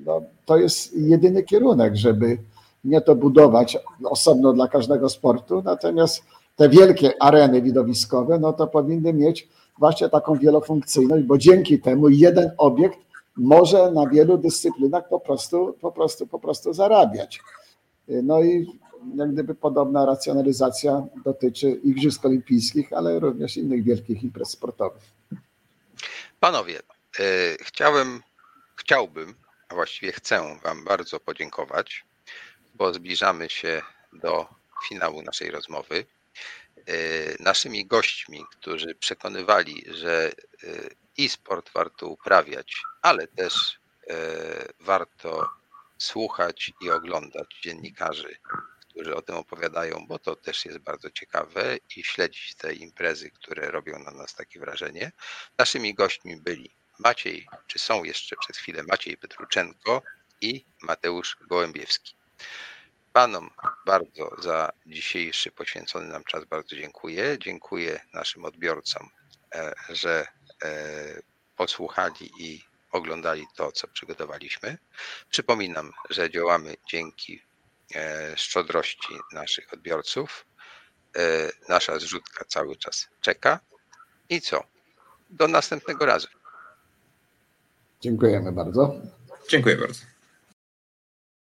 no, to jest jedyny kierunek, żeby nie to budować osobno dla każdego sportu, natomiast te wielkie areny widowiskowe, no to powinny mieć właśnie taką wielofunkcyjność, bo dzięki temu jeden obiekt może na wielu dyscyplinach po prostu, po prostu, po prostu zarabiać. No i jak gdyby podobna racjonalizacja dotyczy Igrzysk Olimpijskich, ale również innych wielkich imprez sportowych. Panowie, e, chciałbym, a właściwie chcę Wam bardzo podziękować, bo zbliżamy się do finału naszej rozmowy. E, naszymi gośćmi, którzy przekonywali, że e, e-sport warto uprawiać, ale też warto słuchać i oglądać dziennikarzy którzy o tym opowiadają, bo to też jest bardzo ciekawe i śledzić te imprezy, które robią na nas takie wrażenie. Naszymi gośćmi byli Maciej, czy są jeszcze przez chwilę Maciej Petruczenko i Mateusz Gołębiewski. Panom bardzo za dzisiejszy poświęcony nam czas bardzo dziękuję. Dziękuję naszym odbiorcom, e, że e, posłuchali i oglądali to, co przygotowaliśmy. Przypominam, że działamy dzięki e, szczodrości naszych odbiorców. Nasza zrzutka cały czas czeka. I co? Do następnego razu. Dziękujemy bardzo. Dziękuję bardzo.